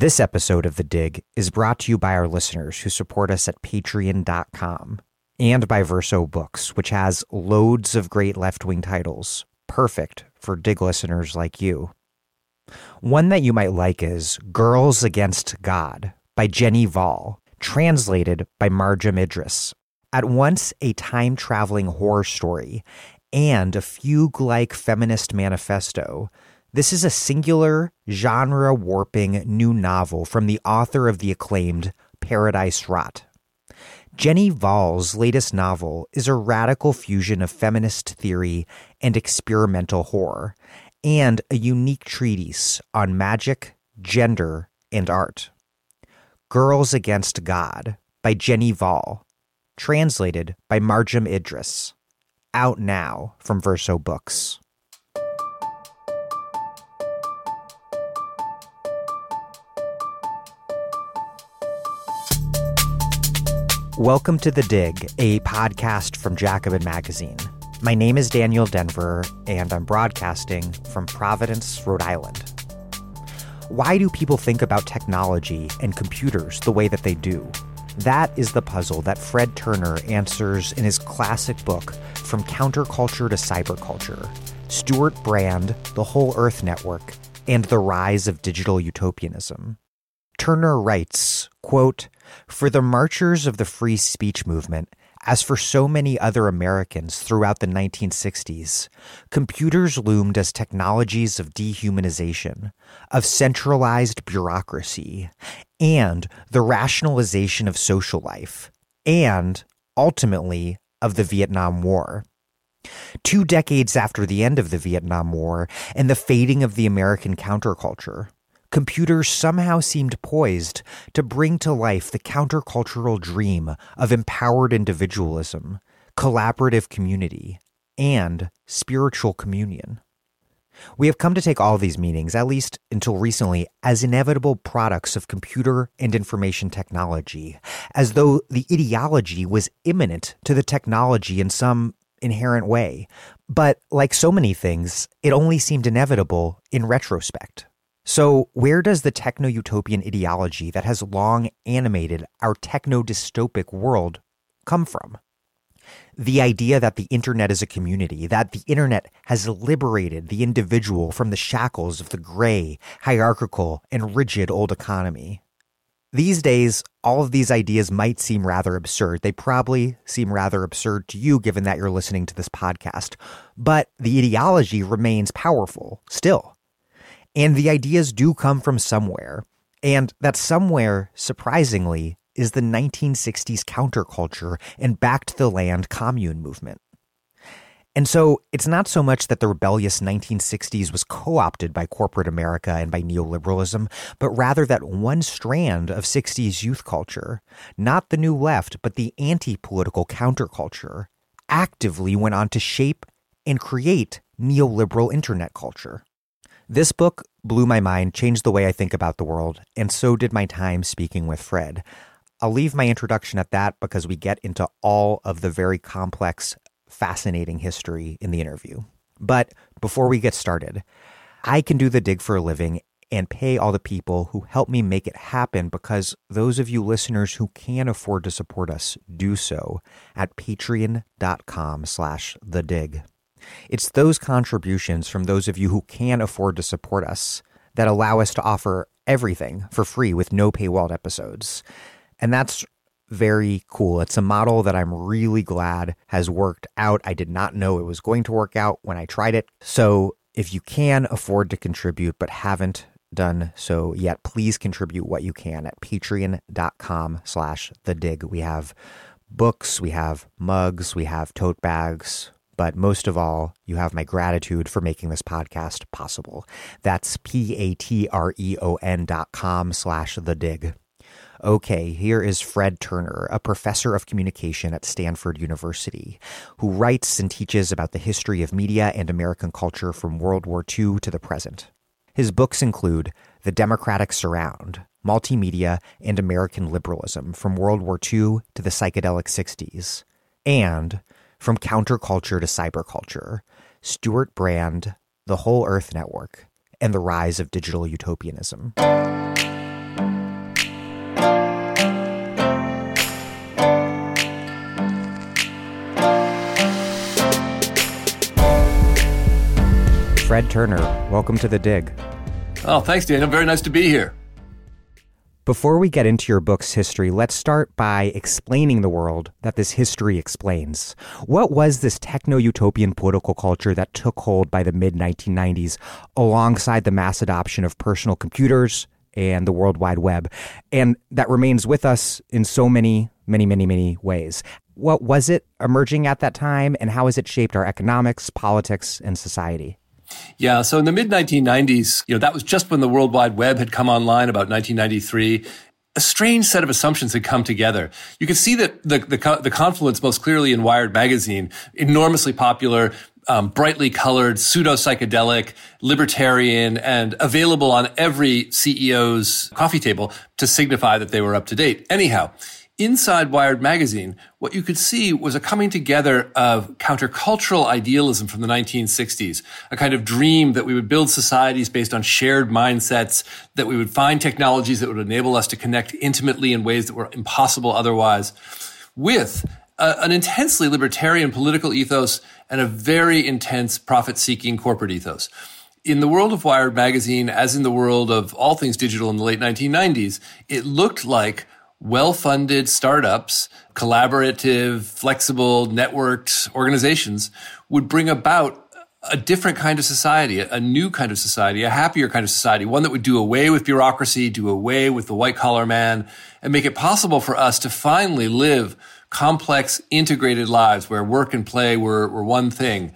This episode of The Dig is brought to you by our listeners who support us at patreon.com and by Verso Books, which has loads of great left wing titles, perfect for Dig listeners like you. One that you might like is Girls Against God by Jenny Hval, translated by Marjam Idriss. At once a time traveling horror story and a fugue like feminist manifesto, this is a singular, genre warping new novel from the author of the acclaimed Paradise Rot. Jenny Hval's latest novel is a radical fusion of feminist theory and experimental horror, and a unique treatise on magic, gender, and art. Girls Against God by Jenny Vall, translated by Marjam Idriss. Out now from Verso Books. Welcome to The Dig, a podcast from Jacobin Magazine. My name is Daniel Denvir, and I'm broadcasting from Providence, Rhode Island. Why do people think about technology and computers the way that they do? That is the puzzle that Fred Turner answers in his classic book, From Counterculture to Cyberculture Stewart Brand, The Whole Earth Network, and the Rise of Digital Utopianism. Turner writes, quote, For the marchers of the free speech movement, as for so many other Americans throughout the 1960s, computers loomed as technologies of dehumanization, of centralized bureaucracy, and the rationalization of social life, and ultimately of the Vietnam War. Two decades after the end of the Vietnam War and the fading of the American counterculture, computers somehow seemed poised to bring to life the countercultural dream of empowered individualism, collaborative community, and spiritual communion. We have come to take all these meanings, at least until recently, as inevitable products of computer and information technology, as though the ideology was immanent to the technology in some inherent way. But like so many things, it only seemed inevitable in retrospect. So, where does the techno utopian ideology that has long animated our techno dystopic world come from? The idea that the internet is a community, that the internet has liberated the individual from the shackles of the gray, hierarchical, and rigid old economy. These days, all of these ideas might seem rather absurd. They probably seem rather absurd to you given that you're listening to this podcast. But the ideology remains powerful still. And the ideas do come from somewhere. And that somewhere, surprisingly, is the 1960s counterculture and back to the land commune movement. And so it's not so much that the rebellious 1960s was co opted by corporate America and by neoliberalism, but rather that one strand of 60s youth culture, not the new left, but the anti political counterculture, actively went on to shape and create neoliberal internet culture. This book blew my mind, changed the way I think about the world, and so did my time speaking with Fred. I'll leave my introduction at that because we get into all of the very complex, fascinating history in the interview. But before we get started, I can do the dig for a living and pay all the people who help me make it happen because those of you listeners who can afford to support us do so at patreon.com slash the dig. It's those contributions from those of you who can afford to support us that allow us to offer everything for free with no paywalled episodes. And that's very cool. It's a model that I'm really glad has worked out. I did not know it was going to work out when I tried it. So if you can afford to contribute but haven't done so yet, please contribute what you can at patreon.com slash the dig. We have books, we have mugs, we have tote bags, but most of all, you have my gratitude for making this podcast possible. That's P-A-T-R-E-O-N dot com slash the dig. Okay, here is Fred Turner, a professor of communication at Stanford University, who writes and teaches about the history of media and American culture from World War II to the present. His books include The Democratic Surround, Multimedia and American Liberalism from World War II to the Psychedelic 60s, and from Counterculture to Cyberculture, Stewart Brand, The Whole Earth Network, and the Rise of Digital Utopianism. Fred Turner, welcome to The Dig. Oh, thanks, Daniel. Very nice to be here. Before we get into your book's history, let's start by explaining the world that this history explains. What was this techno utopian political culture that took hold by the mid 1990s alongside the mass adoption of personal computers and the World Wide Web, and that remains with us in so many, many, many, many ways? What was it emerging at that time, and how has it shaped our economics, politics, and society? Yeah, so in the mid 1990s, you know, that was just when the World Wide Web had come online about 1993 a strange set of assumptions had come together. You could see that the, the, the confluence most clearly in Wired magazine, enormously popular, um, brightly colored, pseudo psychedelic, libertarian, and available on every CEO's coffee table to signify that they were up to date. Anyhow, inside Wired magazine, what you could see was a coming together of countercultural idealism from the 1960s, a kind of dream that we would build societies based on shared mindsets, that we would find technologies that would enable us to connect intimately in ways that were impossible otherwise, with a, an intensely libertarian political ethos and a very intense profit seeking corporate ethos. In the world of Wired magazine, as in the world of all things digital in the late 1990s, it looked like well funded startups, collaborative, flexible, networked organizations would bring about a different kind of society, a new kind of society, a happier kind of society, one that would do away with bureaucracy, do away with the white collar man, and make it possible for us to finally live complex, integrated lives where work and play were, were one thing.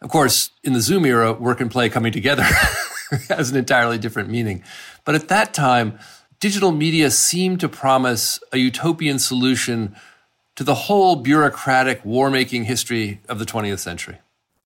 Of course, in the Zoom era, work and play coming together has an entirely different meaning. But at that time, digital media seem to promise a utopian solution to the whole bureaucratic war making history of the 20th century.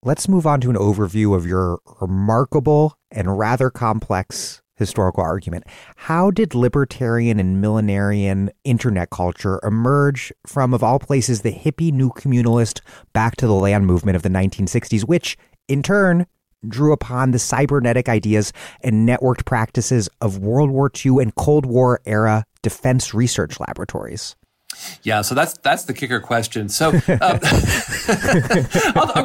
Let's move on to an overview of your remarkable and rather complex historical argument. How did libertarian and millenarian internet culture emerge from, of all places, the hippie new communalist back to the land movement of the 1960s, which in turn drew upon the cybernetic ideas and networked practices of World War II and Cold War era defense research laboratories. Yeah, so that's that's the kicker question. So um, I'm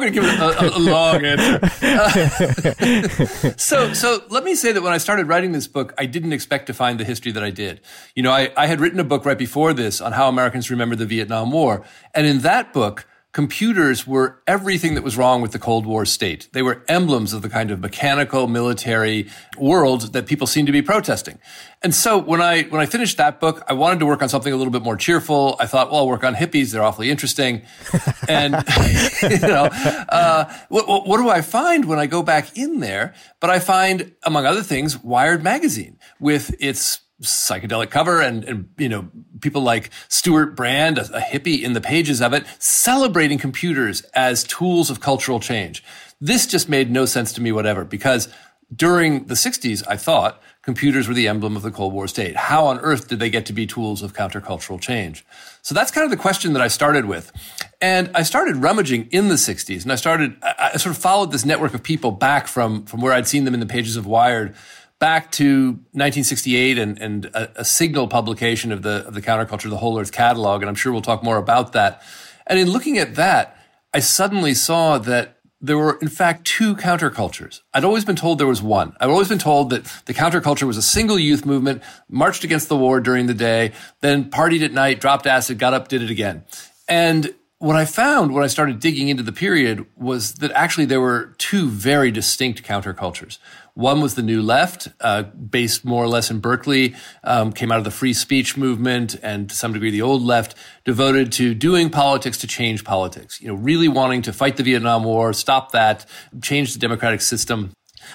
going to give it a, a long answer. Uh, so so let me say that when I started writing this book, I didn't expect to find the history that I did. You know, I, I had written a book right before this on how Americans remember the Vietnam War, and in that book, computers were everything that was wrong with the Cold War state. They were emblems of the kind of mechanical military world that people seemed to be protesting. And so when I when I finished that book, I wanted to work on something a little bit more cheerful. I thought, well, I'll work on hippies; they're awfully interesting. and you know, uh, what, what do I find when I go back in there? But I find, among other things, Wired magazine with its psychedelic cover and, and, you know, people like Stewart Brand, a, a hippie in the pages of it, celebrating computers as tools of cultural change. This just made no sense to me whatever because during the 60s, I thought computers were the emblem of the Cold War state. How on earth did they get to be tools of countercultural change? So that's kind of the question that I started with. And I started rummaging in the 60s and I started, I, I sort of followed this network of people back from, from where I'd seen them in the pages of Wired back to 1968 and, and a, a, signal publication of the of the counterculture, the Whole Earth Catalog, and I'm sure we'll talk more about that. And in looking at that, I suddenly saw that there were in fact two countercultures. I'd always been told there was one. I've always been told that the counterculture was a single youth movement, marched against the war during the day, then partied at night, dropped acid, got up, did it again. And what I found when I started digging into the period was that actually there were two very distinct countercultures. One was the New Left, uh, based more or less in Berkeley, um, came out of the free speech movement and to some degree the old left, devoted to doing politics to change politics. You know, really wanting to fight the Vietnam War, stop that, change the democratic system.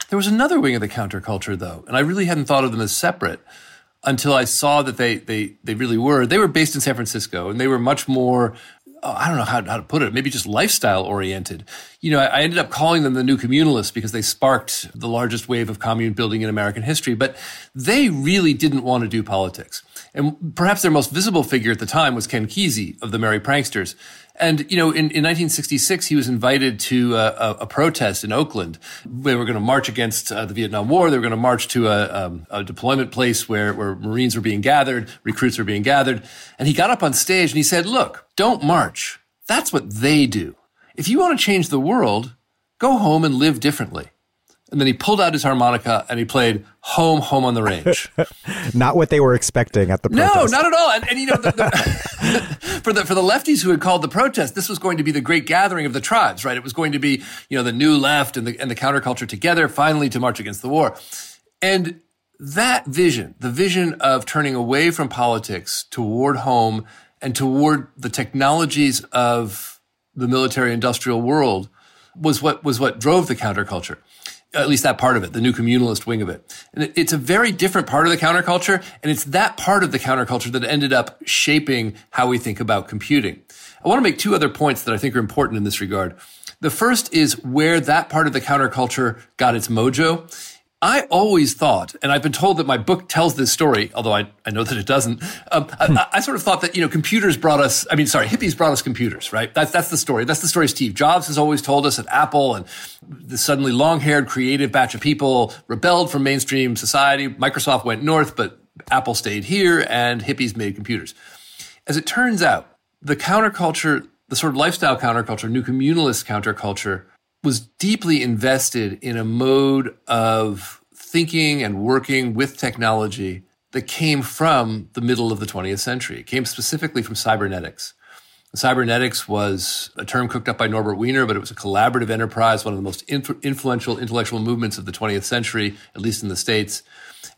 There was another wing of the counterculture, though, and I really hadn't thought of them as separate until I saw that they they they really were. They were based in San Francisco, and they were much more Oh, I don't know how, how to put it, maybe just lifestyle oriented. You know, I, I ended up calling them the new communalists because they sparked the largest wave of commune building in American history, but they really didn't want to do politics. And perhaps their most visible figure at the time was Ken Kesey of the Merry Pranksters. And, you know, in, in 1966, he was invited to a, a, protest in Oakland. They were going to march against uh, the Vietnam War. They were going to march to a, um, a, deployment place where, where Marines were being gathered, recruits were being gathered. And he got up on stage and he said, look, don't march. That's what they do. If you want to change the world, go home and live differently. And then he pulled out his harmonica and he played "Home, Home on the Range." not what they were expecting at the protest. No, not at all. And, and you know, the, the, for the for the lefties who had called the protest, this was going to be the great gathering of the tribes, right? It was going to be you know the new left and the and the counterculture together, finally to march against the war, and that vision, the vision of turning away from politics toward home and toward the technologies of the military industrial world was what was what drove the counterculture. At least that part of it, the new communalist wing of it. And it's a very different part of the counterculture, and it's that part of the counterculture that ended up shaping how we think about computing. I want to make two other points that I think are important in this regard. The first is where that part of the counterculture got its mojo. I always thought, and I've been told that my book tells this story, although I, I know that it doesn't. Um, I, I, sort of thought that, you know, computers brought us, I mean, sorry, hippies brought us computers, right? That's, that's the story. That's the story Steve Jobs has always told us at Apple and the suddenly long haired creative batch of people rebelled from mainstream society. Microsoft went north, but Apple stayed here and hippies made computers. As it turns out, the counterculture, the sort of lifestyle counterculture, new communalist counterculture, was deeply invested in a mode of thinking and working with technology that came from the middle of the 20th century. It came specifically from cybernetics. Cybernetics was a term cooked up by Norbert Wiener, but it was a collaborative enterprise, one of the most influ- influential intellectual movements of the 20th century, at least in the States.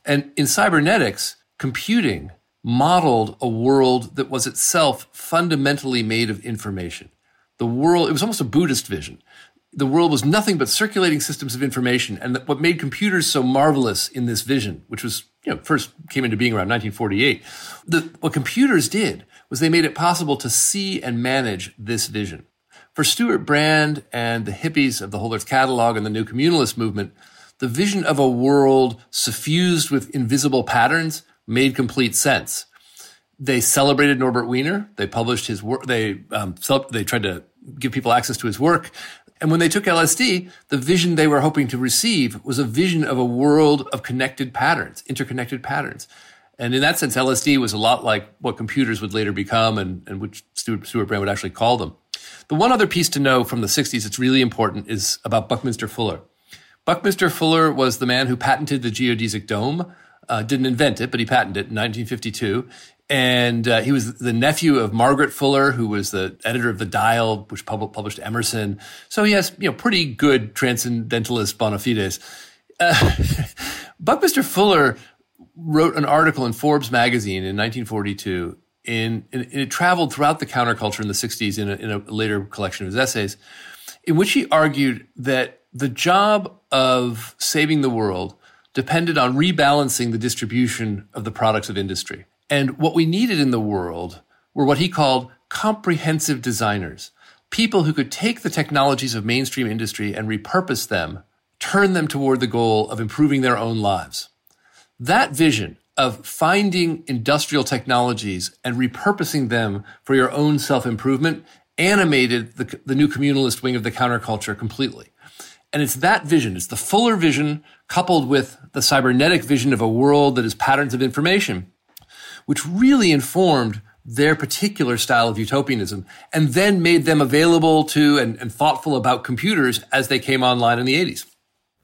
And in cybernetics, computing modeled a world that was itself fundamentally made of information. The world, it was almost a Buddhist vision the world was nothing but circulating systems of information. And what made computers so marvelous in this vision, which was, you know, first came into being around 1948, the, what computers did was they made it possible to see and manage this vision. For Stewart Brand and the hippies of the Whole Earth Catalog and the New Communalist movement, the vision of a world suffused with invisible patterns made complete sense. They celebrated Norbert Wiener. They published his work. They um, they tried to give people access to his work. And when they took LSD, the vision they were hoping to receive was a vision of a world of connected patterns, interconnected patterns. And in that sense, LSD was a lot like what computers would later become and, and which Stewart, Stewart Brand would actually call them. The one other piece to know from the 60s that's really important is about Buckminster Fuller. Buckminster Fuller was the man who patented the geodesic dome. Uh, didn't invent it, but he patented it in 1952 and uh, he was the nephew of Margaret Fuller, who was the editor of the Dial, which pub- published Emerson. So he has you know pretty good transcendentalist bona fides. Uh, Buckminster Fuller wrote an article in Forbes magazine in 1942. In, in, in, it traveled throughout the counterculture in the 60s in a, in a later collection of his essays, in which he argued that the job of saving the world depended on rebalancing the distribution of the products of industry. And what we needed in the world were what he called comprehensive designers, people who could take the technologies of mainstream industry and repurpose them, turn them toward the goal of improving their own lives. That vision of finding industrial technologies and repurposing them for your own self improvement animated the, the new communalist wing of the counterculture completely. And it's that vision, it's the fuller vision coupled with the cybernetic vision of a world that is patterns of information which really informed their particular style of utopianism and then made them available to and, and, thoughtful about computers as they came online in the 80s.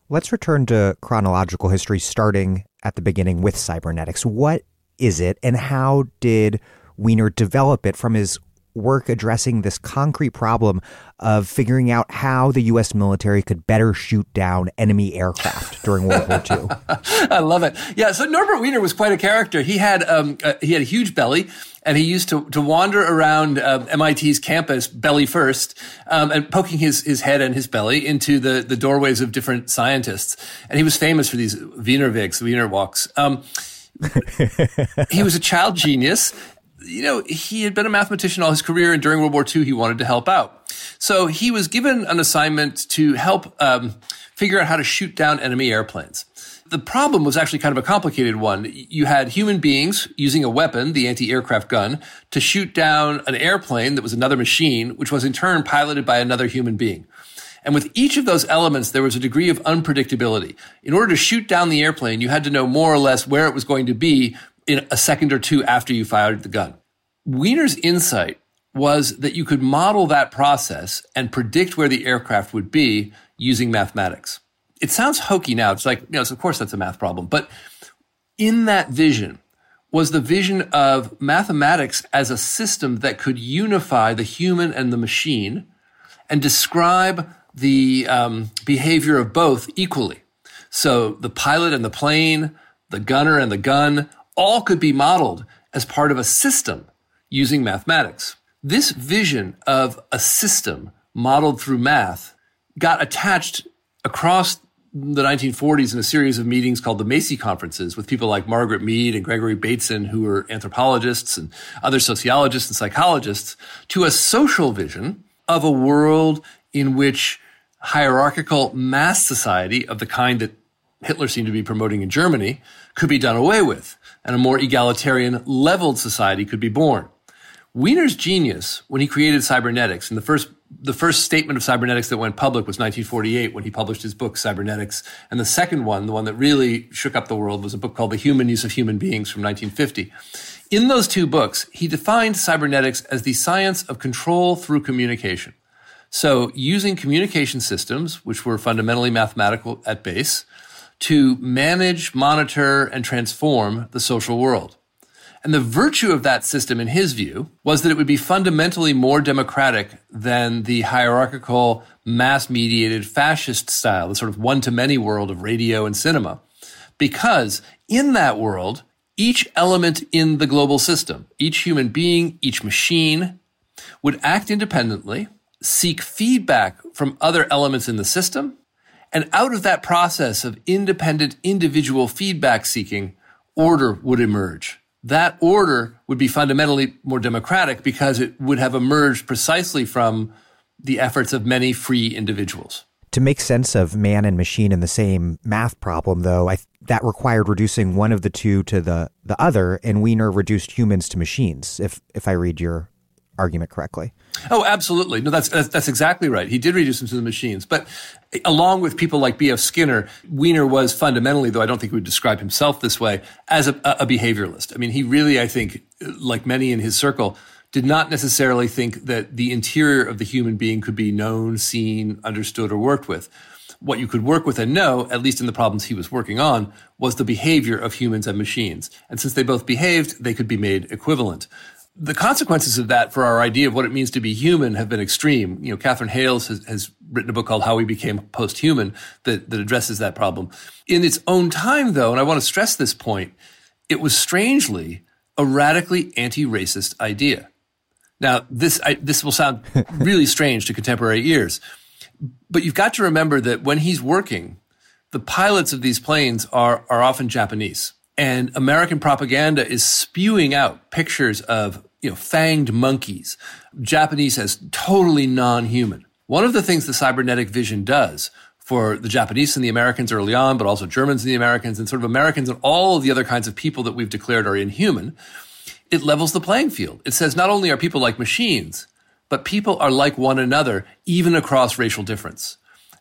Let's return to chronological history starting at the beginning with cybernetics. What is it and how did Wiener develop it from his work addressing this concrete problem of figuring out how the U.S. military could better shoot down enemy aircraft during World War II. I love it. Yeah, so Norbert Wiener was quite a character. He had um, uh, he had a huge belly, and he used to to wander around uh, MIT's campus belly first, um, and poking his his head and his belly into the the doorways of different scientists. And he was famous for these Wiener Wienerwigs, Wiener walks. Um, he was a child genius you know, he had been a mathematician all his career, and during World War II, he wanted to help out. So he was given an assignment to help um, figure out how to shoot down enemy airplanes. The problem was actually kind of a complicated one. You had human beings using a weapon, the anti-aircraft gun, to shoot down an airplane that was another machine, which was in turn piloted by another human being. And with each of those elements, there was a degree of unpredictability. In order to shoot down the airplane, you had to know more or less where it was going to be in a second or two after you fired the gun. Wiener's insight was that you could model that process and predict where the aircraft would be using mathematics. it sounds hokey now. It's like, you know, of course that's a math problem. But in that vision was the vision of mathematics as a system that could unify the human and the machine and describe the um, behavior of both equally. So the pilot and the plane, the gunner and the gun, all could be modeled as part of a system using mathematics. This vision of a system modeled through math got attached across the 1940s in a series of meetings called the Macy Conferences with people like Margaret Mead and Gregory Bateson, who were anthropologists and other sociologists and psychologists, to a social vision of a world in which hierarchical mass society of the kind that Hitler seemed to be promoting in Germany could be done away with, and a more egalitarian, leveled society could be born. Wiener's genius, when he created cybernetics, and the first the first statement of cybernetics that went public was 1948 when he published his book Cybernetics, and the second one, the one that really shook up the world, was a book called The Human Use of Human Beings from 1950. In those two books, he defined cybernetics as the science of control through communication. So, using communication systems, which were fundamentally mathematical at base, to manage, monitor, and transform the social world. And the virtue of that system, in his view, was that it would be fundamentally more democratic than the hierarchical, mass mediated fascist style, the sort of one to many world of radio and cinema. Because in that world, each element in the global system, each human being, each machine, would act independently, seek feedback from other elements in the system, and out of that process of independent individual feedback seeking, order would emerge. That order would be fundamentally more democratic because it would have emerged precisely from the efforts of many free individuals. To make sense of man and machine in the same math problem, though, I, that required reducing one of the two to the, the other, and Wiener reduced humans to machines, if, if I read your argument correctly. Oh, absolutely. No, that's, that's, that's exactly right. He did reduce them to the machines. But eh, along with people like B.F. Skinner, Wiener was fundamentally, though I don't think he would describe himself this way, as a, a behavioralist. I mean, he really, I think, eh, like many in his circle, did not necessarily think that the interior of the human being could be known, seen, understood, or worked with. What you could work with and know, at least in the problems he was working on, was the behavior of humans and machines. And since they both behaved, they could be made equivalent the consequences of that for our idea of what it means to be human have been extreme. You know, Katherine Hayles has, has written a book called How We Became Post-Human that, that addresses that problem. In its own time, though, and I want to stress this point, it was strangely a radically anti-racist idea. Now, this, I, this will sound really strange to contemporary ears, but you've got to remember that when he's working, the pilots of these planes are, are often Japanese. And American propaganda is spewing out pictures of, you know, fanged monkeys, Japanese as totally non-human. One of the things the cybernetic vision does for the Japanese and the Americans early on, but also Germans and the Americans and sort of Americans and all of the other kinds of people that we've declared are inhuman, it levels the playing field. It says not only are people like machines, but people are like one another, even across racial difference.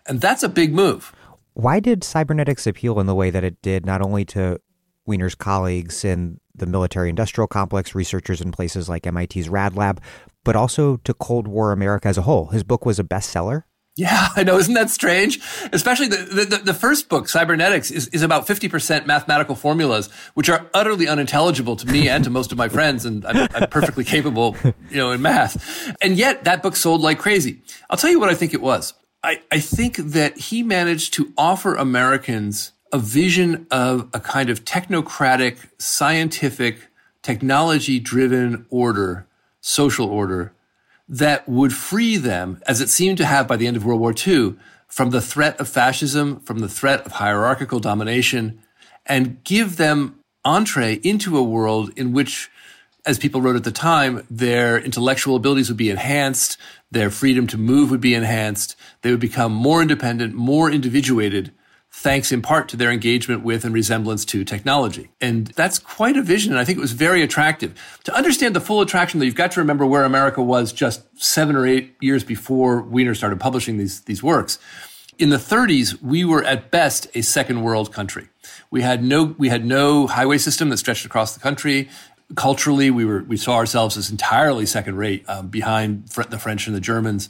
And that's a big move. Why did cybernetics appeal in the way that it did, not only to Wiener's colleagues in the military industrial complex, researchers in places like MIT's Rad Lab, but also to Cold War America as a whole. His book was a bestseller. Yeah, I know. Isn't that strange? Especially the, the, the, first book, Cybernetics, is, is about 50% mathematical formulas, which are utterly unintelligible to me and to most of my friends. And I'm, I'm perfectly capable, you know, in math. And yet that book sold like crazy. I'll tell you what I think it was. I, I think that he managed to offer Americans a vision of a kind of technocratic, scientific, technology driven order, social order that would free them, as it seemed to have by the end of World War II, from the threat of fascism, from the threat of hierarchical domination, and give them entree into a world in which, as people wrote at the time, their intellectual abilities would be enhanced, their freedom to move would be enhanced, they would become more independent, more individuated, thanks in part to their engagement with and resemblance to technology. And that's quite a vision. And I think it was very attractive. To understand the full attraction, that you've got to remember where America was just seven or eight years before Wiener started publishing these, these works. In the 30s, we were at best a second world country. We had no, we had no highway system that stretched across the country. Culturally, we were we saw ourselves as entirely second rate um, behind fr- the French and the Germans.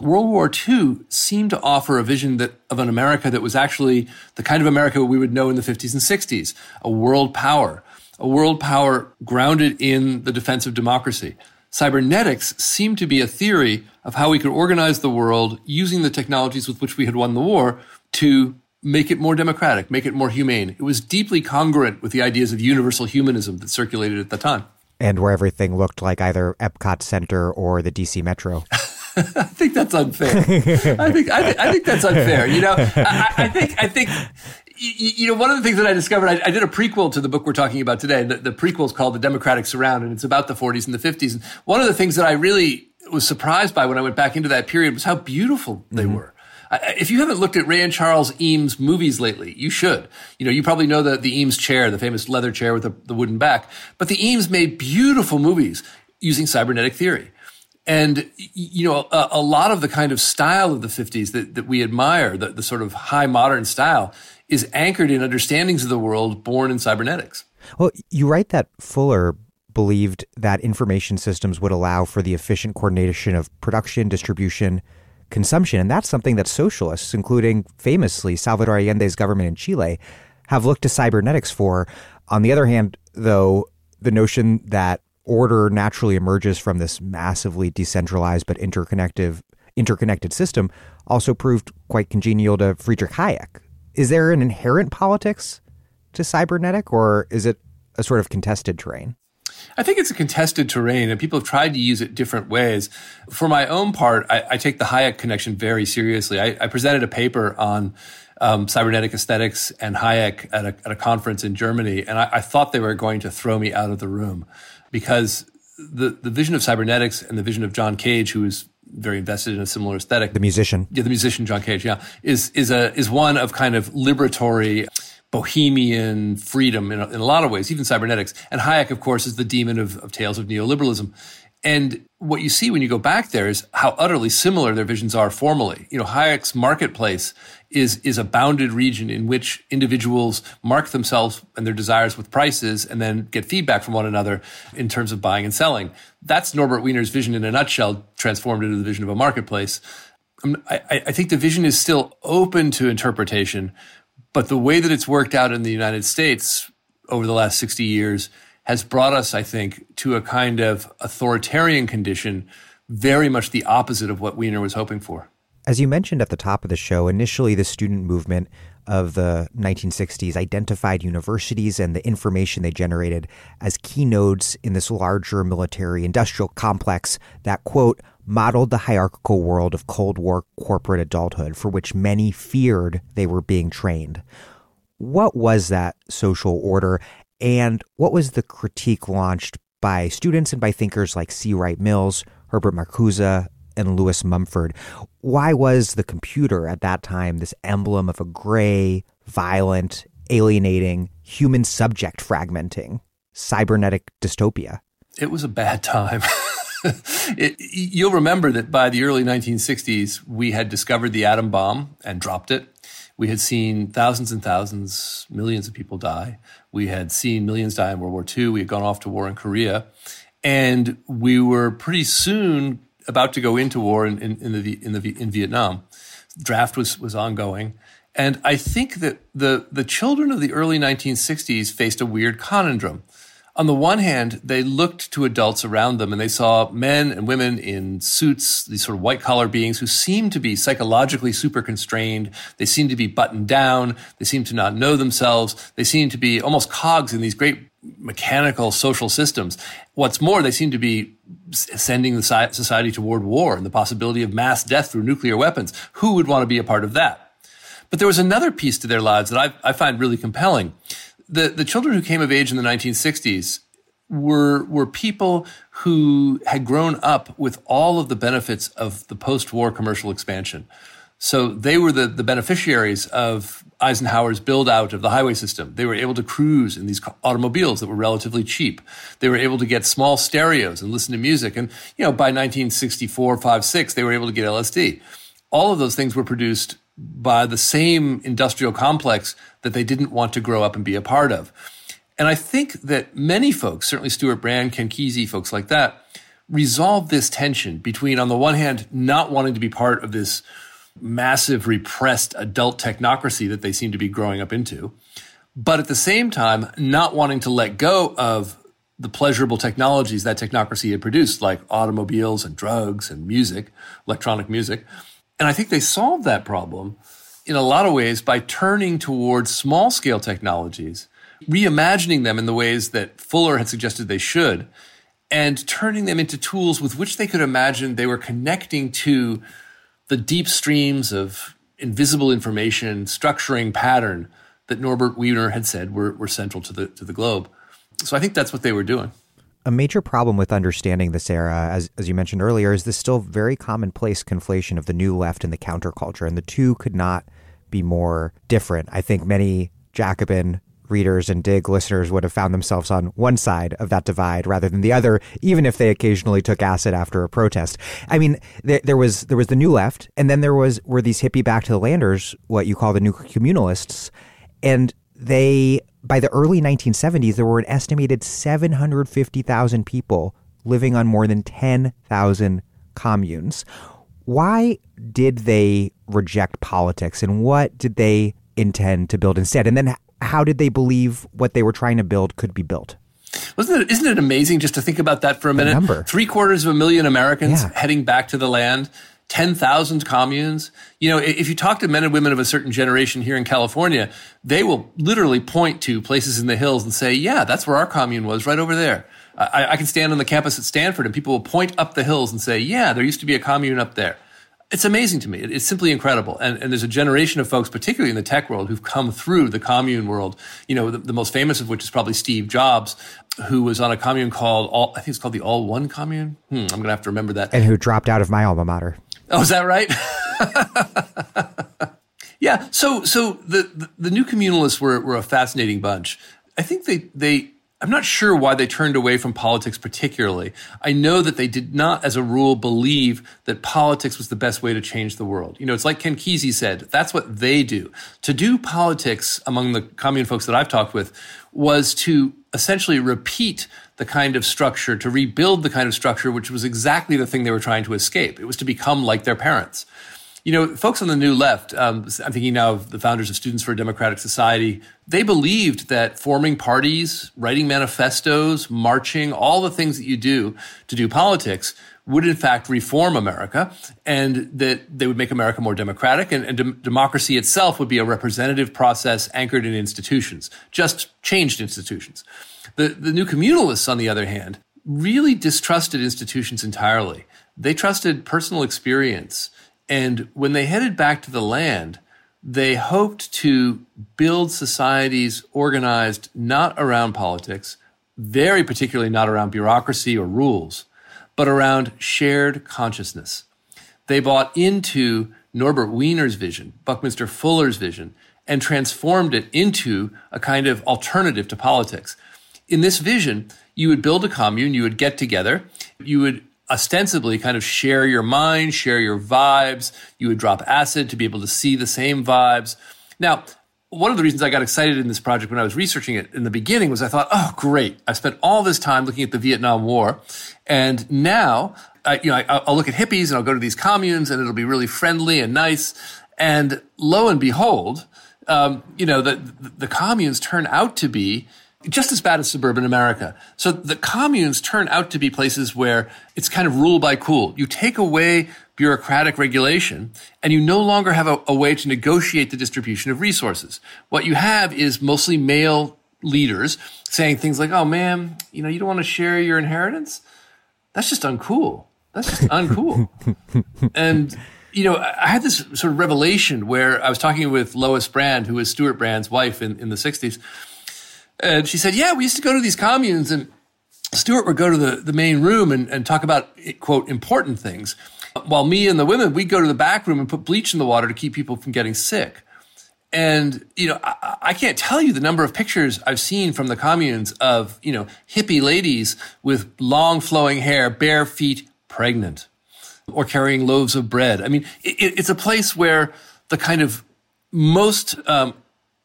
World War II seemed to offer a vision that of an America that was actually the kind of America we would know in the 50s and 60s, a world power, a world power grounded in the defense of democracy. Cybernetics seemed to be a theory of how we could organize the world using the technologies with which we had won the war to make it more democratic, make it more humane. It was deeply congruent with the ideas of universal humanism that circulated at the time. And where everything looked like either Epcot Center or the DC Metro. I think that's unfair. I think I, th- I, think that's unfair. You know, I, I think I think you, you, know one of the things that I discovered. I, I, did a prequel to the book we're talking about today. The, the prequel is called The Democratic Surround, and it's about the 40s and the 50s. And one of the things that I really was surprised by when I went back into that period was how beautiful they mm-hmm. were if you haven't looked at Ray and Charles Eames movies lately, you should. You know, you probably know the, the Eames chair, the famous leather chair with the, the wooden back. But the Eames made beautiful movies using cybernetic theory. And, you know, a, a, lot of the kind of style of the 50s that, that we admire, the, the sort of high modern style, is anchored in understandings of the world born in cybernetics. Well, you write that Fuller believed that information systems would allow for the efficient coordination of production, distribution, consumption. And that's something that socialists, including famously Salvador Allende's government in Chile, have looked to cybernetics for. On the other hand, though, the notion that order naturally emerges from this massively decentralized but interconnected interconnected system also proved quite congenial to Friedrich Hayek. Is there an inherent politics to cybernetic or is it a sort of contested terrain? I think it's a contested terrain and people have tried to use it different ways. For my own part, I, I take the Hayek connection very seriously. I, I presented a paper on um, cybernetic aesthetics and Hayek at a, at a conference in Germany, and I, I thought they were going to throw me out of the room because the, the vision of cybernetics and the vision of John Cage, who is very invested in a similar aesthetic. The musician. Yeah, the musician John Cage, yeah, is is a is one of kind of liberatory bohemian freedom in a, in a lot of ways, even cybernetics. And Hayek, of course, is the demon of, of tales of neoliberalism. And what you see when you go back there is how utterly similar their visions are formally. You know, Hayek's marketplace is, is a bounded region in which individuals mark themselves and their desires with prices and then get feedback from one another in terms of buying and selling. That's Norbert Wiener's vision in a nutshell, transformed into the vision of a marketplace. Um, I, I think the vision is still open to interpretation, but the way that it's worked out in the United States over the last 60 years has brought us, I think, to a kind of authoritarian condition, very much the opposite of what Wiener was hoping for. As you mentioned at the top of the show, initially the student movement of the 1960s identified universities and the information they generated as key nodes in this larger military industrial complex that, quote, modeled the hierarchical world of Cold War corporate adulthood for which many feared they were being trained. What was that social order, and what was the critique launched by students and by thinkers like C. Wright Mills, Herbert Marcuse, and Lewis Mumford? Why was the computer at that time this emblem of a gray, violent, alienating, human subject fragmenting, cybernetic dystopia? It was a bad time. it, you'll remember that by the early 1960s, we had discovered the atom bomb and dropped it. We had seen thousands and thousands, millions of people die. We had seen millions die in World War II. We had gone off to war in Korea. And we were pretty soon about to go into war in, in, in the, in, the, in Vietnam. Draft was, was ongoing. And I think that the, the children of the early 1960s faced a weird conundrum on the one hand, they looked to adults around them and they saw men and women in suits, these sort of white collar beings who seemed to be psychologically super constrained. They seemed to be buttoned down. They seemed to not know themselves. They seemed to be almost cogs in these great mechanical social systems. What's more, they seem to be sending the society toward war and the possibility of mass death through nuclear weapons. Who would want to be a part of that? But there was another piece to their lives that I, I find really compelling the, the children who came of age in the 1960s were, were people who had grown up with all of the benefits of the post-war commercial expansion. So they were the, the beneficiaries of Eisenhower's build out of the highway system. They were able to cruise in these automobiles that were relatively cheap. They were able to get small stereos and listen to music. And, you know, by 1964, 5, 6, they were able to get LSD. All of those things were produced by the same industrial complex that they didn't want to grow up and be a part of. And I think that many folks, certainly Stewart Brand, Ken Kesey, folks like that, resolve this tension between, on the one hand, not wanting to be part of this massive repressed adult technocracy that they seem to be growing up into, but at the same time, not wanting to let go of the pleasurable technologies that technocracy had produced, like automobiles and drugs and music, electronic music. And I think they solved that problem in a lot of ways by turning towards small scale technologies, reimagining them in the ways that Fuller had suggested they should, and turning them into tools with which they could imagine they were connecting to the deep streams of invisible information, structuring pattern that Norbert Wiener had said were, were central to the, to the globe. So I think that's what they were doing. A major problem with understanding this era, as, as you mentioned earlier, is this still very commonplace conflation of the new left and the counterculture. And the two could not be more different. I think many Jacobin readers and dig listeners would have found themselves on one side of that divide rather than the other, even if they occasionally took acid after a protest. I mean, there, there was there was the new left, and then there was were these hippie back to the landers, what you call the new communalists, and they by the early 1970s, there were an estimated 750,000 people living on more than 10,000 communes. Why did they reject politics and what did they intend to build instead? And then how did they believe what they were trying to build could be built? Wasn't it, isn't it amazing just to think about that for a minute? Three quarters of a million Americans yeah. heading back to the land. 10,000 communes. You know, if you talk to men and women of a certain generation here in California, they will literally point to places in the hills and say, yeah, that's where our commune was, right over there. I, I can stand on the campus at Stanford and people will point up the hills and say, yeah, there used to be a commune up there. It's amazing to me. It's simply incredible. And, and there's a generation of folks, particularly in the tech world, who've come through the commune world. You know, the, the most famous of which is probably Steve Jobs, who was on a commune called all, I think it's called the All One Commune. Hmm, I'm going to have to remember that. And who dropped out of my alma mater. Oh, is that right? yeah. So, so the, the, the new communalists were, were a fascinating bunch. I think they, they, I'm not sure why they turned away from politics particularly. I know that they did not, as a rule, believe that politics was the best way to change the world. You know, it's like Ken Kesey said, that's what they do. To do politics among the commune folks that I've talked with was to essentially repeat the kind of structure, to rebuild the kind of structure, which was exactly the thing they were trying to escape. It was to become like their parents. You know, folks on the new left, um, I'm thinking now of the founders of Students for a Democratic Society, they believed that forming parties, writing manifestos, marching, all the things that you do to do politics would in fact reform America and that they would make America more democratic and, and de- democracy itself would be a representative process anchored in institutions, just changed institutions. The, the new communalists, on the other hand, really distrusted institutions entirely. They trusted personal experience. And when they headed back to the land, they hoped to build societies organized not around politics, very particularly not around bureaucracy or rules, but around shared consciousness. They bought into Norbert Wiener's vision, Buckminster Fuller's vision, and transformed it into a kind of alternative to politics. In this vision, you would build a commune, you would get together, you would ostensibly kind of share your mind, share your vibes, you would drop acid to be able to see the same vibes. Now, one of the reasons I got excited in this project when I was researching it in the beginning was I thought, oh, great. I spent all this time looking at the Vietnam War. And now, I, you know, I, will look at hippies and I'll go to these communes and it'll be really friendly and nice. And lo and behold, um, you know, the, the communes turn out to be just as bad as suburban America. So the communes turn out to be places where it's kind of rule by cool. You take away bureaucratic regulation and you no longer have a, a way to negotiate the distribution of resources. What you have is mostly male leaders saying things like, oh man, you know, you don't want to share your inheritance? That's just uncool. That's just uncool. and, you know, I had this sort of revelation where I was talking with Lois Brand, who was Stewart Brand's wife in, in the 60s and she said, yeah, we used to go to these communes and Stewart would go to the, the main room and, and talk about, quote, important things. While me and the women, we'd go to the back room and put bleach in the water to keep people from getting sick. And, you know, I, I, can't tell you the number of pictures I've seen from the communes of, you know, hippie ladies with long flowing hair, bare feet, pregnant, or carrying loaves of bread. I mean, it, it's a place where the kind of most um,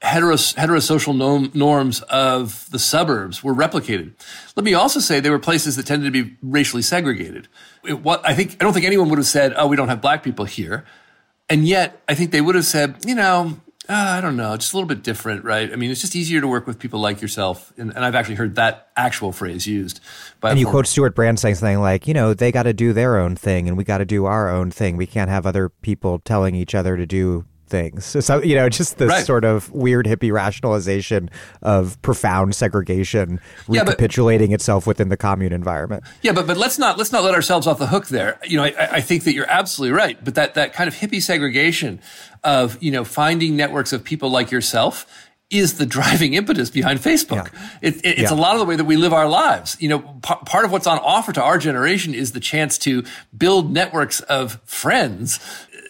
heteros, heterosocial norm, norms of the suburbs were replicated. Let me also say there were places that tended to be racially segregated. It, what, I think I don't think anyone would have said, "Oh, we don't have black people here," and yet I think they would have said, you know, uh, I don't know, just a little bit different, right? I mean, it's just easier to work with people like yourself. And, and I've actually heard that actual phrase used. By and you quote Stewart Brand saying something like, you know, they got to do their own thing and we got to do our own thing. We can't have other people telling each other to do things. So, you know, just this right. sort of weird hippie rationalization of profound segregation yeah, recapitulating but, itself within the commune environment. Yeah, but but let's not let's not let ourselves off the hook there. You know, I, I think that you're absolutely right. But that that kind of hippie segregation of you know finding networks of people like yourself is the driving impetus behind Facebook. Yeah. It, it, it's yeah. a lot of the way that we live our lives. You know, p- part of what's on offer to our generation is the chance to build networks of friends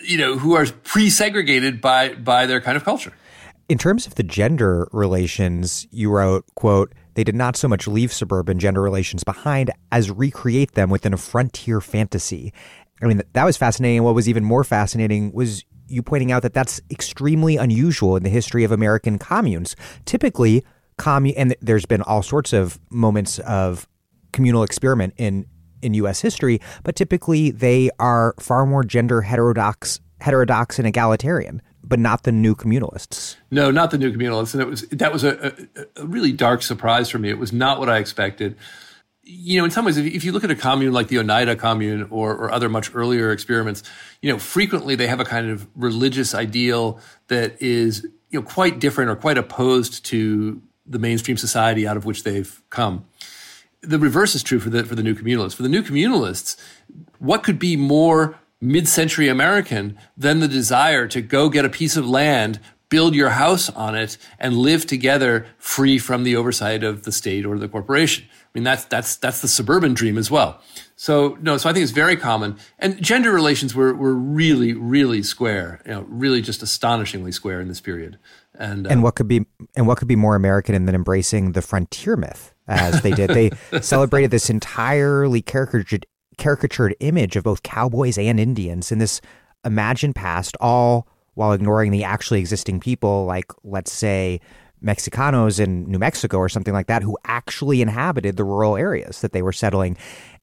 you know, who are pre-segregated by by their kind of culture. In terms of the gender relations, you wrote, quote, they did not so much leave suburban gender relations behind as recreate them within a frontier fantasy. I mean, that was fascinating. What was even more fascinating was you pointing out that that's extremely unusual in the history of American communes. Typically, commune, and there's been all sorts of moments of communal experiment in in U.S. history, but typically they are far more gender heterodox, heterodox and egalitarian, but not the new communalists. No, not the new communalists, and it was that was a, a, a really dark surprise for me. It was not what I expected. You know, in some ways, if you look at a commune like the Oneida commune or, or other much earlier experiments, you know, frequently they have a kind of religious ideal that is you know quite different or quite opposed to the mainstream society out of which they've come the reverse is true for the for the new communalists. For the new communalists, what could be more mid-century American than the desire to go get a piece of land, build your house on it, and live together free from the oversight of the state or the corporation? I mean, that's that's that's the suburban dream as well. So no, so I think it's very common. And gender relations were were really really square, you know, really just astonishingly square in this period. And uh, and what could be and what could be more American than embracing the frontier myth? As they did. They celebrated this entirely caricatured, caricatured image of both cowboys and Indians in this imagined past, all while ignoring the actually existing people, like, let's say, Mexicanos in New Mexico or something like that, who actually inhabited the rural areas that they were settling.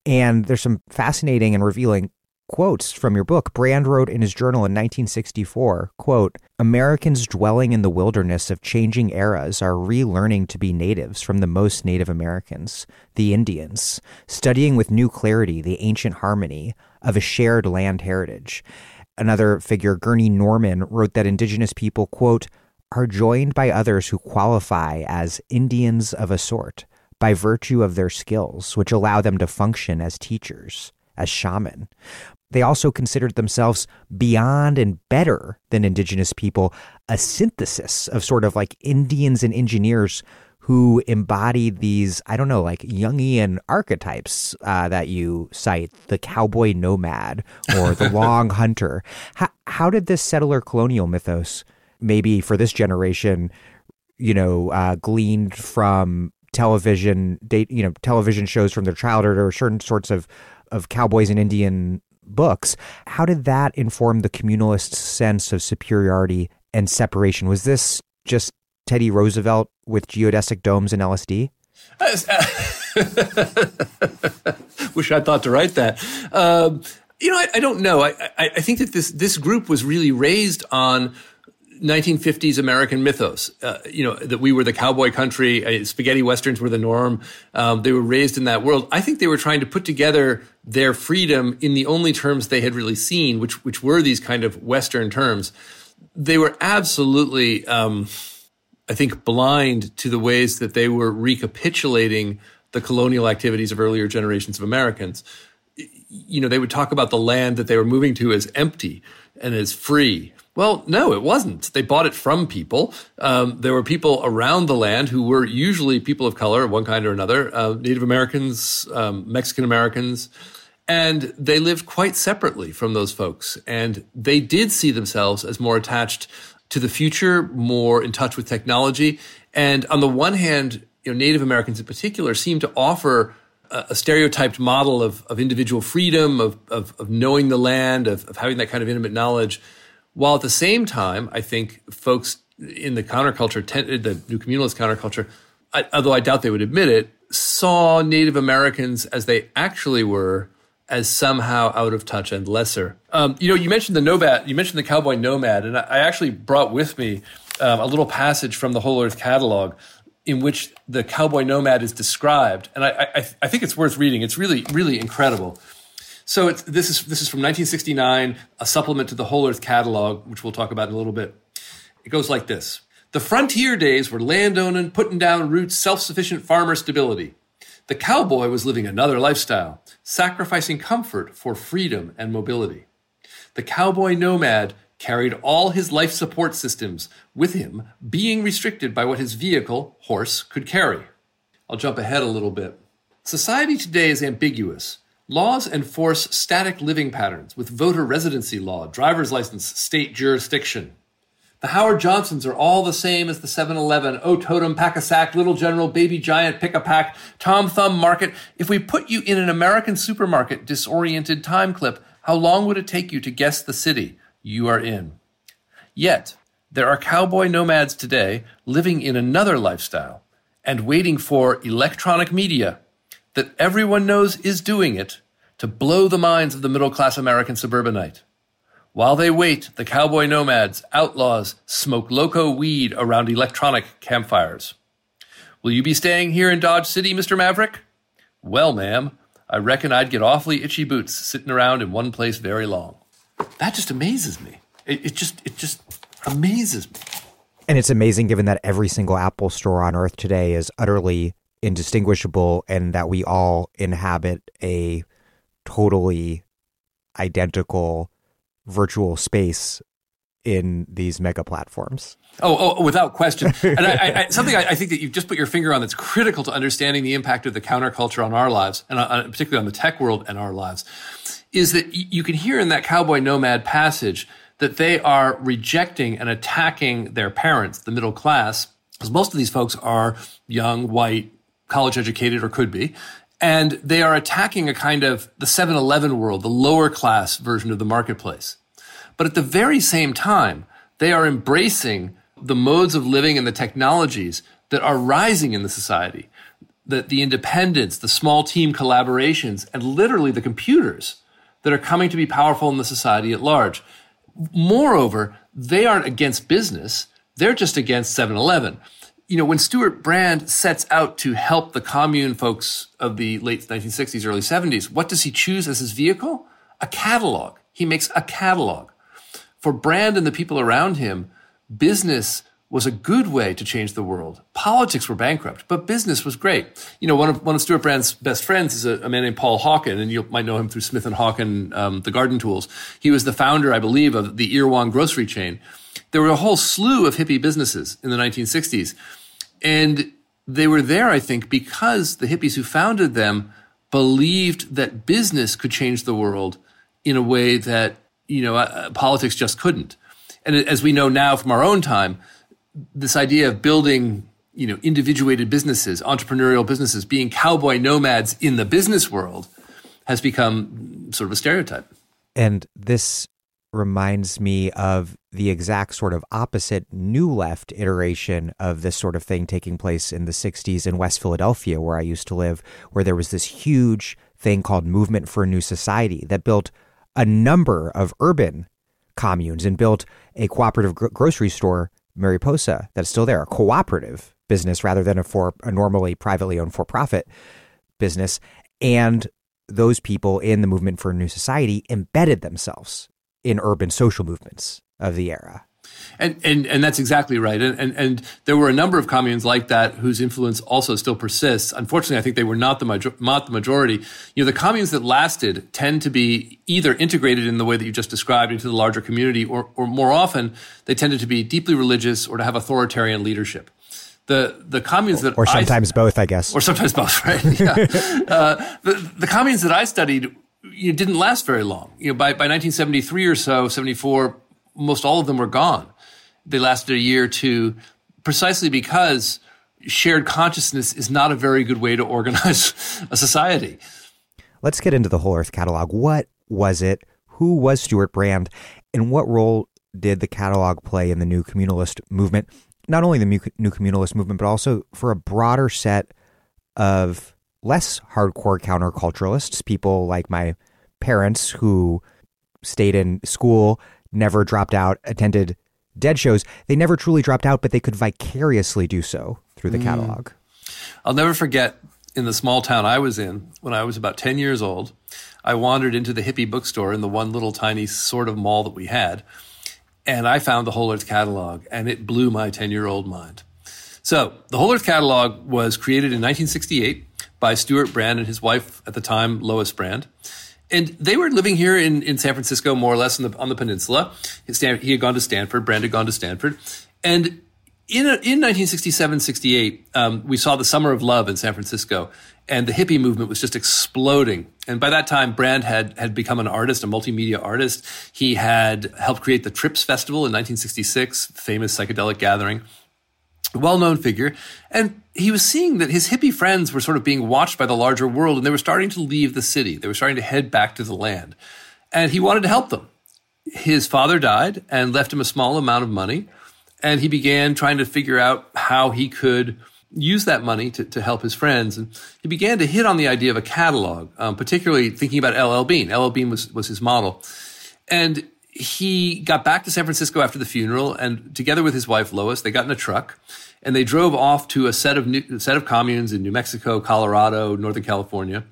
And there's some fascinating and revealing quotes from your book. Brand wrote in his journal in 1964, quote, Americans dwelling in the wilderness of changing eras are relearning to be natives from the most Native Americans, the Indians, studying with new clarity the ancient harmony of a shared land heritage. Another figure, Gurney Norman, wrote that indigenous people, quote, are joined by others who qualify as Indians of a sort by virtue of their skills, which allow them to function as teachers as shaman. They also considered themselves beyond and better than indigenous people, a synthesis of sort of like Indians and engineers who embodied these, I don't know, like Jungian archetypes uh, that you cite the cowboy nomad or the long hunter. How, how did this settler colonial mythos, maybe for this generation, you know, uh, gleaned from television, date, you know, television shows from their childhood or certain sorts of of cowboys and Indian books. How did that inform the communalist sense of superiority and separation? Was this just Teddy Roosevelt with geodesic domes and LSD? Wish I'd thought to write that. Um, you know, I, I don't know. I, I, I, think that this this group was really raised on 1950s American mythos. Uh, you know that we were the cowboy country. Uh, spaghetti westerns were the norm. Um, they were raised in that world. I think they were trying to put together their freedom in the only terms they had really seen, which which were these kind of Western terms. They were absolutely, um, I think, blind to the ways that they were recapitulating the colonial activities of earlier generations of Americans. You know, they would talk about the land that they were moving to as empty and as free well, no, it wasn't. They bought it from people. Um, there were people around the land who were usually people of color, one kind or another, uh, Native Americans, um, Mexican Americans, and they lived quite separately from those folks. And they did see themselves as more attached to the future, more in touch with technology. And on the one hand, you know, Native Americans in particular seem to offer a, stereotyped model of, of individual freedom, of, of, of knowing the land, of, of having that kind of intimate knowledge while at the same time, I think folks in the counterculture, the new communalist counterculture, I, although I doubt they would admit it, saw Native Americans as they actually were as somehow out of touch and lesser. Um, you know, you mentioned the nomad, you mentioned the cowboy nomad, and I, I actually brought with me um, a little passage from the Whole Earth Catalog in which the cowboy nomad is described, and I, I, I think it's worth reading. It's really, really incredible. So this is this is from 1969, a supplement to the Whole Earth Catalog, which we'll talk about in a little bit. It goes like this: The frontier days were landowning, putting down roots, self-sufficient farmer stability. The cowboy was living another lifestyle, sacrificing comfort for freedom and mobility. The cowboy nomad carried all his life support systems with him, being restricted by what his vehicle, horse, could carry. I'll jump ahead a little bit. Society today is ambiguous. Laws enforce static living patterns with voter residency law, driver's license, state jurisdiction. The Howard Johnsons are all the same as the 7 Eleven, U-Totem, Pack a Sack, Little General, Baby Giant, Pick a Pack, Tom Thumb Market. If we put you in an American supermarket disoriented time clip, how long would it take you to guess the city you are in? Yet, there are cowboy nomads today living in another lifestyle and waiting for electronic media that everyone knows is doing it to blow the minds of the middle class American suburbanite. While they wait, the cowboy nomads, outlaws, smoke loco weed around electronic campfires. Will you be staying here in Dodge City, Mr. Maverick? Well, ma'am, I reckon I'd get awfully itchy boots sitting around in one place very long. That just amazes me. It, it just it just amazes me. And it's amazing given that every single Apple store on earth today is utterly indistinguishable and that we all inhabit a totally identical virtual space in these mega platforms. Oh, oh, without question. And I, I, something I, I, think that you've just put your finger on that's critical to understanding the impact of the counterculture on our lives, and uh, particularly on the tech world and our lives, is that you can hear in that cowboy nomad passage that they are rejecting and attacking their parents, the middle class, because most of these folks are young, white, college educated or could be. And they are attacking a kind of the 7 Eleven world, the lower class version of the marketplace. But at the very same time, they are embracing the modes of living and the technologies that are rising in the society. The, the independence, the small team collaborations, and literally the computers that are coming to be powerful in the society at large. Moreover, they aren't against business. They're just against 7 Eleven you know, when Stewart Brand sets out to help the commune folks of the late 1960s, early 70s, what does he choose as his vehicle? A catalog. He makes a catalog. For Brand and the people around him, business was a good way to change the world. Politics were bankrupt, but business was great. You know, one of one of Stewart Brand's best friends is a, a man named Paul Hawken, and you might know him through Smith and Hawken, um, the garden tools. He was the founder, I believe, of the Erewhon grocery chain there were a whole slew of hippie businesses in the 1960s. And they were there, I think, because the hippies who founded them believed that business could change the world in a way that, you know, uh, politics just couldn't. And as we know now from our own time, this idea of building, you know, individuated businesses, entrepreneurial businesses, being cowboy nomads in the business world has become sort of a stereotype. And this reminds me of the exact sort of opposite new left iteration of this sort of thing taking place in the 60s in West Philadelphia, where I used to live, where there was this huge thing called Movement for a New Society that built a number of urban communes and built a cooperative gro- grocery store, Mariposa, that's still there, a cooperative business rather than a for a normally privately owned for profit business. And those people in the movement for a new society embedded themselves in urban social movements of the era. And, and and that's exactly right. And, and and there were a number of communes like that whose influence also still persists. Unfortunately, I think they were not the major, not the majority. You know, the communes that lasted tend to be either integrated in the way that you just described into the larger community, or or more often they tended to be deeply religious or to have authoritarian leadership. The the communes that or sometimes I, both, I guess, or sometimes both, right? Yeah. uh, the the communes that I studied know, didn't last very long. You know, by, by 1973 or so, 74, most all of them were gone. They lasted a year or two precisely because shared consciousness is not a very good way to organize a society. Let's get into the Whole Earth catalog. What was it? Who was Stewart Brand? And what role did the catalog play in the new communalist movement? Not only the new communalist movement, but also for a broader set of less hardcore counterculturalists, people like my parents who stayed in school, never dropped out, attended dead shows. They never truly dropped out, but they could vicariously do so through the mm. catalog. I'll never forget in the small town I was in when I was about 10 years old. I wandered into the hippie bookstore in the one little tiny sort of mall that we had, and I found the Whole Earth catalog, and it blew my 10 year old mind. So, the Whole Earth catalog was created in 1968 by Stewart Brand and his wife at the time, Lois Brand. And they were living here in, in San Francisco, more or less on the, on the peninsula. He had gone to Stanford, Brand had gone to Stanford. And in, a, in 1967, 68, um, we saw the Summer of Love in San Francisco, and the hippie movement was just exploding. And by that time, Brand had, had become an artist, a multimedia artist. He had helped create the Trips Festival in 1966, famous psychedelic gathering, well known figure. And he was seeing that his hippie friends were sort of being watched by the larger world, and they were starting to leave the city. They were starting to head back to the land. And he wanted to help them. His father died and left him a small amount of money and he began trying to figure out how he could use that money to, to help his friends. And he began to hit on the idea of a catalog, um, particularly thinking about LL Bean. LL Bean was, was his model. And he got back to San Francisco after the funeral, and together with his wife Lois, they got in a truck and they drove off to a set of new, set of communes in New Mexico, Colorado, Northern California.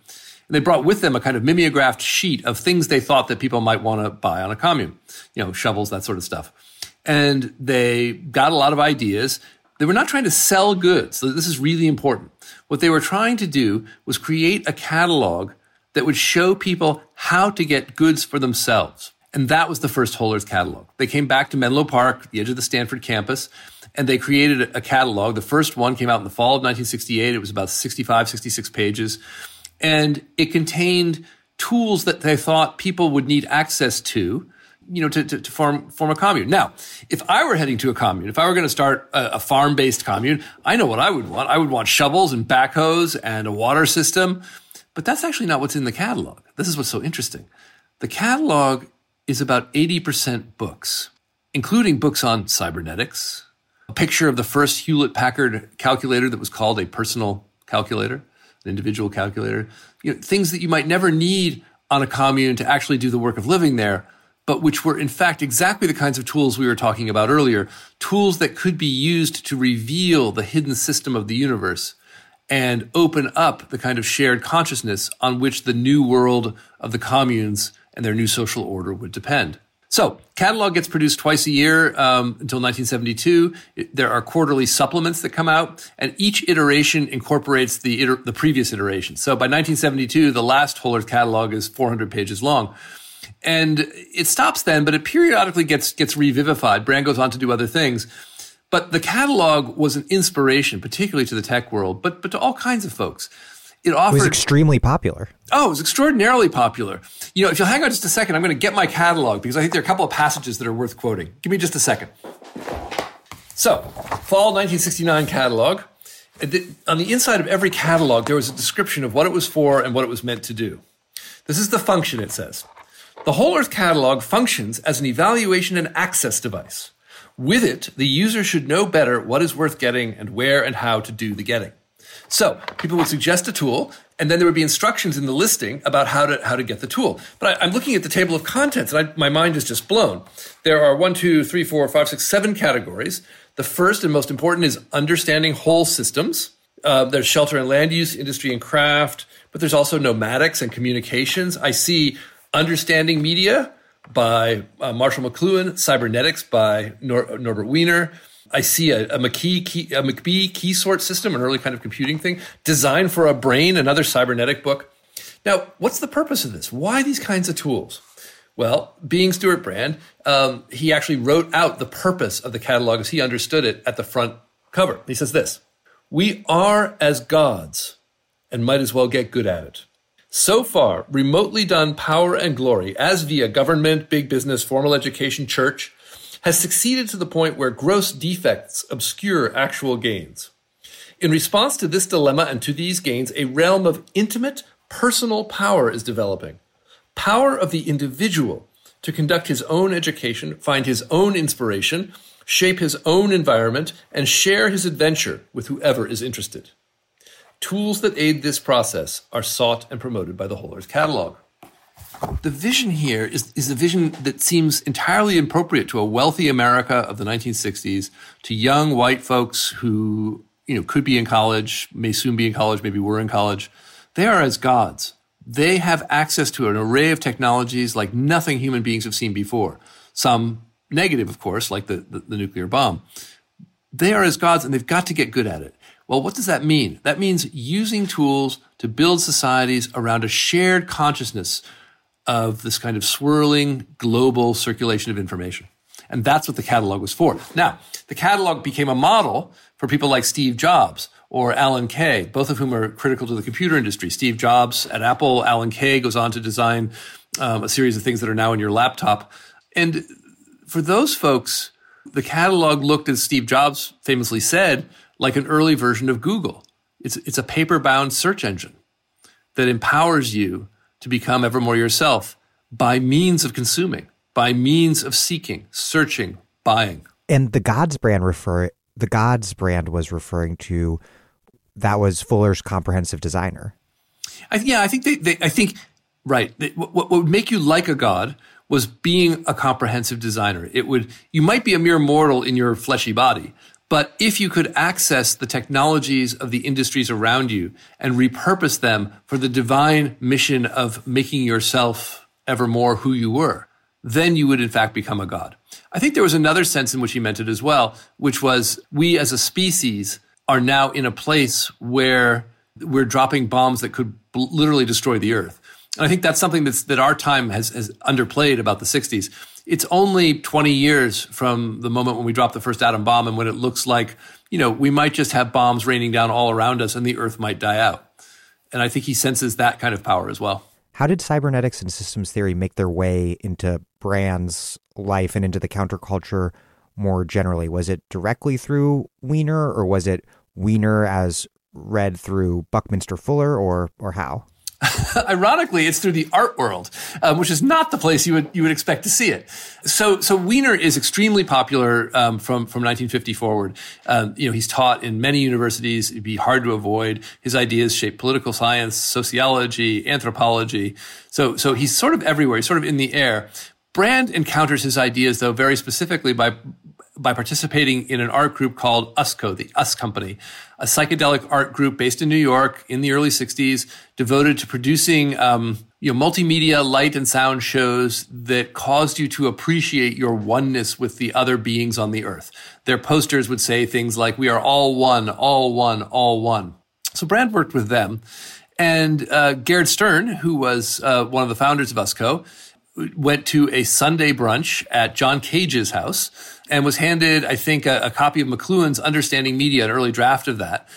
And they brought with them a kind of mimeographed sheet of things they thought that people might want to buy on a commune, you know, shovels, that sort of stuff and they got a lot of ideas. They were not trying to sell goods. This is really important. What they were trying to do was create a catalog that would show people how to get goods for themselves. And that was the first Whole Earth catalog. They came back to Menlo Park, the edge of the Stanford campus, and they created a catalog. The first one came out in the fall of 1968. It was about 65, 66 pages. And it contained tools that they thought people would need access to you know, to, to, to, form form a commune. Now, if I were heading to a commune, if I were going to start a, a farm based commune, I know what I would want. I would want shovels and backhoes and a water system, but that's actually not what's in the catalog. This is what's so interesting. The catalog is about eighty percent books, including books on cybernetics, a picture of the first Hewlett Packard calculator that was called a personal calculator, an individual calculator. You know, things that you might never need on a commune to actually do the work of living there but which were in fact exactly the kinds of tools we were talking about earlier, tools that could be used to reveal the hidden system of the universe and open up the kind of shared consciousness on which the new world of the communes and their new social order would depend. So, catalog gets produced twice a year um, until 1972. There are quarterly supplements that come out, and each iteration incorporates the iter- the previous iteration. So, by 1972, the last Whole Earth catalog is 400 pages long and it stops then, but it periodically gets gets revivified. Brand goes on to do other things. But the catalog was an inspiration, particularly to the tech world, but but to all kinds of folks. It offered it was extremely popular. Oh, it was extraordinarily popular. You know, if you'll hang on just a second, I'm going to get my catalog because I think there are a couple of passages that are worth quoting. Give me just a second. So, fall 1969 catalog. On the inside of every catalog, there was a description of what it was for and what it was meant to do. This is the function, it says. The Whole Earth Catalog functions as an evaluation and access device. With it, the user should know better what is worth getting and where and how to do the getting. So people would suggest a tool, and then there would be instructions in the listing about how to how to get the tool. But I, am looking at the table of contents, and I, my mind is just blown. There are one, two, three, four, five, six, seven categories. The first and most important is understanding whole systems. Uh, there's shelter and land use, industry and craft, but there's also nomadics and communications. I see Understanding Media by uh, Marshall McLuhan, Cybernetics by Nor- Norbert Wiener. I see a, a, McKee key, a McBee key sort system, an early kind of computing thing. designed for a Brain, another cybernetic book. Now, what's the purpose of this? Why these kinds of tools? Well, being Stewart Brand, um, he actually wrote out the purpose of the catalog as he understood it at the front cover. He says this We are as gods and might as well get good at it. So far, remotely done power and glory, as via government, big business, formal education, church, has succeeded to the point where gross defects obscure actual gains. In response to this dilemma and to these gains, a realm of intimate, personal power is developing. Power of the individual to conduct his own education, find his own inspiration, shape his own environment, and share his adventure with whoever is interested. Tools that aid this process are sought and promoted by the Whole Catalog. The vision here is, is a vision that seems entirely appropriate to a wealthy America of the 1960s, to young white folks who you know could be in college, may soon be in college, maybe were in college. They are as gods. They have access to an array of technologies like nothing human beings have seen before. Some negative, of course, like the, the, the nuclear bomb. They are as gods and they've got to get good at it. Well, what does that mean? That means using tools to build societies around a shared consciousness of this kind of swirling global circulation of information. And that's what the catalog was for. Now, the catalog became a model for people like Steve Jobs or Alan Kay, both of whom are critical to the computer industry. Steve Jobs at Apple, Alan Kay goes on to design um, a series of things that are now in your laptop. And for those folks, the catalog looked, as Steve Jobs famously said, like an early version of Google. It's, it's a paper bound search engine that empowers you to become ever more yourself by means of consuming, by means of seeking, searching, buying. And the Gods brand refer the Gods brand was referring to that was Fuller's comprehensive designer. I, yeah, I think they, they I think right. They, what, what would make you like a god was being a comprehensive designer. It would you might be a mere mortal in your fleshy body, but if you could access the technologies of the industries around you and repurpose them for the divine mission of making yourself ever more who you were, then you would in fact become a god. I think there was another sense in which he meant it as well, which was we as a species are now in a place where we're dropping bombs that could literally destroy the earth. And I think that's something that's, that our time has, has underplayed about the 60s. It's only 20 years from the moment when we dropped the first atom bomb and when it looks like, you know, we might just have bombs raining down all around us and the earth might die out. And I think he senses that kind of power as well. How did cybernetics and systems theory make their way into Brand's life and into the counterculture more generally? Was it directly through Wiener or was it Wiener as read through Buckminster Fuller or or how? Ironically, it's through the art world, um, which is not the place you would you would expect to see it. So, so Wiener is extremely popular um, from from 1950 forward. Um, you know, he's taught in many universities. It'd be hard to avoid. His ideas shape political science, sociology, anthropology. So, so he's sort of everywhere. He's sort of in the air. Brand encounters his ideas, though, very specifically by by participating in an art group called USCO, the US Company, a psychedelic art group based in New York in the early 60s, devoted to producing um, you know, multimedia light and sound shows that caused you to appreciate your oneness with the other beings on the earth. Their posters would say things like, We are all one, all one, all one. So Brand worked with them. And uh, Stern, who was uh, one of the founders of USCO, went to a Sunday brunch at John Cage's house and was handed, I think, a, a, copy of McLuhan's Understanding Media, an early draft of that,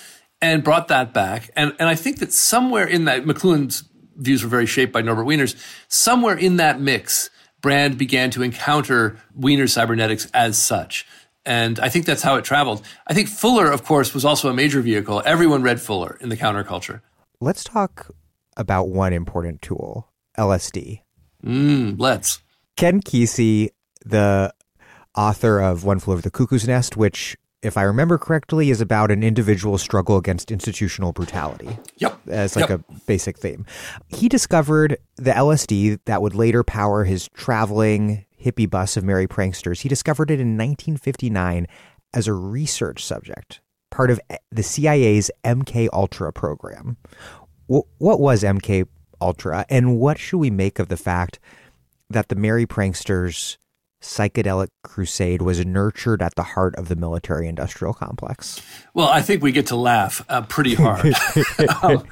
and brought that back. And, and I think that somewhere in that, McLuhan's views were very shaped by Norbert Wiener's. Somewhere in that mix, Brand began to encounter Wiener's cybernetics as such. And I think that's how it traveled. I think Fuller, of course, was also a major vehicle. Everyone read Fuller in the counterculture. Let's talk about one important tool LSD. Mm, let's. Ken Kesey, the author of One Flew Over the Cuckoo's Nest, which, if I remember correctly, is about an individual struggle against institutional brutality. Yep. As like yep. a basic theme. He discovered the LSD that would later power his traveling hippie bus of merry pranksters. He discovered it in 1959 as a research subject, part of the CIA's MK Ultra program. What was MK Ultra, and what should we make of the fact that the Merry Pranksters psychedelic crusade was nurtured at the heart of the military industrial complex? Well, I think we get to laugh uh, pretty hard. um,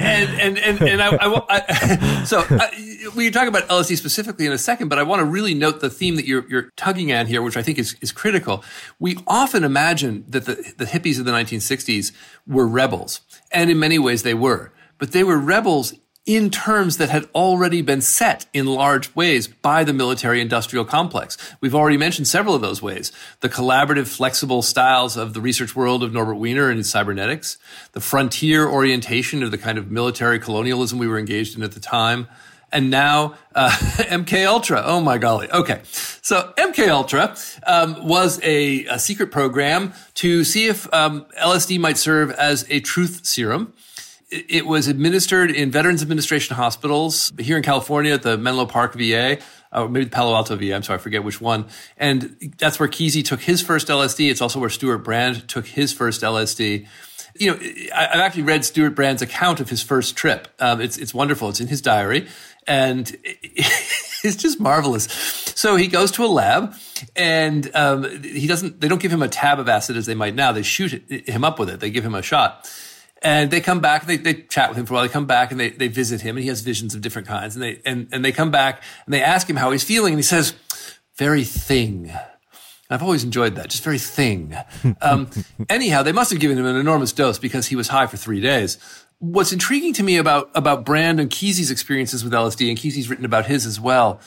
and, and, and, and I, I, I so I, we can talk about LSD specifically in a second, but I want to really note the theme that you're, you're tugging at here, which I think is, is critical. We often imagine that the, the hippies of the 1960s were rebels, and in many ways they were. But they were rebels in terms that had already been set in large ways by the military industrial complex. We've already mentioned several of those ways. The collaborative, flexible styles of the research world of Norbert Wiener and cybernetics, the frontier orientation of the kind of military colonialism we were engaged in at the time, and now uh, MK Ultra. Oh my golly. Okay, so MK Ultra um, was a, a, secret program to see if um, LSD might serve as a truth serum. It, was administered in Veterans Administration hospitals here in California at the Menlo Park VA. Or maybe the Palo Alto VA, I'm sorry, I forget which one. And that's where Kesey took his first LSD. It's also where Stewart Brand took his first LSD you know, I've actually read Stewart Brand's account of his first trip. Um, it's it's wonderful. It's in his diary, and it's just marvelous. So he goes to a lab, and um, he doesn't. They don't give him a tab of acid as they might now. They shoot him up with it. They give him a shot. And they come back, they, they chat with him for a while. They come back and they, they visit him, and he has visions of different kinds. And they and, and they come back and they ask him how he's feeling, and he says, "Very thing." I've always enjoyed that, just very thing. Um, anyhow, they must have given him an enormous dose because he was high for three days. What's intriguing to me about about Brand and Kesey's experiences with LSD, and Kesey's written about his as well,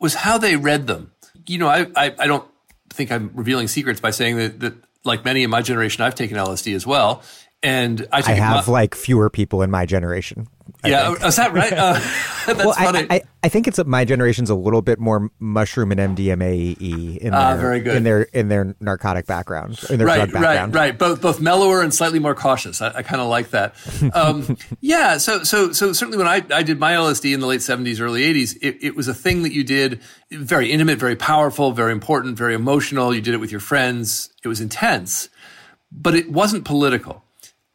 was how they read them. You know, I I, I don't think I'm revealing secrets by saying that that like many in my generation, I've taken LSD as well, and I, I have my, like fewer people in my generation. I yeah, think. is that right? Uh, that's well, funny. I, I, I, think it's my generation's a little bit more mushroom and MDMA in ah, their, in their in their narcotic background, in their right, drug background. Right, right, both both mellower and slightly more cautious. I, I kind of like that. Um, yeah, so so so certainly when I, I did my LSD in the late seventies, early eighties, it, it was a thing that you did very intimate, very powerful, very important, very emotional. You did it with your friends. It was intense, but it wasn't political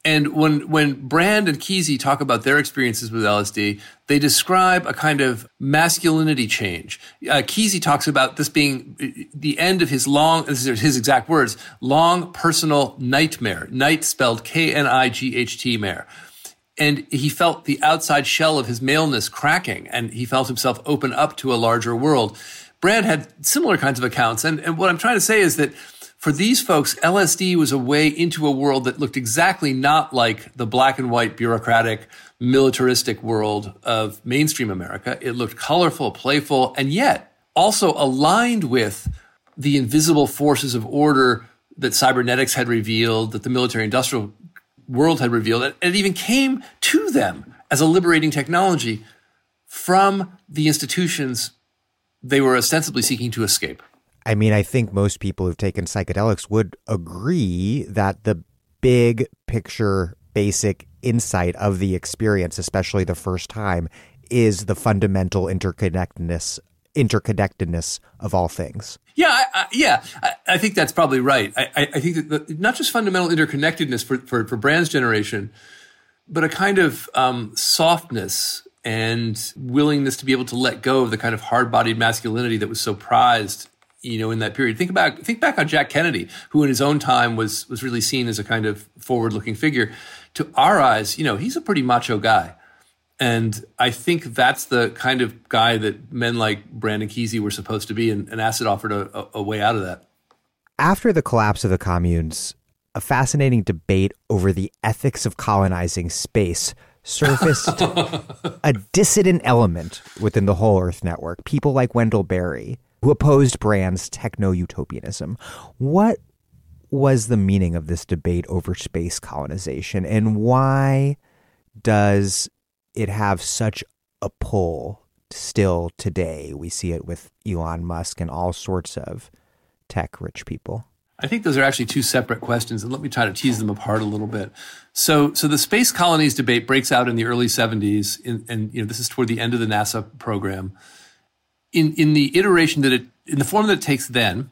and when when Brand and Kesey talk about their experiences with LSD, they describe a kind of masculinity change. Uh, talks about this being uh, the end of his long, this is his exact words, long personal nightmare. Night spelled K N I G H T mare. And he felt the outside shell of his maleness cracking, and he felt himself open up to a larger world. Brand had similar kinds of accounts, and, and what I'm trying to say is that for these folks, LSD was a way into a world that looked exactly not like the black and white bureaucratic militaristic world of mainstream America. It looked colorful, playful, and yet also aligned with the invisible forces of order that cybernetics had revealed, that the military industrial world had revealed. And it even came to them as a liberating technology from the institutions they were ostensibly seeking to escape. I mean, I think most people who've taken psychedelics would agree that the big picture, basic insight of the experience, especially the first time, is the fundamental interconnectedness interconnectedness of all things. Yeah, I, I, yeah, I, I, think that's probably right. I, think that the, not just fundamental interconnectedness for, for, for Brand's generation, but a kind of um, softness and willingness to be able to let go of the kind of hard-bodied masculinity that was so prized you know, in that period. Think about think back on Jack Kennedy, who in his own time was was really seen as a kind of forward-looking figure. To our eyes, you know, he's a pretty macho guy. And I think that's the kind of guy that men like Brand and Kesey were supposed to be, and, and Acid offered a, a, a way out of that. After the collapse of the communes, a fascinating debate over the ethics of colonizing space surfaced a dissident element within the whole Earth network. People like Wendell Berry, who opposed Brand's techno utopianism. What was the meaning of this debate over space colonization, and why does it have such a pull still today? We see it with Elon Musk and all sorts of tech rich people. I think those are actually two separate questions, and let me try to tease them apart a little bit. So, so the space colonies debate breaks out in the early '70s, in, and you know this is toward the end of the NASA program in in the iteration that it in the form that it takes then,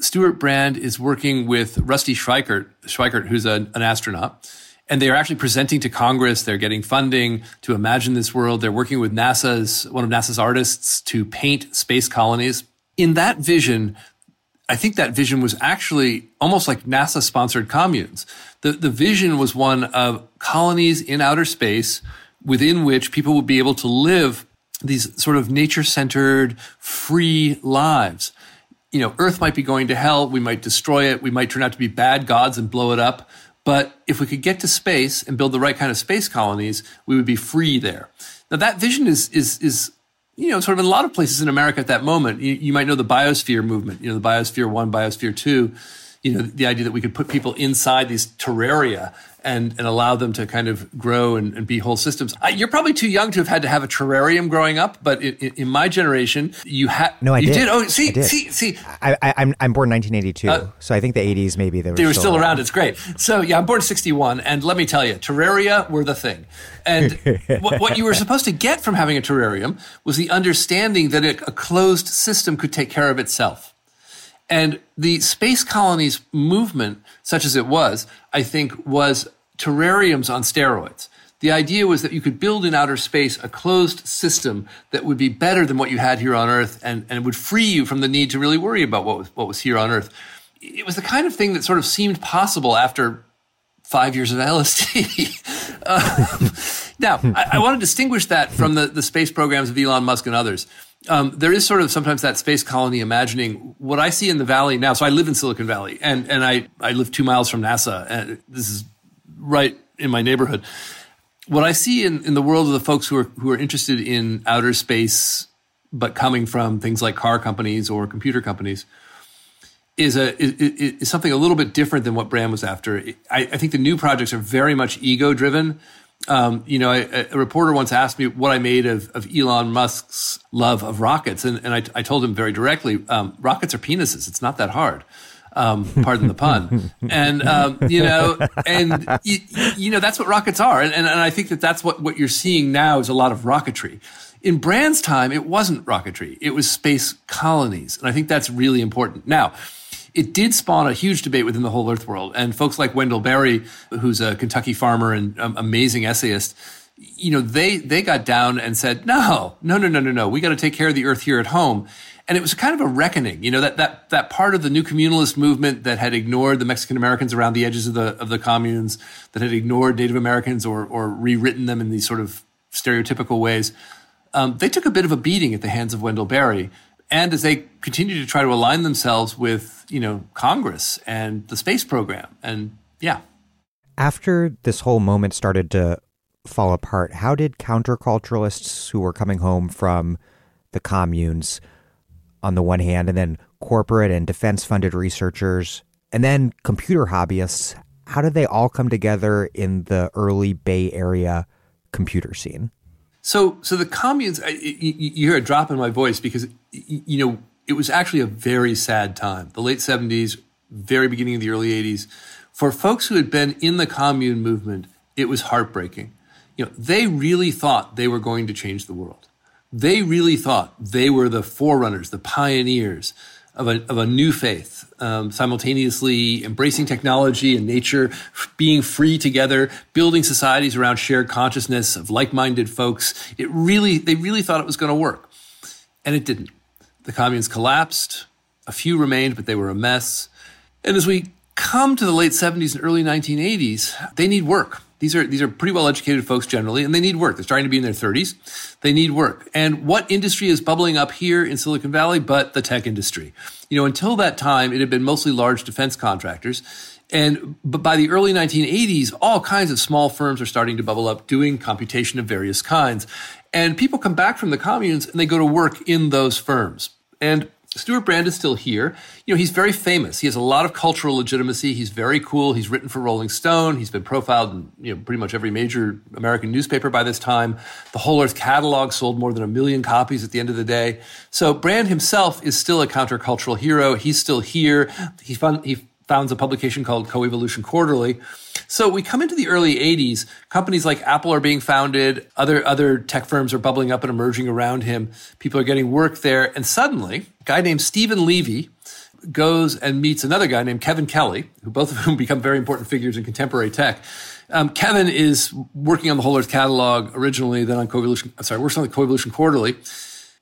Stewart Brand is working with Rusty Schweickart, Schweickart who's a, an astronaut, and they are actually presenting to Congress. They're getting funding to imagine this world. They're working with NASA's one of NASA's artists to paint space colonies. In that vision, I think that vision was actually almost like NASA sponsored communes. The, the vision was one of colonies in outer space within which people would be able to live these sort of nature centered, free lives. You know, Earth might be going to hell. We might destroy it. We might turn out to be bad gods and blow it up. But if we could get to space and build the right kind of space colonies, we would be free there. Now that vision is, is, is, you know, sort of in a lot of places in America at that moment. You, you might know the biosphere movement, you know, the biosphere one, biosphere two, you know, the idea that we could put people inside these terraria and, and allow them to kind of grow and, and be whole systems. you're probably too young to have had to have a terrarium growing up, but in, in my generation, you had. No, I you did. did. Oh, see, did. see, see. I, I, I'm I'm born 1982, uh, so I think the 80s maybe they were, they were still, still around. It's great. So yeah, I'm born 61, and let me tell you, terraria were the thing. And what, what, you were supposed to get from having a terrarium was the understanding that a, a closed system could take care of itself. And the space colonies movement, such as it was, I think was terrariums on steroids. The idea was that you could build in outer space a closed system that would be better than what you had here on Earth and, and would free you from the need to really worry about what was, what was here on Earth. It was the kind of thing that sort of seemed possible after five years of LSD. um, now, I, I, want to distinguish that from the, the space programs of Elon Musk and others. Um, there is sort of sometimes that space colony imagining what I see in the valley now. So I live in Silicon Valley, and and I I live two miles from NASA, and this is right in my neighborhood. What I see in, in the world of the folks who are who are interested in outer space, but coming from things like car companies or computer companies, is a is, is something a little bit different than what Brand was after. I, I think the new projects are very much ego driven um, you know, a, a, reporter once asked me what I made of, of Elon Musk's love of rockets, and, and I, I told him very directly, um, rockets are penises. It's not that hard. Um, pardon the pun. And um, you know, and you, you, know that's what rockets are, and, and, and I think that that's what what you're seeing now is a lot of rocketry. In Brand's time, it wasn't rocketry; it was space colonies, and I think that's really important. Now, it did spawn a huge debate within the whole Earth world. And folks like Wendell Berry, who's a Kentucky farmer and um, amazing essayist, you know, they they got down and said, no, no, no, no, no, no. We got to take care of the Earth here at home. And it was kind of a reckoning, you know, that that that part of the new communalist movement that had ignored the Mexican Americans around the edges of the of the communes, that had ignored Native Americans or or rewritten them in these sort of stereotypical ways. Um, they took a bit of a beating at the hands of Wendell Berry and as they continue to try to align themselves with you know Congress and the space program, and yeah. After this whole moment started to fall apart, how did counterculturalists who were coming home from the communes, on the one hand, and then corporate and defense-funded researchers, and then computer hobbyists, how did they all come together in the early Bay Area computer scene? So, so the communes, you, you hear a drop in my voice because, you know, it was actually a very sad time. The late 70s, very beginning of the early 80s. For folks who had been in the commune movement, it was heartbreaking. You know, they really thought they were going to change the world. They really thought they were the forerunners, the pioneers of a, of a new faith, um, simultaneously embracing technology and nature, being free together, building societies around shared consciousness of like-minded folks. It really, they really thought it was going to work. And it didn't. The communes collapsed. A few remained, but they were a mess. And as we come to the late 70s and early 1980s, they need work. These are these are pretty well educated folks generally, and they need work. They're starting to be in their 30s. They need work. And what industry is bubbling up here in Silicon Valley but the tech industry? You know, until that time, it had been mostly large defense contractors. And but by the early 1980s, all kinds of small firms are starting to bubble up doing computation of various kinds. And people come back from the communes and they go to work in those firms. And Stewart Brand is still here. You know, he's very famous. He has a lot of cultural legitimacy. He's very cool. He's written for Rolling Stone. He's been profiled in you know pretty much every major American newspaper by this time. The Whole Earth catalog sold more than a million copies at the end of the day. So Brand himself is still a countercultural hero. He's still here. He, found, he founds a publication called Coevolution Quarterly. So we come into the early 80s, companies like Apple are being founded, other other tech firms are bubbling up and emerging around him. People are getting work there, and suddenly, a guy named Steven Levy goes and meets another guy named Kevin Kelly, who both of whom become very important figures in contemporary tech. Um, Kevin is working on the Whole Earth catalog originally, then on Coevolution, sorry, works on the Coevolution Quarterly.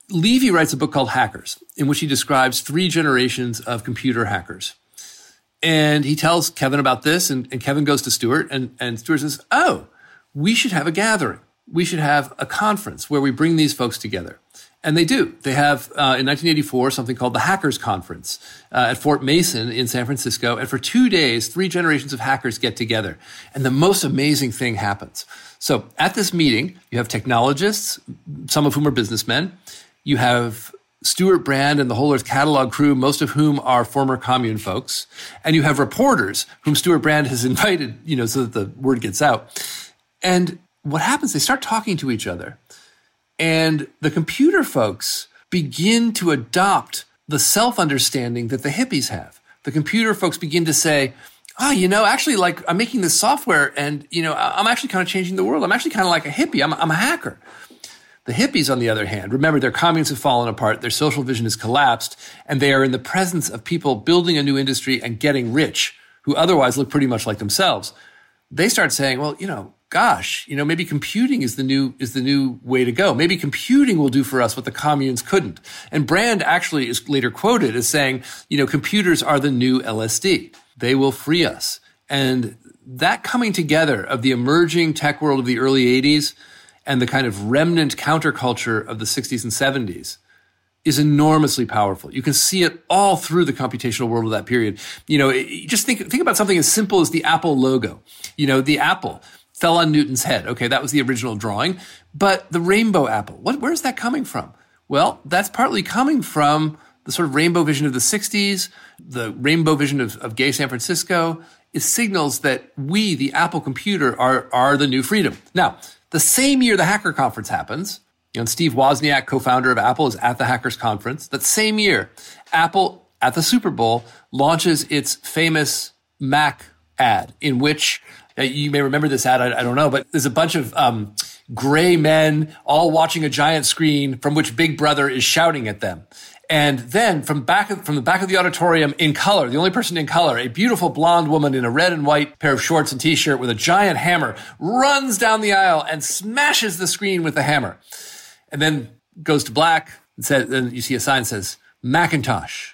Levy writes a book called Hackers, in which he describes three generations of computer hackers. And he tells Kevin about this, and, and Kevin goes to Stewart, and, and Stewart says, Oh, we should have a gathering. We should have a conference where we bring these folks together. And they do. They have, uh, in 1984, something called the Hackers Conference uh, at Fort Mason in San Francisco. And for two days, three generations of hackers get together. And the most amazing thing happens. So at this meeting, you have technologists, some of whom are businessmen. You have Stewart Brand and the Whole Earth Catalog crew, most of whom are former commune folks, and you have reporters whom Stewart Brand has invited, you know, so that the word gets out. And what happens? They start talking to each other, and the computer folks begin to adopt the self understanding that the hippies have. The computer folks begin to say, oh, you know, actually, like I'm making this software and, you know, I'm actually kind of changing the world. I'm actually kind of like a hippie. I'm, I'm a hacker. The hippies, on the other hand, remember their communes have fallen apart, their social vision has collapsed, and they are in the presence of people building a new industry and getting rich who otherwise look pretty much like themselves. They start saying, well, you know, gosh, you know, maybe computing is the new is the new way to go. Maybe computing will do for us what the communes couldn't. And Brand actually is later quoted as saying, you know, computers are the new LSD. They will free us. And that coming together of the emerging tech world of the early 80s and the kind of remnant counterculture of the 60s and 70s is enormously powerful. You can see it all through the computational world of that period. You know, just think think about something as simple as the Apple logo. You know, the apple fell on Newton's head. Okay, that was the original drawing. But the rainbow apple, what, where's that coming from? Well, that's partly coming from the sort of rainbow vision of the 60s, the rainbow vision of, of gay San Francisco. It signals that we, the Apple computer, are, are the new freedom. Now, the same year the Hacker Conference happens, you know, Steve Wozniak, co-founder of Apple, is at the Hackers Conference. That same year, Apple at the Super Bowl launches its famous Mac ad, in which uh, you may remember this ad. I, I, don't know, but there's a bunch of um, gray men all watching a giant screen from which Big Brother is shouting at them. And then from back of, from the back of the auditorium in color, the only person in color, a beautiful blonde woman in a red and white pair of shorts and t-shirt with a giant hammer runs down the aisle and smashes the screen with the hammer. And then goes to black and says, then you see a sign that says Macintosh.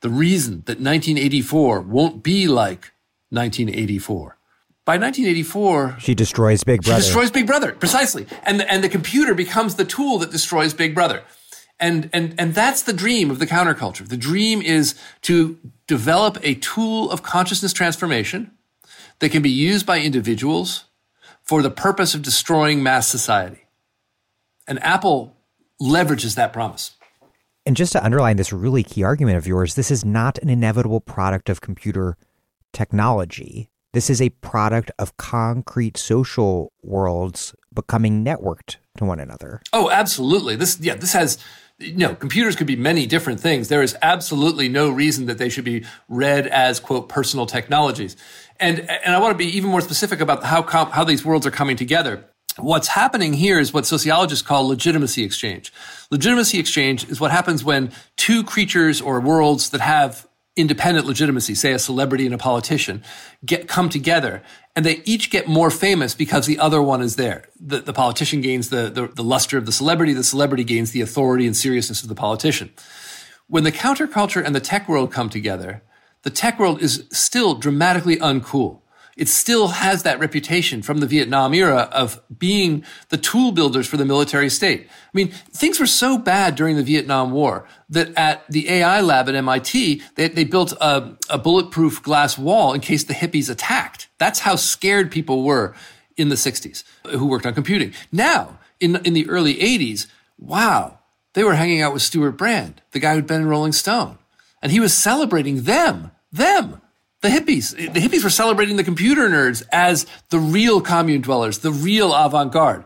The reason that 1984 won't be like 1984 by 1984, she destroys Big Brother. She destroys Big Brother precisely, and the, and the computer becomes the tool that destroys Big Brother, and and and that's the dream of the counterculture. The dream is to develop a tool of consciousness transformation that can be used by individuals for the purpose of destroying mass society, and Apple leverages that promise. And just to underline this really key argument of yours, this is not an inevitable product of computer technology this is a product of concrete social worlds becoming networked to one another. Oh, absolutely. This yeah, this has you know, computers could be many different things. There is absolutely no reason that they should be read as quote personal technologies. And and I want to be even more specific about how com- how these worlds are coming together. What's happening here is what sociologists call legitimacy exchange. Legitimacy exchange is what happens when two creatures or worlds that have independent legitimacy, say a celebrity and a politician, get come together and they each get more famous because the other one is there. The, the politician gains the, the, the luster of the celebrity, the celebrity gains the authority and seriousness of the politician. When the counterculture and the tech world come together, the tech world is still dramatically uncool it still has that reputation from the Vietnam era of being the tool builders for the military state. I mean, things were so bad during the Vietnam War that at the AI lab at MIT, they, they built a, a bulletproof glass wall in case the hippies attacked. That's how scared people were in the 60s who worked on computing. Now, in, in the early 80s, wow, they were hanging out with Stewart Brand, the guy who'd been in Rolling Stone. And he was celebrating them, them the hippies. The hippies were celebrating the computer nerds as the real commune dwellers, the real avant garde.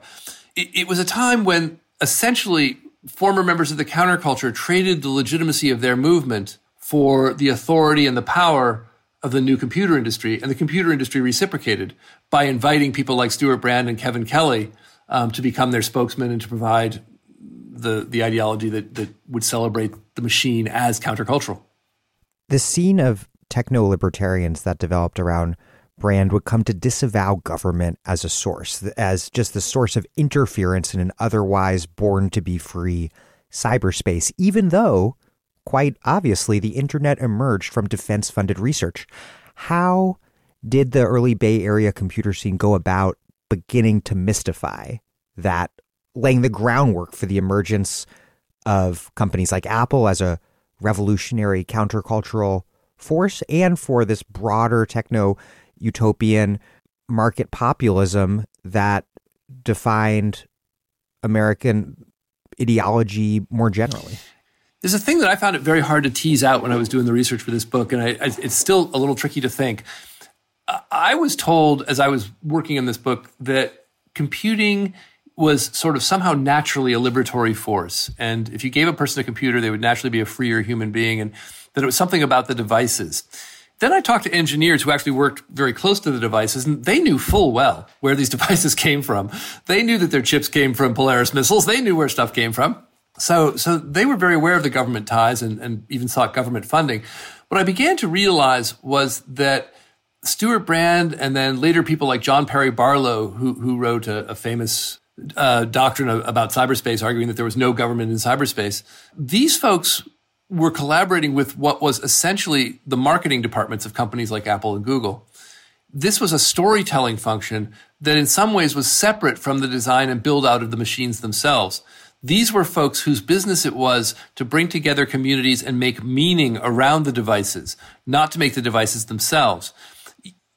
It, it, was a time when essentially former members of the counterculture traded the legitimacy of their movement for the authority and the power of the new computer industry. And the computer industry reciprocated by inviting people like Stewart Brand and Kevin Kelly um, to become their spokesman and to provide the, the ideology that, that would celebrate the machine as countercultural. The scene of techno libertarians that developed around Brand would come to disavow government as a source, as just the source of interference in an otherwise born to be free cyberspace, even though, quite obviously, the internet emerged from defense funded research. How did the early Bay Area computer scene go about beginning to mystify that, laying the groundwork for the emergence of companies like Apple as a revolutionary countercultural force and for this broader techno utopian market populism that defined American ideology more generally. There's a thing that I found it very hard to tease out when I was doing the research for this book, and I, I, it's still a little tricky to think. I was told as I was working on this book that computing was sort of somehow naturally a liberatory force. And if you gave a person a computer, they would naturally be a freer human being, and that it was something about the devices. Then I talked to engineers who actually worked very close to the devices, and they knew full well where these devices came from. They knew that their chips came from Polaris missiles. They knew where stuff came from. So, so they were very aware of the government ties and, and even sought government funding. What I began to realize was that Stewart Brand and then later people like John Perry Barlow, who, who wrote a, a famous uh, doctrine about cyberspace, arguing that there was no government in cyberspace, these folks were collaborating with what was essentially the marketing departments of companies like Apple and Google. This was a storytelling function that in some ways was separate from the design and build out of the machines themselves. These were folks whose business it was to bring together communities and make meaning around the devices, not to make the devices themselves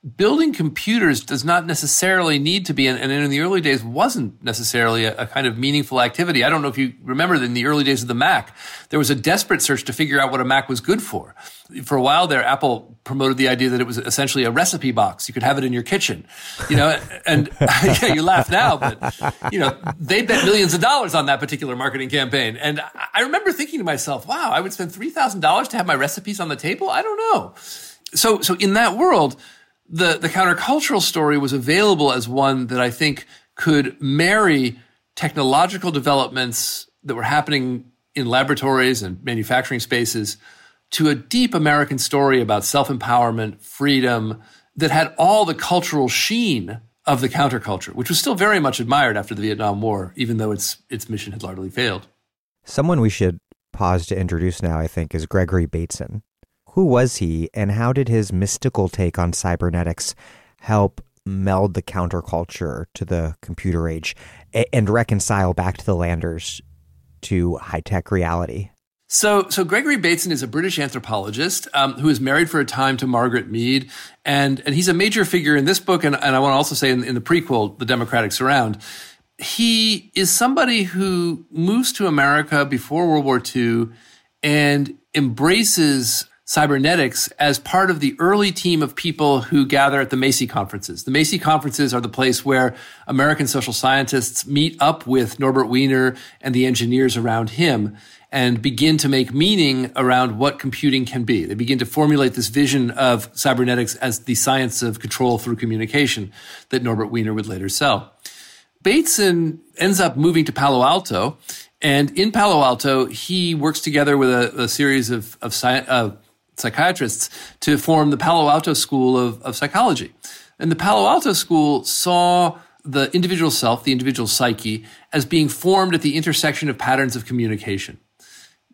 building computers does not necessarily need to be, and, in the early days wasn't necessarily a, a, kind of meaningful activity. I don't know if you remember that in the early days of the Mac, there was a desperate search to figure out what a Mac was good for. For a while there, Apple promoted the idea that it was essentially a recipe box. You could have it in your kitchen, you know, and yeah, you laugh now, but you know, they bet millions of dollars on that particular marketing campaign. And I remember thinking to myself, wow, I would spend $3,000 to have my recipes on the table. I don't know. So, so in that world, the, the countercultural story was available as one that I think could marry technological developments that were happening in laboratories and manufacturing spaces to a deep American story about self empowerment, freedom, that had all the cultural sheen of the counterculture, which was still very much admired after the Vietnam War, even though its, its mission had largely failed. Someone we should pause to introduce now, I think, is Gregory Bateson. Who was he, and how did his mystical take on cybernetics help meld the counterculture to the computer age and reconcile back to the landers to high tech reality? So, so Gregory Bateson is a British anthropologist um, who is married for a time to Margaret Mead, and and he's a major figure in this book, and, and I want to also say in, in the prequel, The Democratic Surround. He is somebody who moves to America before World War II and embraces cybernetics as part of the early team of people who gather at the Macy conferences. The Macy conferences are the place where American social scientists meet up with Norbert Wiener and the engineers around him and begin to make meaning around what computing can be. They begin to formulate this vision of cybernetics as the science of control through communication that Norbert Wiener would later sell. Bateson ends up moving to Palo Alto and in Palo Alto, he works together with a, a series of, of, sci- of psychiatrists to form the Palo Alto School of, of Psychology. And the Palo Alto School saw the individual self, the individual psyche, as being formed at the intersection of patterns of communication.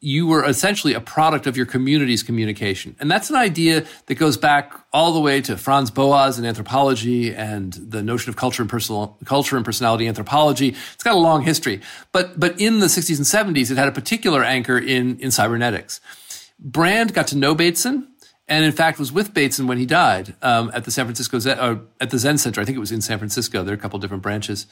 You were essentially a product of your community's communication. And that's an idea that goes back all the way to Franz Boas in anthropology and the notion of culture and personal, culture and personality anthropology. It's got a long history. But, but in the 60s and 70s, it had a particular anchor in, in cybernetics. Brand got to know Bateson, and in fact was with Bateson when he died um, at the San Francisco Zen, uh, at the Zen Center. I think it was in San Francisco. There are a couple different branches,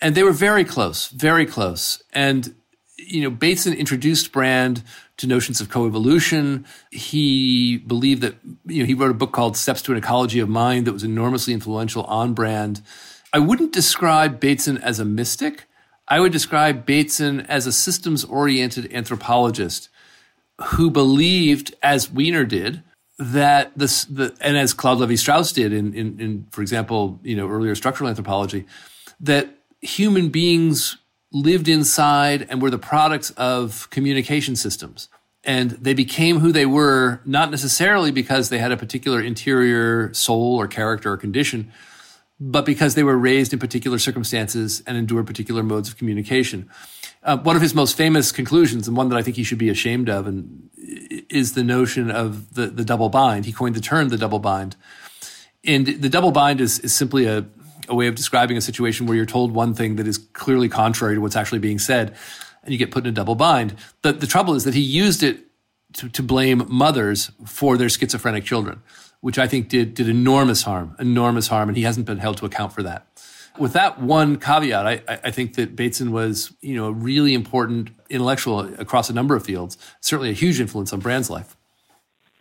and they were very close, very close. And you know, Bateson introduced Brand to notions of coevolution. He believed that you know he wrote a book called Steps to an Ecology of Mind that was enormously influential on Brand. I wouldn't describe Bateson as a mystic. I would describe Bateson as a systems oriented anthropologist who believed, as Wiener did, that this, the, and as Claude Levi Strauss did in, in, in, for example, you know, earlier structural anthropology, that human beings lived inside and were the products of communication systems. And they became who they were, not necessarily because they had a particular interior soul or character or condition, but because they were raised in particular circumstances and endured particular modes of communication. Uh, one of his most famous conclusions, and one that I think he should be ashamed of, and is the notion of the, the double bind. He coined the term the double bind. And the double bind is, is simply a, a way of describing a situation where you're told one thing that is clearly contrary to what's actually being said, and you get put in a double bind. But the trouble is that he used it to, to blame mothers for their schizophrenic children, which I think did, did enormous harm, enormous harm, and he hasn't been held to account for that. With that one caveat, I, I think that Bateson was, you know, a really important intellectual across a number of fields, certainly a huge influence on Brand's life.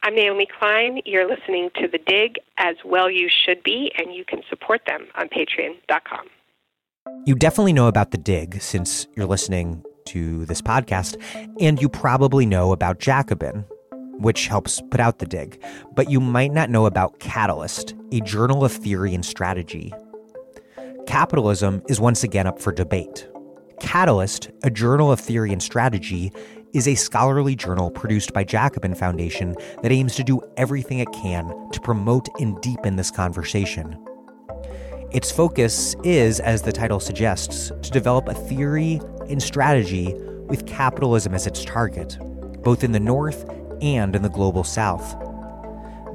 I'm Naomi Klein. You're listening to The Dig, as well you should be, and you can support them on patreon.com. You definitely know about The Dig since you're listening to this podcast, and you probably know about Jacobin, which helps put out The Dig, but you might not know about Catalyst, a journal of theory and strategy capitalism is once again up for debate. Catalyst, a journal of theory and strategy, is a scholarly journal produced by Jacobin Foundation that aims to do everything it can to promote and deepen this conversation. Its focus is, as the title suggests, to develop a theory and strategy with capitalism as its target, both in the North and in the global South.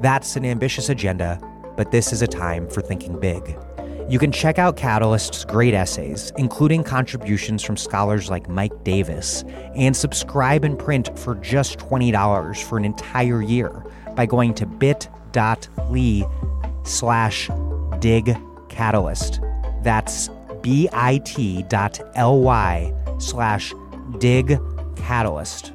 That's an ambitious agenda, but this is a time for thinking big. You can check out Catalyst's great essays, including contributions from scholars like Mike Davis, and subscribe in print for just $20 for an entire year by going to bit.ly slash dig catalyst. That's bit.ly slash dig catalyst.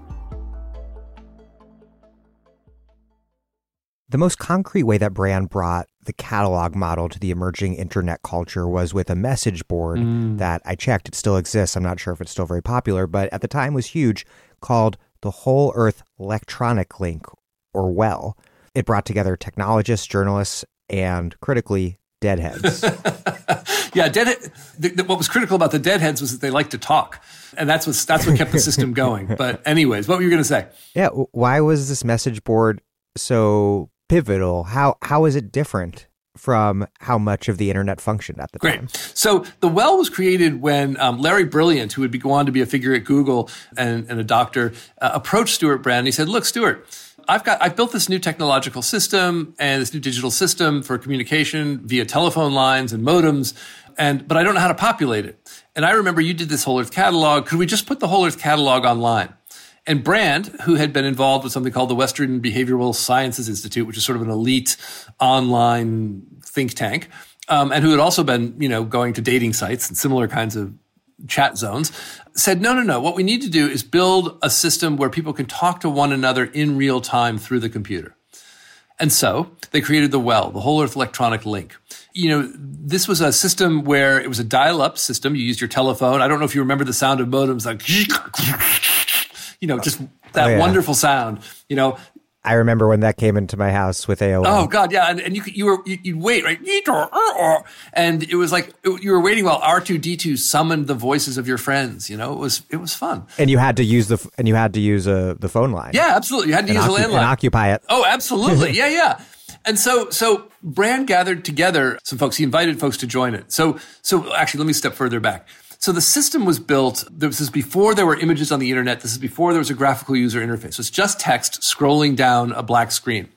The most concrete way that Brand brought the catalog model to the emerging internet culture was with a message board mm. that I checked. It still exists. I'm not sure if it's still very popular, but at the time was huge called the Whole Earth Electronic Link, or WELL. It brought together technologists, journalists, and critically, deadheads. yeah, deadhead. The, the, what was critical about the deadheads was that they liked to talk, and that's what that's what kept the system going. But anyways, what were you going to say? Yeah, why was this message board so pivotal? How how is it different from how much of the internet functioned at the Great. time? So the well was created when um, Larry Brilliant, who would be, go on to be a figure at Google and, and a doctor, uh, approached Stewart Brand. He said, "Look, Stewart." I've got I've built this new technological system and this new digital system for communication via telephone lines and modems and but I don't know how to populate it. And I remember you did this whole earth catalog. Could we just put the whole earth catalog online? And Brand, who had been involved with something called the Western Behavioral Sciences Institute, which is sort of an elite online think tank, um, and who had also been, you know, going to dating sites and similar kinds of chat zones, said, no, no, no. What we need to do is build a system where people can talk to one another in real time through the computer. And so they created the WELL, the Whole Earth Electronic Link. You know, this was a system where it was a dial up system. You used your telephone. I don't know if you remember the sound of modems like you know, just oh, that oh, yeah. wonderful sound. You know, I remember when that came into my house with AOL. Oh God, yeah, and, and you you were you, would wait right, and it was like you were waiting while R two D two summoned the voices of your friends. You know, it was it was fun. And you had to use the and you had to use a the phone line. Yeah, absolutely. You had to use occup- a landline and occupy it. Oh, absolutely. yeah, yeah. And so, so Brand gathered together some folks. He invited folks to join it. So, so actually, let me step further back. So the system was built, this is before there were images on the internet. This is before there was a graphical user interface. So it's just text scrolling down a black screen.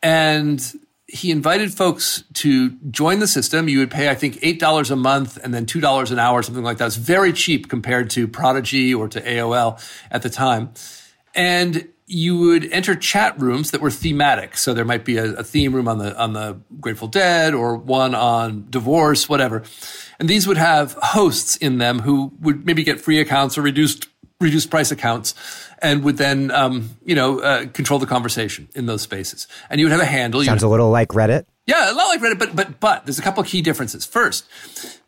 And he invited folks to join the system. You would pay, I think, $8 a month and then $2 an hour, something like that. It's very cheap compared to Prodigy or to AOL at the time. And you would enter chat rooms that were thematic. So there might be a, a, theme room on the on the Grateful Dead or one on divorce, whatever. And these would have hosts in them who would maybe get free accounts or reduced reduced price accounts, and would then um, you know uh, control the conversation in those spaces. And you would have a handle. Sounds a little like Reddit. Yeah, a lot like Reddit, but but but there's a couple of key differences. First,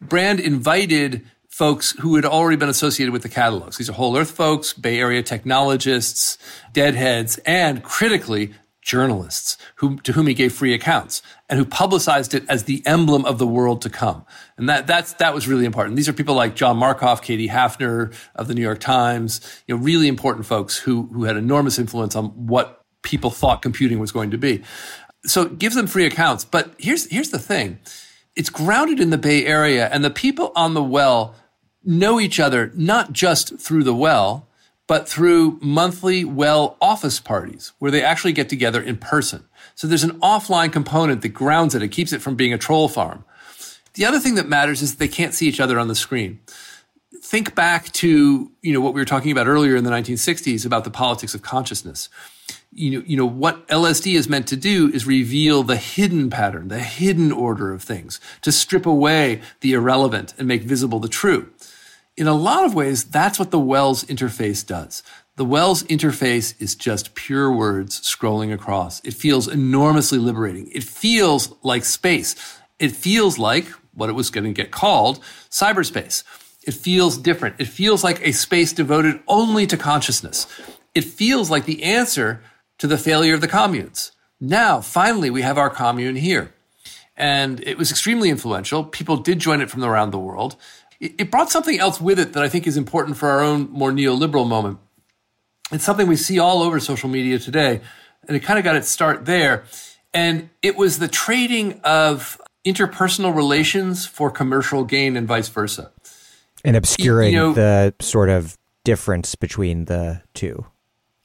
Brand invited folks who had already been associated with the catalogs. These are Whole Earth folks, Bay Area technologists, deadheads, and critically, journalists who, to whom he gave free accounts and who publicized it as the emblem of the world to come. And that, that's, that was really important. These are people like John Markoff, Katie Hafner of the New York Times, you know, really important folks who, who had enormous influence on what people thought computing was going to be. So give them free accounts. But here's, here's the thing. It's grounded in the Bay Area and the people on the well know each other not just through the well, but through monthly well office parties where they actually get together in person. So there's an offline component that grounds it. It keeps it from being a troll farm. The other thing that matters is that they can't see each other on the screen. Think back to, you know, what we were talking about earlier in the 1960s about the politics of consciousness you know, you know, what LSD is meant to do is reveal the hidden pattern, the hidden order of things, to strip away the irrelevant and make visible the true. In a lot of ways, that's what the Wells interface does. The Wells interface is just pure words scrolling across. It feels enormously liberating. It feels like space. It feels like what it was going to get called cyberspace. It feels different. It feels like a space devoted only to consciousness. It feels like the answer to the failure of the communes. Now, finally, we have our commune here. And it was extremely influential. People did join it from around the world. It brought something else with it that I think is important for our own more neoliberal moment. It's something we see all over social media today. And it kind of got its start there. And it was the trading of interpersonal relations for commercial gain and vice versa. And obscuring you know, the sort of difference between the two.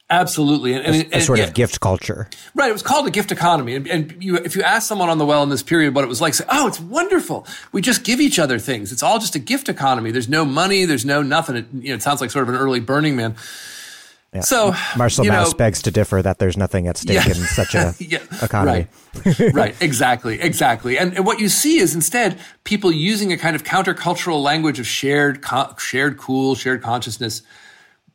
Absolutely, and, and, a, a and, sort yeah. of gift culture, right? It was called a gift economy, and, and you, if you ask someone on the well in this period what it was like, say, "Oh, it's wonderful. We just give each other things. It's all just a gift economy. There's no money. There's no nothing. It, you know, it sounds like sort of an early Burning Man." Yeah. So Marcel Mauss know, begs to differ that there's nothing at stake yeah, in such a yeah, economy. Right, right, exactly, exactly. And, and, what you see is instead people using a kind of countercultural language of shared, co- shared cool, shared consciousness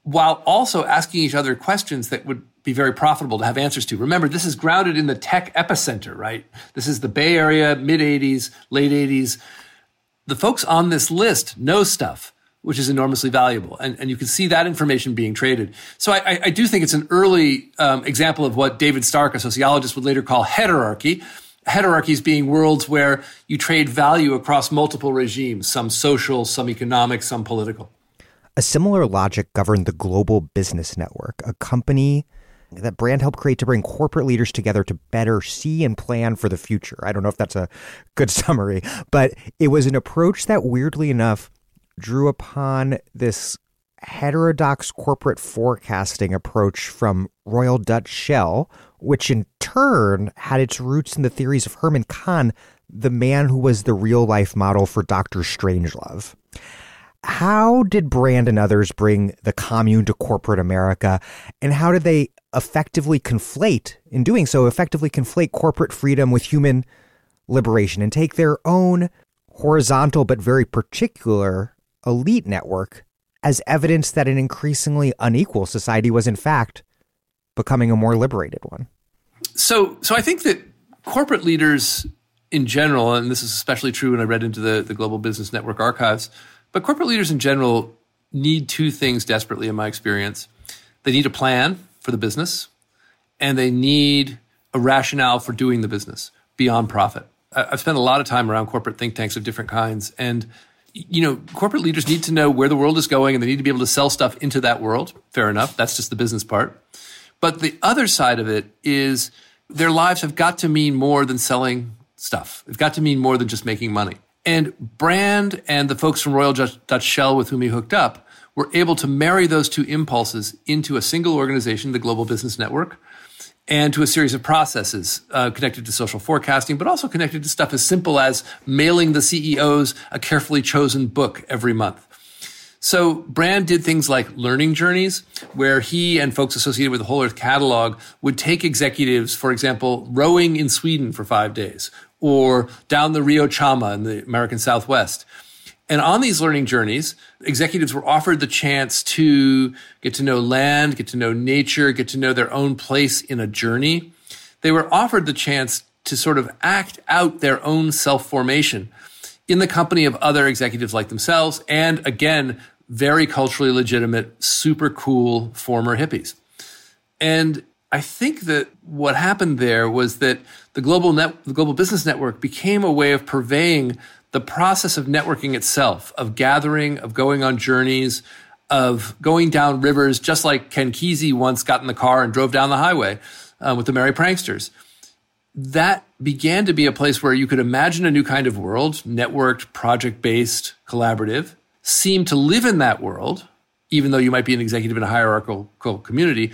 while also asking each other questions that would be very profitable to have answers to. Remember, this is grounded in the tech epicenter, right? This is the Bay Area, mid 80s, late 80s. The folks on this list know stuff, which is enormously valuable. And, and you can see that information being traded. So I, I do think it's an early um, example of what David Stark, a sociologist, would later call heterarchy. Heterarchies being worlds where you trade value across multiple regimes, some social, some economic, some political. A similar logic governed the Global Business Network, a company that Brand helped create to bring corporate leaders together to better see and plan for the future. I don't know if that's a good summary, but it was an approach that weirdly enough drew upon this heterodox corporate forecasting approach from Royal Dutch Shell, which in turn had its roots in the theories of Herman Kahn, the man who was the real life model for Dr. Strangelove. How did Brand and others bring the commune to corporate America? And how did they effectively conflate, in doing so, effectively conflate corporate freedom with human liberation and take their own horizontal but very particular elite network as evidence that an increasingly unequal society was, in fact, becoming a more liberated one? So, so I think that corporate leaders in general, and this is especially true when I read into the, the Global Business Network archives, but corporate leaders in general need two things desperately, in my experience. They need a plan for the business, and they need a rationale for doing the business beyond profit. I've spent a lot of time around corporate think tanks of different kinds, and you know, corporate leaders need to know where the world is going, and they need to be able to sell stuff into that world. Fair enough. That's just the business part. But the other side of it is their lives have got to mean more than selling stuff. They've got to mean more than just making money. And Brand and the folks from Royal Dutch Shell with whom he hooked up were able to marry those two impulses into a single organization, the Global Business Network, and to a series of processes uh, connected to social forecasting, but also connected to stuff as simple as mailing the CEOs a carefully chosen book every month. So Brand did things like learning journeys, where he and folks associated with the Whole Earth Catalog would take executives, for example, rowing in Sweden for five days, or down the Rio Chama in the American Southwest. And on these learning journeys, executives were offered the chance to get to know land, get to know nature, get to know their own place in a journey. They were offered the chance to sort of act out their own self formation in the company of other executives like themselves. And again, very culturally legitimate, super cool former hippies. And I think that what happened there was that the global net, the global business network became a way of purveying the process of networking itself, of gathering, of going on journeys, of going down rivers, just like Ken Kesey once got in the car and drove down the highway uh, with the Merry Pranksters. That began to be a place where you could imagine a new kind of world, networked, project based, collaborative, seem to live in that world, even though you might be an executive in a hierarchical community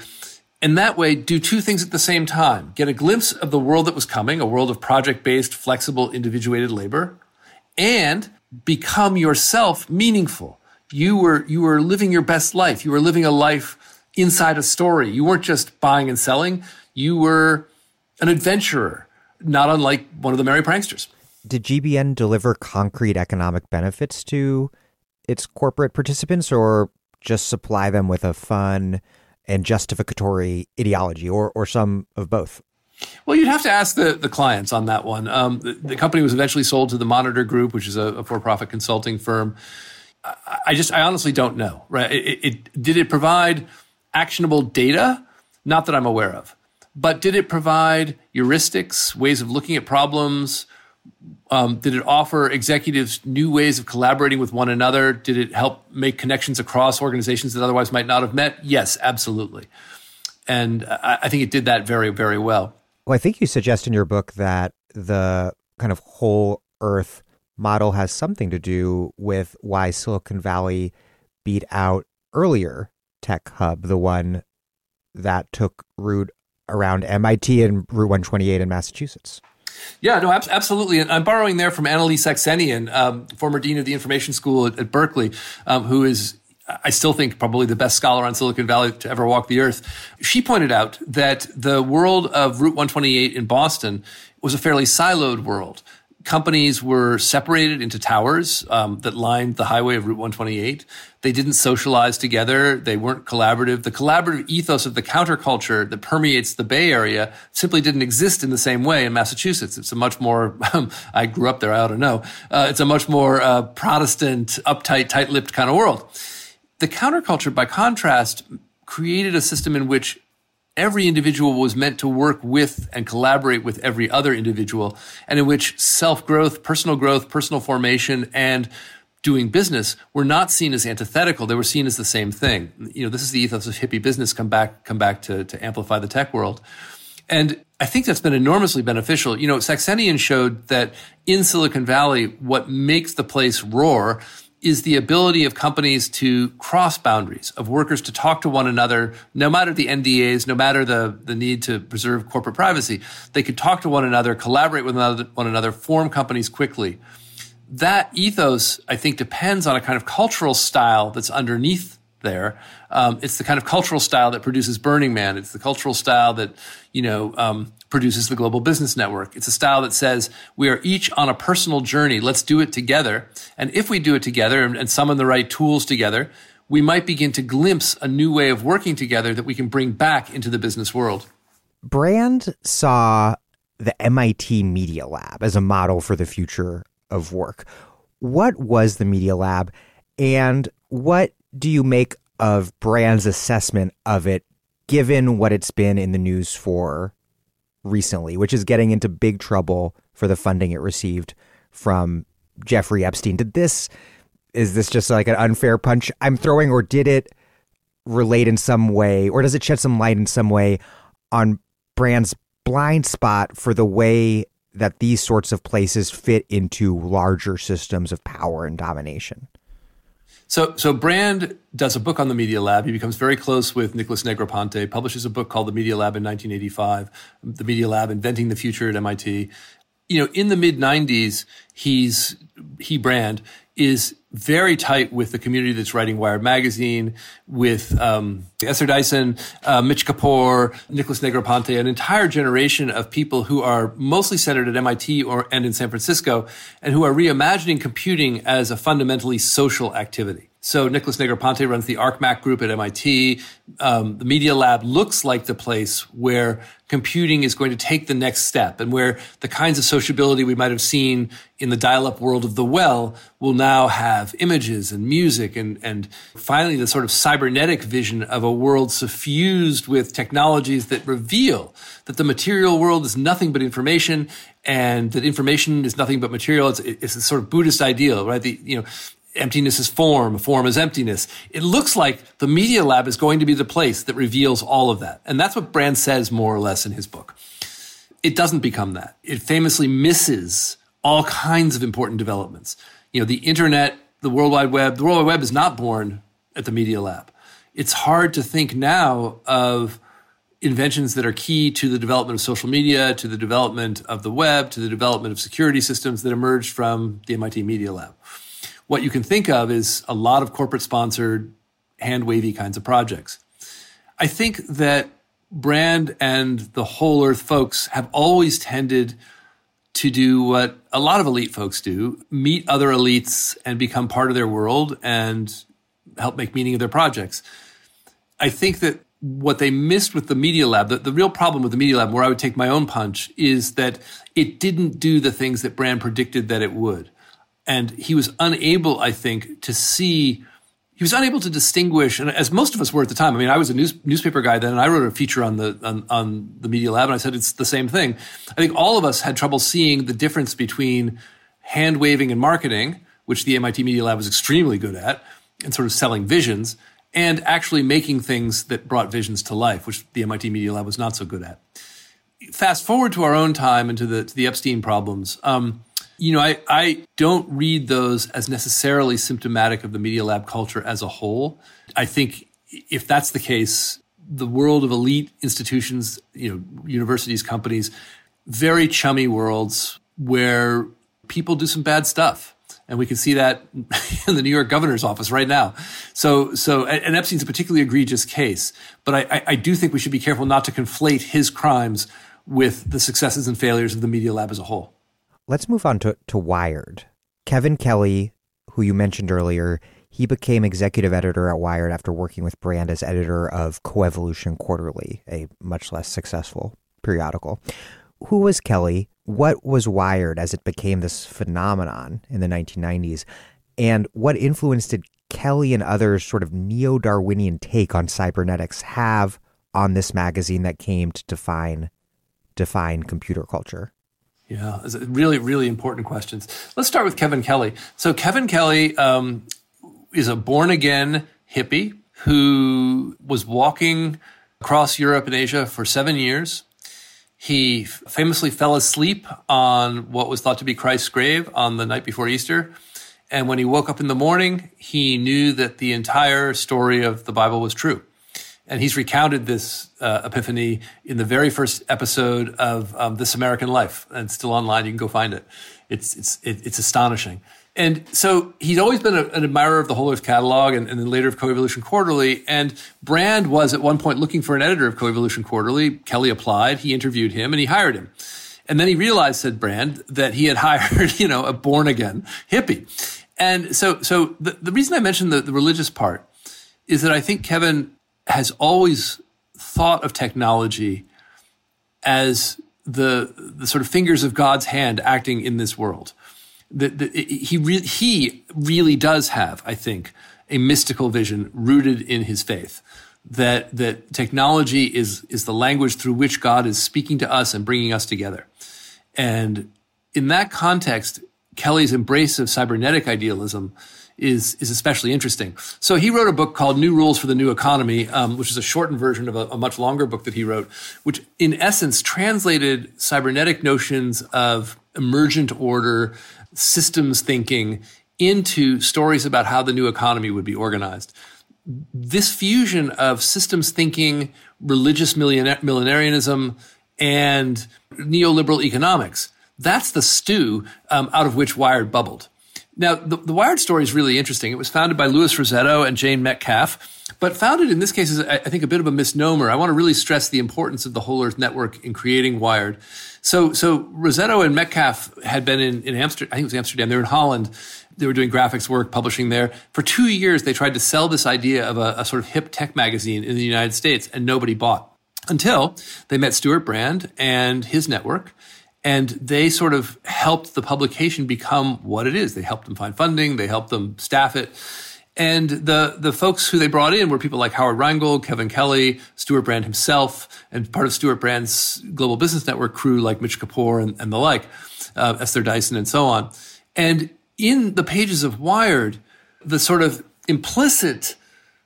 and that way do two things at the same time get a glimpse of the world that was coming, a world of project based, flexible, individuated labor, and become yourself meaningful. You were, you were living your best life. You were living a life inside a story. You weren't just buying and selling, you were an adventurer, not unlike one of the merry pranksters. Did GBN deliver concrete economic benefits to its corporate participants or just supply them with a fun and justificatory ideology or, or some of both? Well, you'd have to ask the, the clients on that one. Um, the, the, company was eventually sold to the Monitor Group, which is a, a for profit consulting firm. I, I, just, I honestly don't know, right? It, it, did it provide actionable data? Not that I'm aware of. But did it provide heuristics, ways of looking at problems? Um, did it offer executives new ways of collaborating with one another? Did it help make connections across organizations that otherwise might not have met? Yes, absolutely. And I, I think it did that very, very well. Well, I think you suggest in your book that the kind of whole earth model has something to do with why Silicon Valley beat out earlier tech hub, the one that took root around MIT and Route 128 in Massachusetts. Yeah, no, ab- absolutely. And I'm borrowing there from AnnaLee Saxenian, um, former dean of the Information School at, at Berkeley, um, who is I still think probably the best scholar on Silicon Valley to ever walk the earth. She pointed out that the world of Route 128 in Boston was a fairly siloed world companies were separated into towers um, that lined the highway of Route 128. They didn't socialize together. They weren't collaborative. The collaborative ethos of the counterculture that permeates the Bay Area simply didn't exist in the same way in Massachusetts. It's a much more, I grew up there, I ought to know. Uh, it's a much more uh, Protestant, uptight, tight lipped kind of world. The counterculture, by contrast, created a system in which every individual was meant to work with and collaborate with every other individual, and in which self growth, personal growth, personal formation, and doing business were not seen as antithetical. They were seen as the same thing. You know, this is the ethos of hippie business come back, come back to, to amplify the tech world. And I think that's been enormously beneficial. You know, Saxenian showed that in Silicon Valley, what makes the place roar is the ability of companies to cross boundaries, of workers to talk to one another, no matter the NDAs, no matter the, the need to preserve corporate privacy. They could talk to one another, collaborate with one another, form companies quickly. That ethos, I think, depends on a kind of cultural style that's underneath there. Um, it's the kind of cultural style that produces Burning Man. It's the cultural style that, you know, um, produces the Global Business Network. It's a style that says we are each on a personal journey. Let's do it together. And if we do it together and, and summon the right tools together, we might begin to glimpse a new way of working together that we can bring back into the business world. Brand saw the MIT Media Lab as a model for the future of work. What was the Media Lab and what do you make of Brand's assessment of it given what it's been in the news for recently, which is getting into big trouble for the funding it received from Jeffrey Epstein. Did this, is this just like an unfair punch I'm throwing, or did it relate in some way, or does it shed some light in some way on Brand's blind spot for the way that these sorts of places fit into larger systems of power and domination? So, so Brand does a book on the Media Lab. He becomes very close with Nicholas Negroponte, publishes a book called The Media Lab in 1985, The Media Lab Inventing the Future at MIT. You know, in the mid 90s, he's, he, Brand, is very tight with the community that's writing Wired Magazine, with um, Esther Dyson, uh, Mitch Kapor, Nicholas Negroponte, an entire generation of people who are mostly centered at MIT or and in San Francisco, and who are reimagining computing as a fundamentally social activity. So Nicholas Negroponte runs the ArcMac group at MIT. Um, the Media Lab looks like the place where computing is going to take the next step and where the kinds of sociability we might have seen in the dial-up world of the well will now have images and music and, and finally the sort of cybernetic vision of a world suffused with technologies that reveal that the material world is nothing but information and that information is nothing but material. It's, it's a sort of Buddhist ideal, right? The, you know, emptiness is form, form is emptiness. It looks like the Media Lab is going to be the place that reveals all of that. And that's what Brand says more or less in his book. It doesn't become that. It famously misses all kinds of important developments. You know, the internet, the World Wide Web, the World Wide Web is not born at the Media Lab. It's hard to think now of inventions that are key to the development of social media, to the development of the web, to the development of security systems that emerged from the MIT Media Lab what you can think of is a lot of corporate sponsored, hand wavy kinds of projects. I think that Brand and the Whole Earth folks have always tended to do what a lot of elite folks do meet other elites and become part of their world and help make meaning of their projects. I think that what they missed with the Media Lab, the, the real problem with the Media Lab, where I would take my own punch, is that it didn't do the things that Brand predicted that it would. And he was unable, I think, to see he was unable to distinguish, and as most of us were at the time. I mean, I was a news, newspaper guy then, and I wrote a feature on the on, on, the Media Lab, and I said it's the same thing. I think all of us had trouble seeing the difference between hand waving and marketing, which the MIT Media Lab was extremely good at, and sort of selling visions, and actually making things that brought visions to life, which the MIT Media Lab was not so good at. Fast forward to our own time and to the to the Epstein problems. Um, you know, I, I don't read those as necessarily symptomatic of the Media Lab culture as a whole. I think if that's the case, the world of elite institutions, you know, universities, companies, very chummy worlds where people do some bad stuff. And we can see that in the New York governor's office right now. So, so, and Epstein's a particularly egregious case, but I, I do think we should be careful not to conflate his crimes with the successes and failures of the Media Lab as a whole. Let's move on to, to Wired. Kevin Kelly, who you mentioned earlier, he became executive editor at Wired after working with Brand as editor of Coevolution Quarterly, a much less successful periodical. Who was Kelly? What was Wired as it became this phenomenon in the 1990s? And what influence did Kelly and others' sort of neo Darwinian take on cybernetics have on this magazine that came to define define computer culture? Yeah, really, really important questions. Let's start with Kevin Kelly. So, Kevin Kelly um, is a born again hippie who was walking across Europe and Asia for seven years. He famously fell asleep on what was thought to be Christ's grave on the night before Easter. And when he woke up in the morning, he knew that the entire story of the Bible was true and he's recounted this uh, epiphany in the very first episode of um, This American Life, and it's still online. You can go find it. It's it's it's astonishing. And so he's always been a, an admirer of the Whole Earth catalog and, and, then later of Coevolution Quarterly. And Brand was at one point looking for an editor of Coevolution Quarterly. Kelly applied, he interviewed him, and he hired him. And then he realized, said Brand, that he had hired, you know, a born again hippie. And so, so the, the reason I mentioned the, the religious part is that I think Kevin has always thought of technology as the, the sort of fingers of God's hand acting in this world. The, the, he, re- he really does have, I think, a mystical vision rooted in his faith. That, that technology is, is the language through which God is speaking to us and bringing us together. And in that context, Kelly's embrace of cybernetic idealism is is especially interesting. So he wrote a book called New Rules for the New Economy, um, which is a shortened version of a, a, much longer book that he wrote, which in essence translated cybernetic notions of emergent order, systems thinking into stories about how the new economy would be organized. This fusion of systems thinking, religious millenarianism, and neoliberal economics. That's the stew um, out of which Wired bubbled. Now, the, the, Wired story is really interesting. It was founded by Louis Rossetto and Jane Metcalf, but founded in this case is, I think, a bit of a misnomer. I want to really stress the importance of the Whole Earth Network in creating Wired. So, so Rossetto and Metcalf had been in, in Amsterdam, I think it was Amsterdam, they were in Holland. They were doing graphics work, publishing there. For two years, they tried to sell this idea of a, a sort of hip tech magazine in the United States, and nobody bought until they met Stewart Brand and his network and they sort of helped the publication become what it is. They helped them find funding, they helped them staff it. And the, the folks who they brought in were people like Howard Rheingold, Kevin Kelly, Stewart Brand himself, and part of Stewart Brand's global business network crew like Mitch Kapor and, and the like, uh, Esther Dyson and so on. And in the pages of Wired, the sort of implicit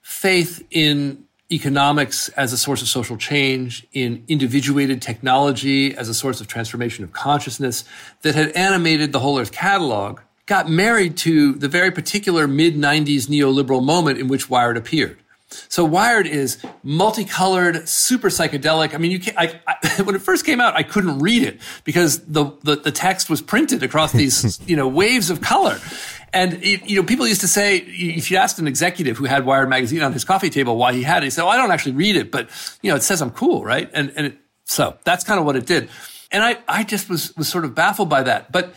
faith in economics as a source of social change, in individuated technology as a source of transformation of consciousness that had animated the whole Earth catalog, got married to the very particular mid 90s neoliberal moment in which Wired appeared. So Wired is multicolored, super psychedelic. I mean, you can't, I, I, when it first came out, I couldn't read it because the, the, the text was printed across these, you know, waves of color. And it, you know, people used to say if you asked an executive who had Wired magazine on his coffee table why he had it, he said, "Well, I don't actually read it, but you know, it says I'm cool, right?" And and it, so that's kind of what it did. And I I just was was sort of baffled by that, but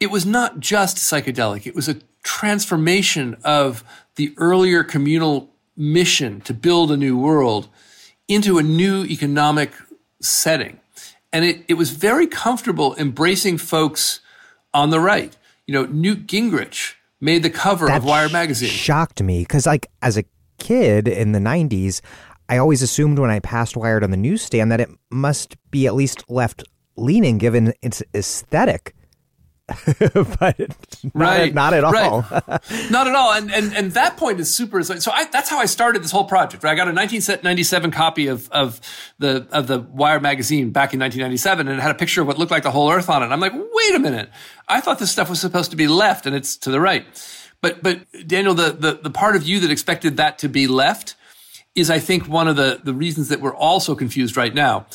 it was not just psychedelic; it was a transformation of the earlier communal mission to build a new world into a new economic setting. And it, it was very comfortable embracing folks on the right. You know, Newt Gingrich made the cover that of Wired magazine. Shocked me because, like, as a kid in the '90s, I always assumed when I passed Wired on the newsstand that it must be at least left leaning, given its aesthetic. but not, right, not at all. Right. not at all. And, and and that point is super. So I, that's how I started this whole project. Right? I got a 1997 copy of of the of the Wire magazine back in 1997, and it had a picture of what looked like the whole Earth on it. And I'm like, wait a minute, I thought this stuff was supposed to be left, and it's to the right. But but Daniel, the the, the part of you that expected that to be left is, I think, one of the the reasons that we're all so confused right now.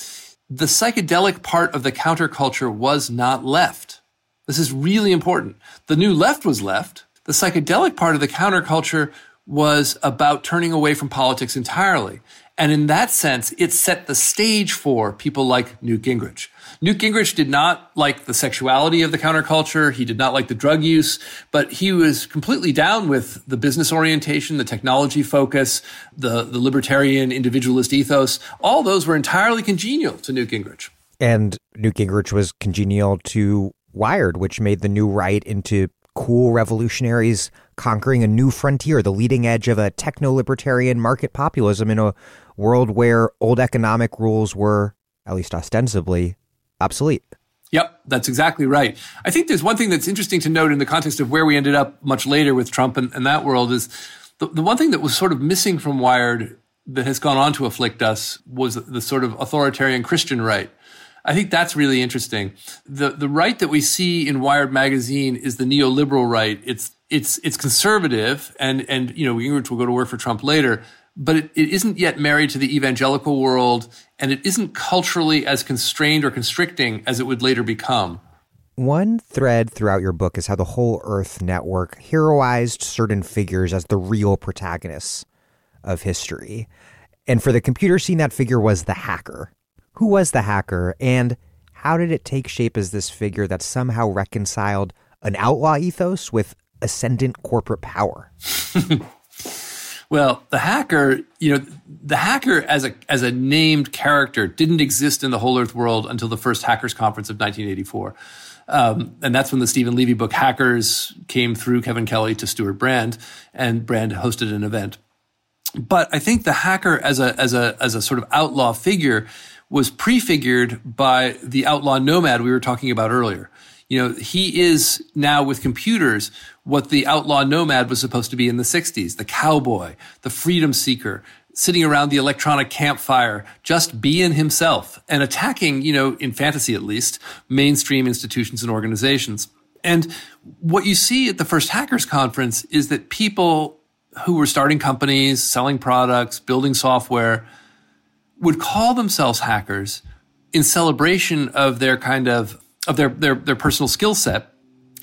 The psychedelic part of the counterculture was not left this is really important. The new left was left. The psychedelic part of the counterculture was about turning away from politics entirely. And in that sense, it set the stage for people like Newt Gingrich. Newt Gingrich did not like the sexuality of the counterculture. He did not like the drug use, but he was completely down with the business orientation, the technology focus, the, the libertarian individualist ethos. All those were entirely congenial to Newt Gingrich. And Newt Gingrich was congenial to Wired, which made the new right into cool revolutionaries conquering a new frontier, the leading edge of a techno libertarian market populism in a world where old economic rules were, at least ostensibly, obsolete. Yep, that's exactly right. I think there's one thing that's interesting to note in the context of where we ended up much later with Trump and, and that world is the, the one thing that was sort of missing from Wired that has gone on to afflict us was the sort of authoritarian Christian right I think that's really interesting. The the right that we see in Wired magazine is the neoliberal right. It's it's it's conservative and and you know Gingrich will go to work for Trump later, but it, it isn't yet married to the evangelical world and it isn't culturally as constrained or constricting as it would later become. One thread throughout your book is how the whole Earth network heroized certain figures as the real protagonists of history. And for the computer scene, that figure was the hacker. Who was the hacker, and how did it take shape as this figure that somehow reconciled an outlaw ethos with ascendant corporate power? well, the hacker, you know, the hacker as a as a named character didn't exist in the whole Earth world until the first Hackers Conference of 1984. Um, and that's when the Steven Levy book Hackers came through Kevin Kelly to Stewart Brand, and Brand hosted an event. But I think the hacker as a as a as a sort of outlaw figure was prefigured by the outlaw nomad we were talking about earlier. You know, he is now with computers what the outlaw nomad was supposed to be in the 60s the cowboy, the freedom seeker, sitting around the electronic campfire, just being himself and attacking, you know, in fantasy at least, mainstream institutions and organizations. And what you see at the first hackers conference is that people who were starting companies, selling products, building software, would call themselves hackers in celebration of their kind of of their their, their personal skill set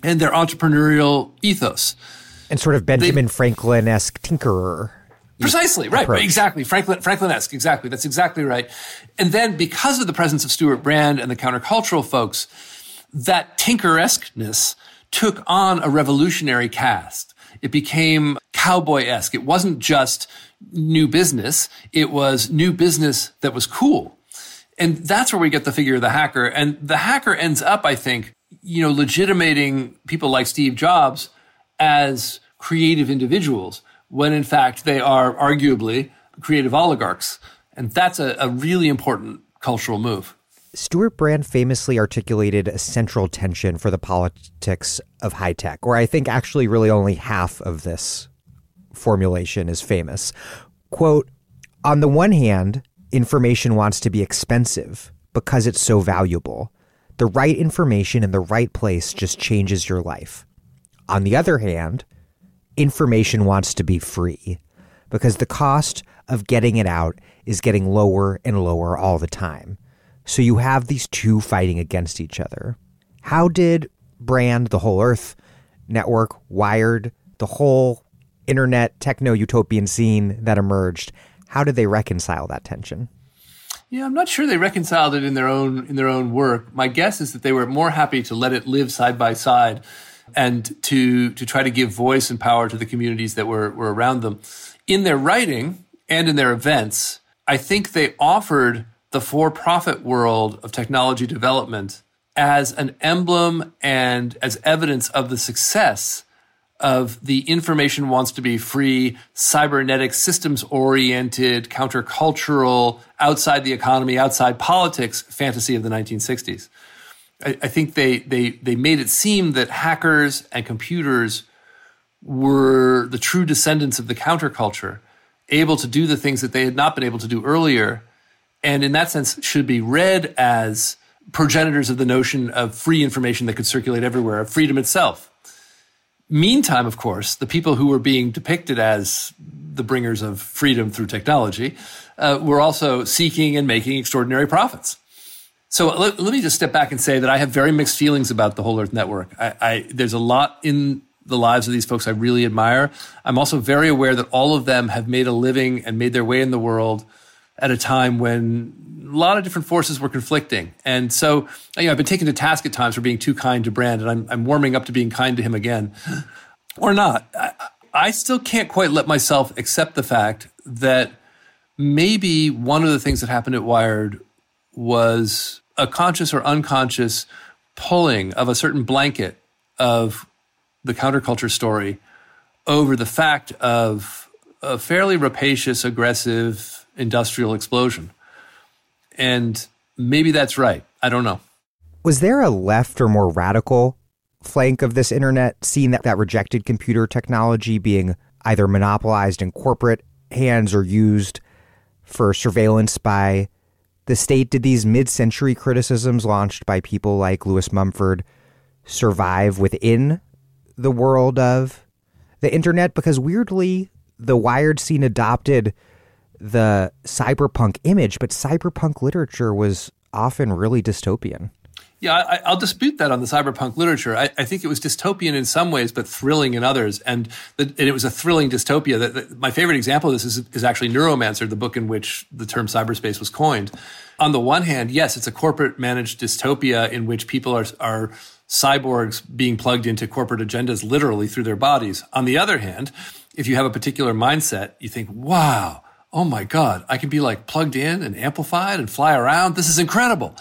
and their entrepreneurial ethos. And sort of Benjamin Franklin esque tinkerer. Precisely, right, right, exactly. Franklin Franklin-esque, exactly. That's exactly right. And then because of the presence of Stewart Brand and the countercultural folks, that tinkeresqueness took on a revolutionary cast. It became cowboy-esque. It wasn't just new business. It was new business that was cool. And that's where we get the figure of the hacker. And the hacker ends up, I think, you know, legitimating people like Steve Jobs as creative individuals when in fact they are arguably creative oligarchs. And that's a, a really important cultural move. Stewart Brand famously articulated a central tension for the politics of high tech, or I think actually really only half of this formulation is famous. Quote, on the one hand, information wants to be expensive because it's so valuable. The right information in the right place just changes your life. On the other hand, information wants to be free because the cost of getting it out is getting lower and lower all the time. So you have these two fighting against each other. How did Brand, the whole Earth network, Wired, the whole internet techno utopian scene that emerged. How did they reconcile that tension? Yeah, I'm not sure they reconciled it in their own in their own work. My guess is that they were more happy to let it live side by side and to to try to give voice and power to the communities that were, were around them. In their writing and in their events, I think they offered the for-profit world of technology development as an emblem and as evidence of the success of the information wants to be free, cybernetic, systems oriented, countercultural, outside the economy, outside politics fantasy of the 1960s. I, I, think they, they, they made it seem that hackers and computers were the true descendants of the counterculture, able to do the things that they had not been able to do earlier, and in that sense should be read as progenitors of the notion of free information that could circulate everywhere, of freedom itself. Meantime, of course, the people who were being depicted as the bringers of freedom through technology uh, were also seeking and making extraordinary profits. So let, let, me just step back and say that I have very mixed feelings about the Whole Earth Network. I, I, there's a lot in the lives of these folks I really admire. I'm also very aware that all of them have made a living and made their way in the world at a time when a lot of different forces were conflicting. And so, you know, I've been taken to task at times for being too kind to Brand, and I'm, I'm warming up to being kind to him again, or not. I, I still can't quite let myself accept the fact that maybe one of the things that happened at Wired was a conscious or unconscious pulling of a certain blanket of the counterculture story over the fact of a fairly rapacious, aggressive industrial explosion. And maybe that's right. I don't know. Was there a left or more radical flank of this internet scene that, that rejected computer technology being either monopolized in corporate hands or used for surveillance by the state? Did these mid century criticisms launched by people like Lewis Mumford survive within the world of the internet? Because weirdly, the Wired scene adopted the cyberpunk image, but cyberpunk literature was often really dystopian. Yeah, I, will dispute that on the cyberpunk literature. I, I, think it was dystopian in some ways, but thrilling in others. And, the, and it was a thrilling dystopia. That, that, my favorite example of this is, is actually Neuromancer, the book in which the term cyberspace was coined. On the one hand, yes, it's a corporate managed dystopia in which people are, are cyborgs being plugged into corporate agendas literally through their bodies. On the other hand, if you have a particular mindset, you think, wow, oh my God, I can be like plugged in and amplified and fly around. This is incredible.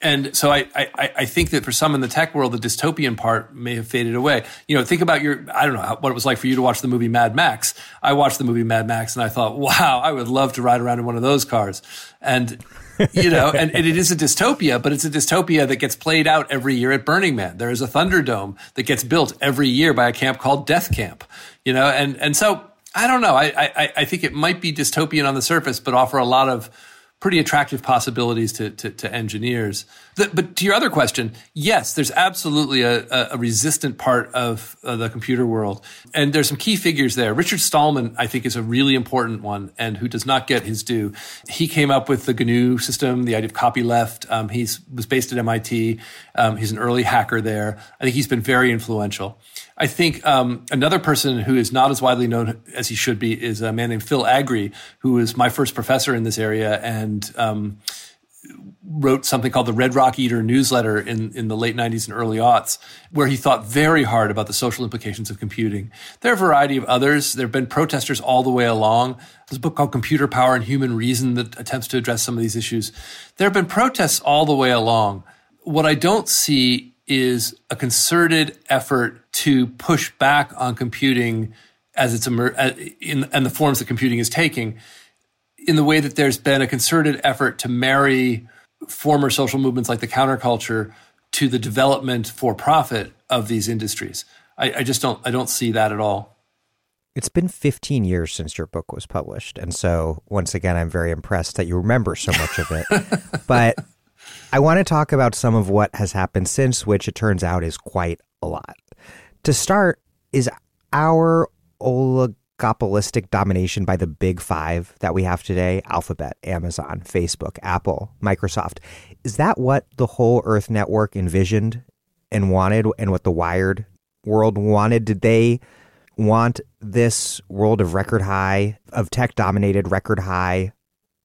And so I, I, I think that for some in the tech world, the dystopian part may have faded away. You know, think about your, I don't know what it was like for you to watch the movie Mad Max. I watched the movie Mad Max and I thought, wow, I would love to ride around in one of those cars. And, you know, and, and it is a dystopia, but it's a dystopia that gets played out every year at Burning Man. There is a Thunderdome that gets built every year by a camp called Death Camp, you know, and, and so I don't know. I, I, I think it might be dystopian on the surface, but offer a lot of pretty attractive possibilities to, to, to engineers. The, but to your other question, yes, there's absolutely a, a resistant part of uh, the computer world. And there's some key figures there. Richard Stallman, I think, is a really important one and who does not get his due. He came up with the GNU system, the idea of copyleft. Um, he was based at MIT. Um, he's an early hacker there. I think he's been very influential. I think um, another person who is not as widely known as he should be is a man named Phil Agre, who was my first professor in this area and um, wrote something called the Red Rock Eater newsletter in, in the late 90s and early aughts, where he thought very hard about the social implications of computing. There are a variety of others. There have been protesters all the way along. There's a book called Computer Power and Human Reason that attempts to address some of these issues. There have been protests all the way along. What I don't see is a concerted effort to push back on computing as it's emer- uh, in and the forms that computing is taking in the way that there's been a concerted effort to marry former social movements like the counterculture to the development for profit of these industries. I, I just don't I don't see that at all. It's been 15 years since your book was published. And so, once again, I'm very impressed that you remember so much of it. but I want to talk about some of what has happened since, which it turns out is quite a lot. To start, is our oligopolistic domination by the big five that we have today Alphabet, Amazon, Facebook, Apple, Microsoft is that what the whole Earth network envisioned and wanted and what the Wired world wanted? Did they want this world of record high, of tech dominated record high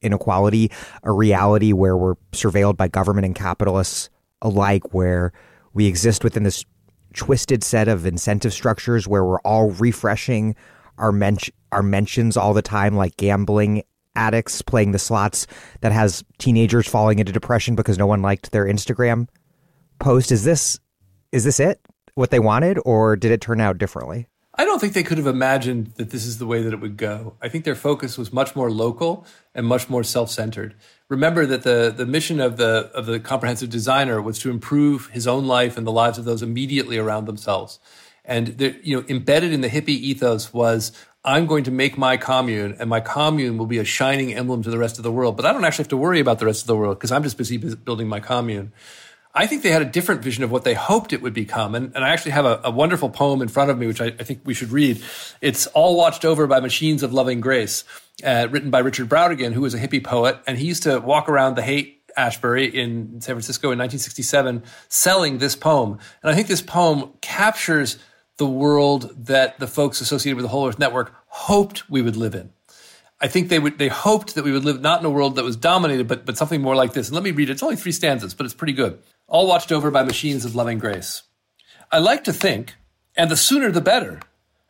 inequality, a reality where we're surveilled by government and capitalists alike, where we exist within this twisted set of incentive structures where we're all refreshing our men- our mentions all the time, like gambling addicts playing the slots that has teenagers falling into depression because no one liked their Instagram post. Is this is this it? What they wanted, or did it turn out differently? I don't think they could have imagined that this is the way that it would go. I think their focus was much more local and much more self-centered. Remember that the, the mission of the of the comprehensive designer was to improve his own life and the lives of those immediately around themselves. And you know, embedded in the hippie ethos was I'm going to make my commune, and my commune will be a shining emblem to the rest of the world. But I don't actually have to worry about the rest of the world because I'm just busy building my commune. I think they had a different vision of what they hoped it would become. And, and I actually have a, a, wonderful poem in front of me, which I, I, think we should read. It's All Watched Over by Machines of Loving Grace, uh, written by Richard Brautigan, who was a hippie poet. And he used to walk around the hate Ashbury in San Francisco in 1967 selling this poem. And I think this poem captures the world that the folks associated with the Whole Earth Network hoped we would live in. I think they would they hoped that we would live not in a world that was dominated, but but something more like this. And let me read it. It's only three stanzas, but it's pretty good all watched over by machines of loving grace. I like to think, and the sooner the better,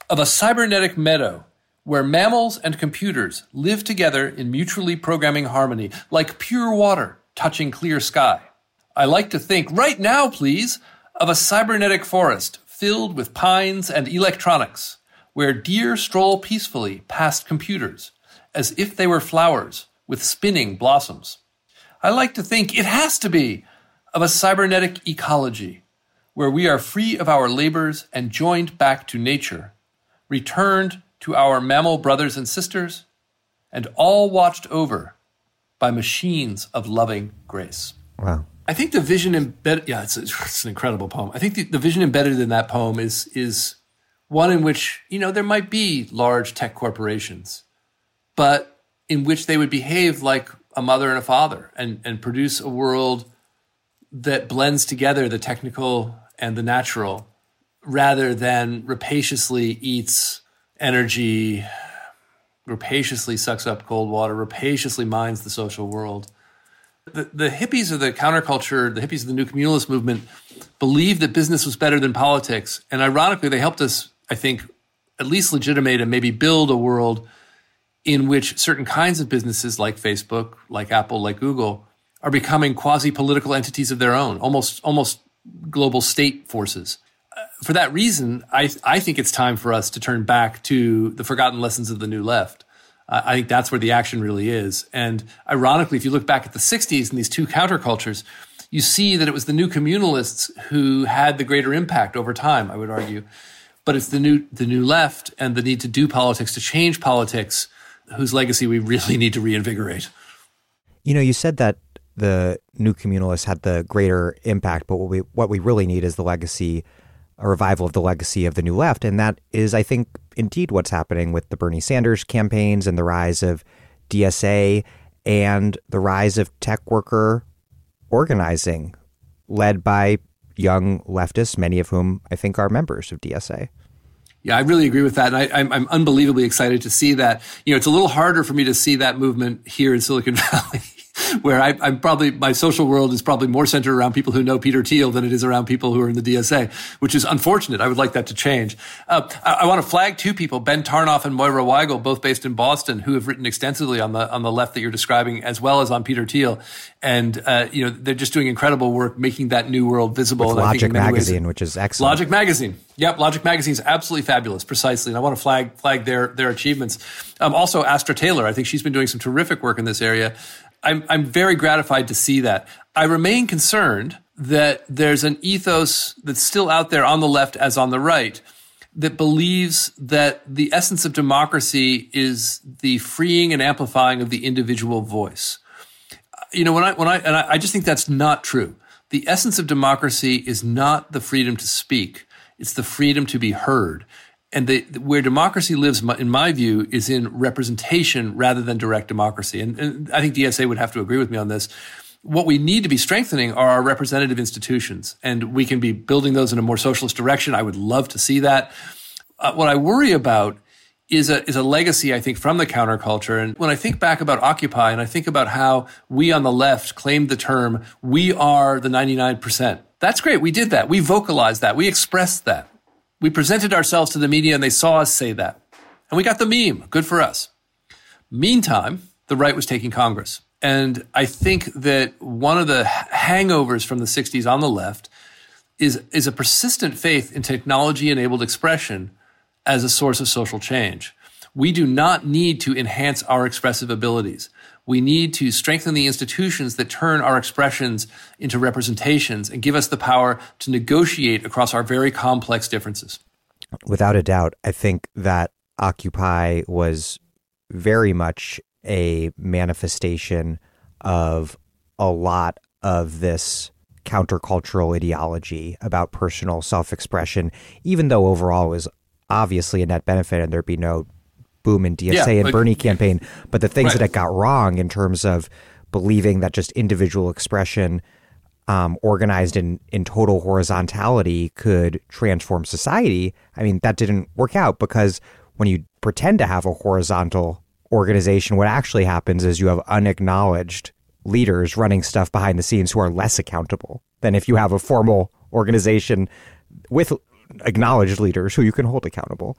of a cybernetic meadow where mammals and computers live together in mutually programming harmony, like pure water touching clear sky. I like to think, right now, please, of a cybernetic forest filled with pines and electronics, where deer stroll peacefully past computers, as if they were flowers with spinning blossoms. I like to think it has to be of a cybernetic ecology where we are free of our labors and joined back to nature, returned to our mammal brothers and sisters, and all watched over by machines of loving grace. Wow. I think the vision embedded, yeah, it's, it's an incredible poem. I think the, the vision embedded in that poem is, is one in which, you know, there might be large tech corporations, but in which they would behave like a mother and a father and, and produce a world that blends together the technical and the natural rather than rapaciously eats energy, rapaciously sucks up cold water, rapaciously mines the social world. The, the hippies of the counterculture, the hippies of the new communalist movement, believed that business was better than politics. And ironically, they helped us, I think, at least legitimate and maybe build a world in which certain kinds of businesses like Facebook, like Apple, like Google, are becoming quasi political entities of their own, almost almost global state forces. Uh, for that reason, I I think it's time for us to turn back to the forgotten lessons of the new left. Uh, I think that's where the action really is. And ironically, if you look back at the '60s and these two countercultures, you see that it was the new communalists who had the greater impact over time. I would argue, but it's the new the new left and the need to do politics to change politics, whose legacy we really need to reinvigorate. You know, you said that the new communalists had the greater impact, but what we what we really need is the legacy, a revival of the legacy of the new left, and that is, I think, indeed what's happening with the Bernie Sanders campaigns and the rise of DSA and the rise of tech worker organizing, led by young leftists, many of whom I think are members of DSA. Yeah, I really agree with that, and I, am unbelievably excited to see that. You know, it's a little harder for me to see that movement here in Silicon Valley where I, am probably my social world is probably more centered around people who know Peter Thiel than it is around people who are in the DSA, which is unfortunate. I would like that to change. Uh, I, I, want to flag two people, Ben Tarnoff and Moira Weigel, both based in Boston, who have written extensively on the on the left that you're describing, as well as on Peter Thiel, and uh, you know they're just doing incredible work making that new world visible. With Logic Magazine, ways, which is excellent. Logic Magazine, yep, Logic Magazine is absolutely fabulous, precisely, and I want to flag flag their their achievements. Um, also, Astra Taylor, I think she's been doing some terrific work in this area. I'm, I'm very gratified to see that. I remain concerned that there's an ethos that's still out there on the left as on the right that believes that the essence of democracy is the freeing and amplifying of the individual voice. You know, when I, when I, and I, I just think that's not true. The essence of democracy is not the freedom to speak. It's the freedom to be heard and the, where democracy lives, in my view, is in representation rather than direct democracy. And, and, I think DSA would have to agree with me on this. what we need to be strengthening are our representative institutions, and we can be building those in a more socialist direction. I would love to see that. Uh, what I worry about is a is a legacy I think from the counterculture. And when I think back about Occupy and I think about how we on the left claimed the term "we are the ninety nine percent," that's great. We did that. We vocalized that. We expressed that. We presented ourselves to the media, and they saw us say that, and we got the meme. Good for us. Meantime, the right was taking Congress. And I think that one of the hangovers from the 60s on the left is, is a persistent faith in technology enabled expression as a source of social change. We do not need to enhance our expressive abilities. We need to strengthen the institutions that turn our expressions into representations and give us the power to negotiate across our very complex differences. Without a doubt, I think that Occupy was very much a manifestation of a lot of this countercultural ideology about personal self expression, even though overall it was obviously a net benefit and there'd be no boom in DSA yeah, and Bernie campaign. But the things right. that it got wrong in terms of believing that just individual expression um, organized in, in total horizontality could transform society, I mean, that didn't work out because when you pretend to have a horizontal organization, what actually happens is you have unacknowledged leaders running stuff behind the scenes who are less accountable than if you have a formal organization with acknowledged leaders who you can hold accountable.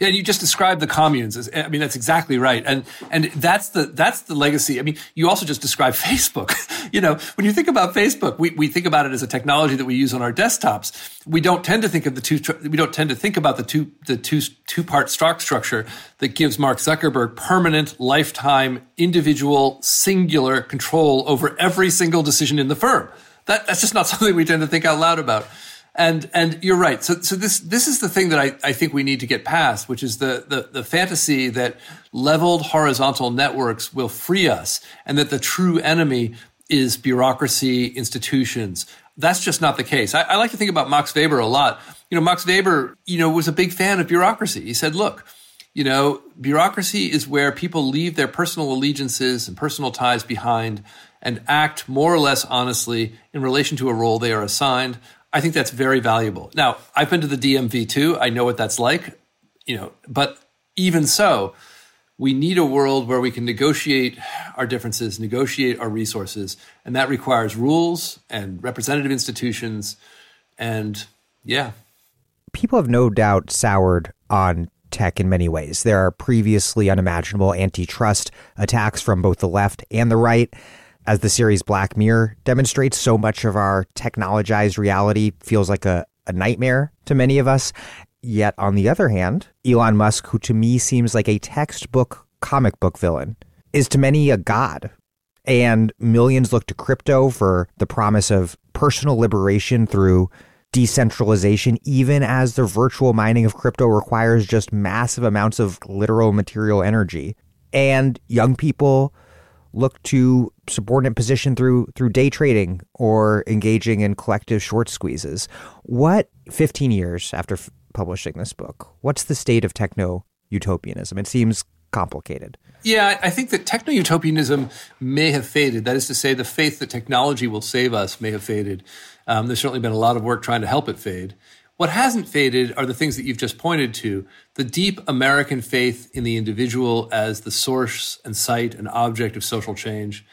Yeah, you just described the communes. As, I mean, that's exactly right, and and that's the that's the legacy. I mean, you also just described Facebook. you know, when you think about Facebook, we, we think about it as a technology that we use on our desktops. We don't tend to think of the two. We don't tend to think about the two the two two part stock structure that gives Mark Zuckerberg permanent, lifetime, individual, singular control over every single decision in the firm. That that's just not something we tend to think out loud about. And and you're right. So so this this is the thing that I, I think we need to get past, which is the, the the fantasy that leveled horizontal networks will free us and that the true enemy is bureaucracy, institutions. That's just not the case. I, I like to think about Max Weber a lot. You know, Max Weber, you know, was a big fan of bureaucracy. He said, look, you know, bureaucracy is where people leave their personal allegiances and personal ties behind and act more or less honestly in relation to a role they are assigned. I think that's very valuable. Now, I've been to the DMV too. I know what that's like, you know, but even so, we need a world where we can negotiate our differences, negotiate our resources, and that requires rules and representative institutions and yeah. People have no doubt soured on tech in many ways. There are previously unimaginable antitrust attacks from both the left and the right. As the series Black Mirror demonstrates, so much of our technologized reality feels like a, a nightmare to many of us. Yet, on the other hand, Elon Musk, who to me seems like a textbook comic book villain, is to many a god. And millions look to crypto for the promise of personal liberation through decentralization, even as the virtual mining of crypto requires just massive amounts of literal material energy. And young people look to subordinate position through through day trading or engaging in collective short squeezes. What 15 years after f- publishing this book, what's the state of techno utopianism? It seems complicated. Yeah, I think that techno utopianism may have faded. That is to say, the faith that technology will save us may have faded. Um, there's certainly been a lot of work trying to help it fade. What hasn't faded are the things that you've just pointed to the deep American faith in the individual as the source and site and object of social change,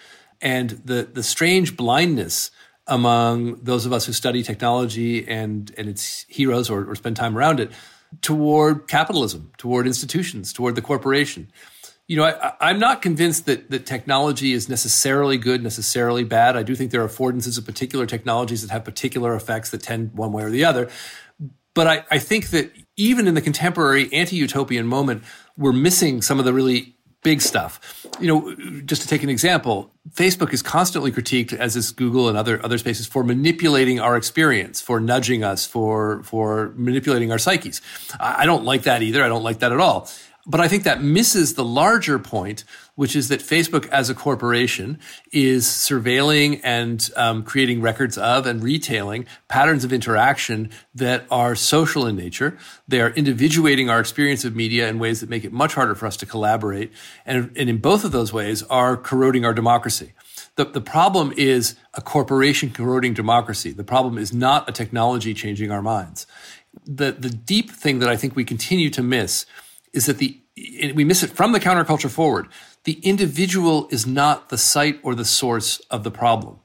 and the, the strange blindness among those of us who study technology and, and its heroes or, or spend time around it toward capitalism, toward institutions, toward the corporation. You know, I, am not convinced that, that technology is necessarily good, necessarily bad. I do think there are affordances of particular technologies that have particular effects that tend one way or the other. But I, I think that even in the contemporary anti utopian moment, we're missing some of the really big stuff. You know, just to take an example, Facebook is constantly critiqued, as is Google and other other spaces, for manipulating our experience, for nudging us, for for manipulating our psyches. I don't like that either. I don't like that at all. But I think that misses the larger point, which is that Facebook as a corporation is surveilling and um, creating records of and retailing patterns of interaction that are social in nature. They are individuating our experience of media in ways that make it much harder for us to collaborate. And, and in both of those ways are corroding our democracy. The, the problem is a corporation corroding democracy. The problem is not a technology changing our minds. The, the deep thing that I think we continue to miss is that the we miss it from the counterculture forward. The individual is not the site or the source of the problem.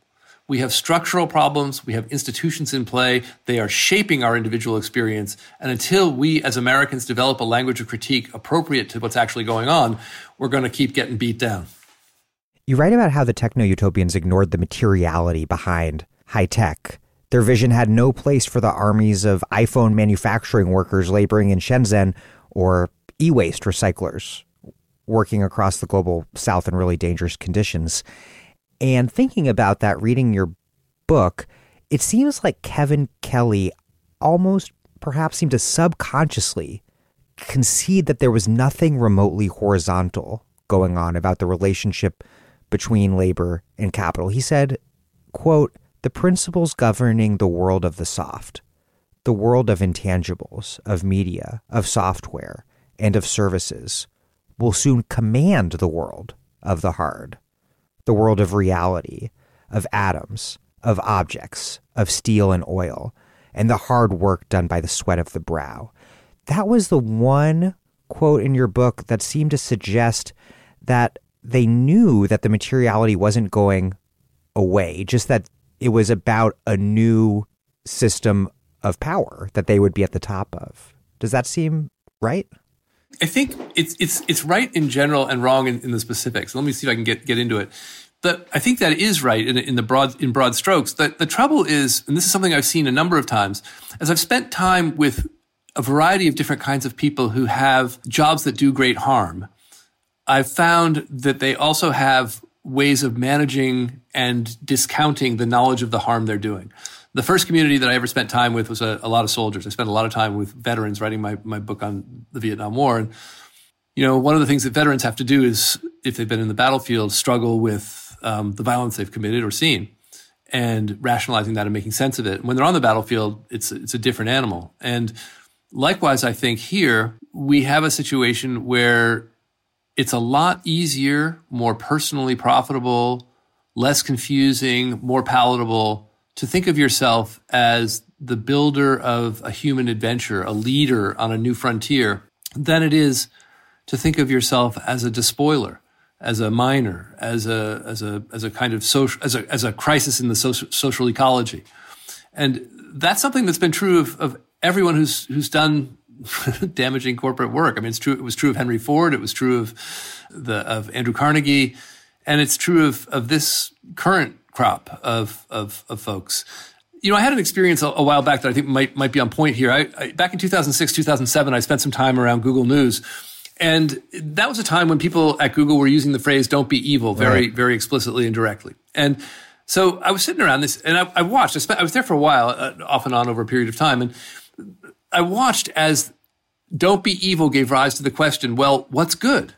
We have structural problems. We have institutions in play. They are shaping our individual experience. And until we as Americans develop a language of critique appropriate to what's actually going on, we're going to keep getting beat down. You write about how the techno utopians ignored the materiality behind high tech. Their vision had no place for the armies of iPhone manufacturing workers laboring in Shenzhen or e waste recyclers working across the global south in really dangerous conditions. And thinking about that, reading your book, it seems like Kevin Kelly almost perhaps seemed to subconsciously concede that there was nothing remotely horizontal going on about the relationship between labor and capital. He said, quote, the principles governing the world of the soft, the world of intangibles, of media, of software, and of services will soon command the world of the hard the world of reality, of atoms, of objects, of steel and oil, and the hard work done by the sweat of the brow. That was the one quote in your book that seemed to suggest that they knew that the materiality wasn't going away, just that it was about a new system of power that they would be at the top of. Does that seem right? I think it's it's it's right in general and wrong in, in the specifics. Let me see if I can get get into it. But I think that is right in, in the broad in broad strokes. The, the trouble is, and this is something I've seen a number of times, as I've spent time with a variety of different kinds of people who have jobs that do great harm. I've found that they also have ways of managing and discounting the knowledge of the harm they're doing the first community that I ever spent time with was a, a, lot of soldiers. I spent a lot of time with veterans writing my, my book on the Vietnam War. And, you know, one of the things that veterans have to do is, if they've been in the battlefield, struggle with um, the violence they've committed or seen and rationalizing that and making sense of it. When they're on the battlefield, it's, it's a different animal. And likewise, I think here we have a situation where it's a lot easier, more personally profitable, less confusing, more palatable to think of yourself as the builder of a human adventure, a leader on a new frontier, than it is to think of yourself as a despoiler, as a miner, as a as a as a kind of social as a as a crisis in the social, social ecology, and that's something that's been true of, of everyone who's who's done damaging corporate work. I mean, it's true. It was true of Henry Ford. It was true of the of Andrew Carnegie, and it's true of of this current crop of, of, of folks. You know, I had an experience a, a, while back that I think might, might be on point here. I, I, back in 2006, 2007, I spent some time around Google News. And that was a time when people at Google were using the phrase "don't be evil" very, right. very explicitly and directly. And so I was sitting around this, and I, I watched. I, spent, I was there for a while, uh, off and on over a period of time, and I watched as "don't be evil" gave rise to the question: Well, what's good?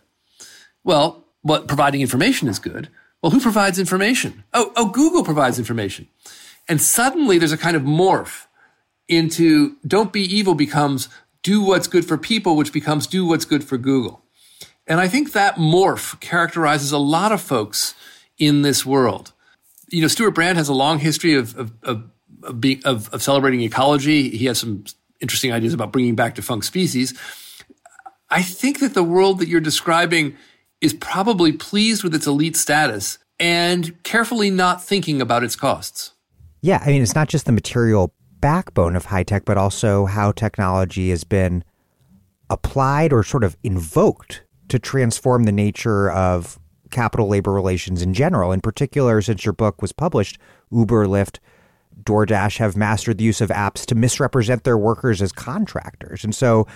Well, what providing information is good. Well, who provides information? Oh, oh, Google provides information. And suddenly there's a kind of morph into don't be evil becomes do what's good for people, which becomes do what's good for Google. And I think that morph characterizes a lot of folks in this world. You know, Stewart Brand has a long history of, of, of, of, being, of, of celebrating ecology. He has some interesting ideas about bringing back defunct species. I think that the world that you're describing is probably pleased with its elite status and carefully not thinking about its costs. Yeah, I mean, it's not just the material backbone of high tech, but also how technology has been applied or sort of invoked to transform the nature of capital labor relations in general. In particular, since your book was published, Uber, Lyft, DoorDash have mastered the use of apps to misrepresent their workers as contractors. And so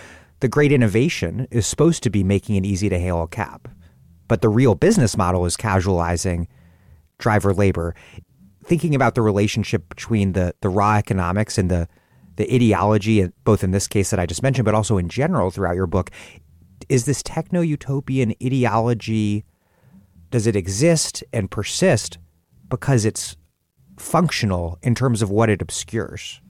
the great innovation is supposed to be making it easy to hail a cab but the real business model is casualizing driver labor. Thinking about the relationship between the the raw economics and the the ideology, both in this case that I just mentioned, but also in general throughout your book, is this techno utopian ideology? Does it exist and persist because it's functional in terms of what it obscures?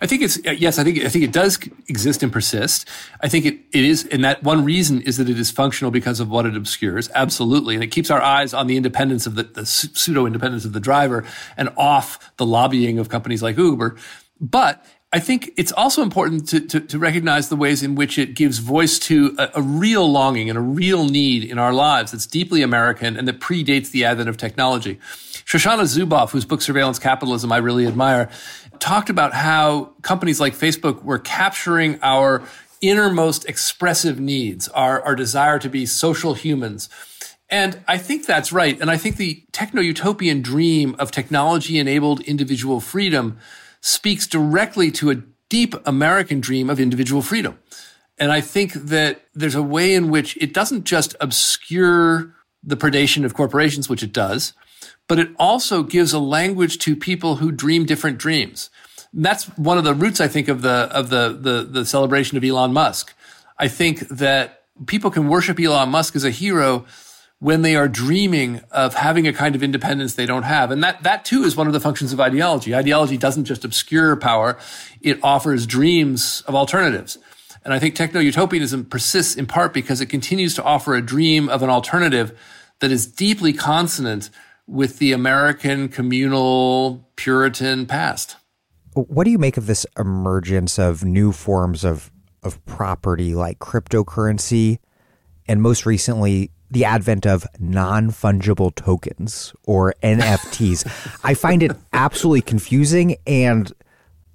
I think it's uh, yes. I think I think it does exist and persist. I think it, it is, and that one reason is that it is functional because of what it obscures. Absolutely, and it keeps our eyes on the independence of the, the pseudo independence of the driver and off the lobbying of companies like Uber. But I think it's also important to, to, to, recognize the ways in which it gives voice to a, a, real longing and a real need in our lives that's deeply American and that predates the advent of technology. Shoshana Zuboff, whose book Surveillance Capitalism I really admire, talked about how companies like Facebook were capturing our innermost expressive needs, our, our desire to be social humans. And I think that's right. And I think the techno utopian dream of technology enabled individual freedom speaks directly to a deep American dream of individual freedom. And I think that there's a way in which it doesn't just obscure the predation of corporations, which it does, but it also gives a language to people who dream different dreams. And that's one of the roots, I think, of the of the, the the celebration of Elon Musk. I think that people can worship Elon Musk as a hero when they are dreaming of having a kind of independence they don't have. And that, that too is one of the functions of ideology. Ideology doesn't just obscure power, it offers dreams of alternatives. And I think techno utopianism persists in part because it continues to offer a dream of an alternative that is deeply consonant with the American communal Puritan past. What do you make of this emergence of new forms of, of property like cryptocurrency and most recently the advent of non fungible tokens or NFTs. I find it absolutely confusing and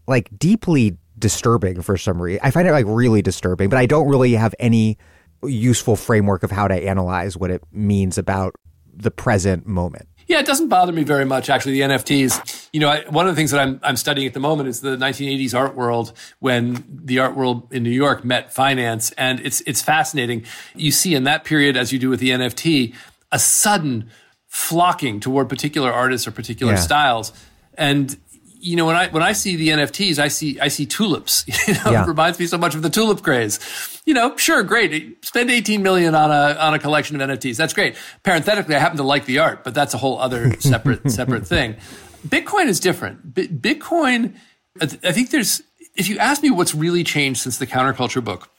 like deeply disturbing for some reason. I find it like really disturbing, but I don't really have any useful framework of how to analyze what it means about the present moment. Yeah, it doesn't bother me very much, actually, the NFTs. You know, I, one of the things that I'm, I'm studying at the moment is the 1980s art world when the art world in New York met finance. And it's, it's fascinating. You see in that period, as you do with the NFT, a sudden flocking toward particular artists or particular yeah. styles. And you know, when I when I see the NFTs, I see I see tulips. You know, yeah. it reminds me so much of the tulip craze. You know, sure, great. Spend 18 million on a on a collection of NFTs. That's great. Parenthetically, I happen to like the art, but that's a whole other separate separate thing. Bitcoin is different. Bitcoin, I think there's. If you ask me what's really changed since the counterculture book,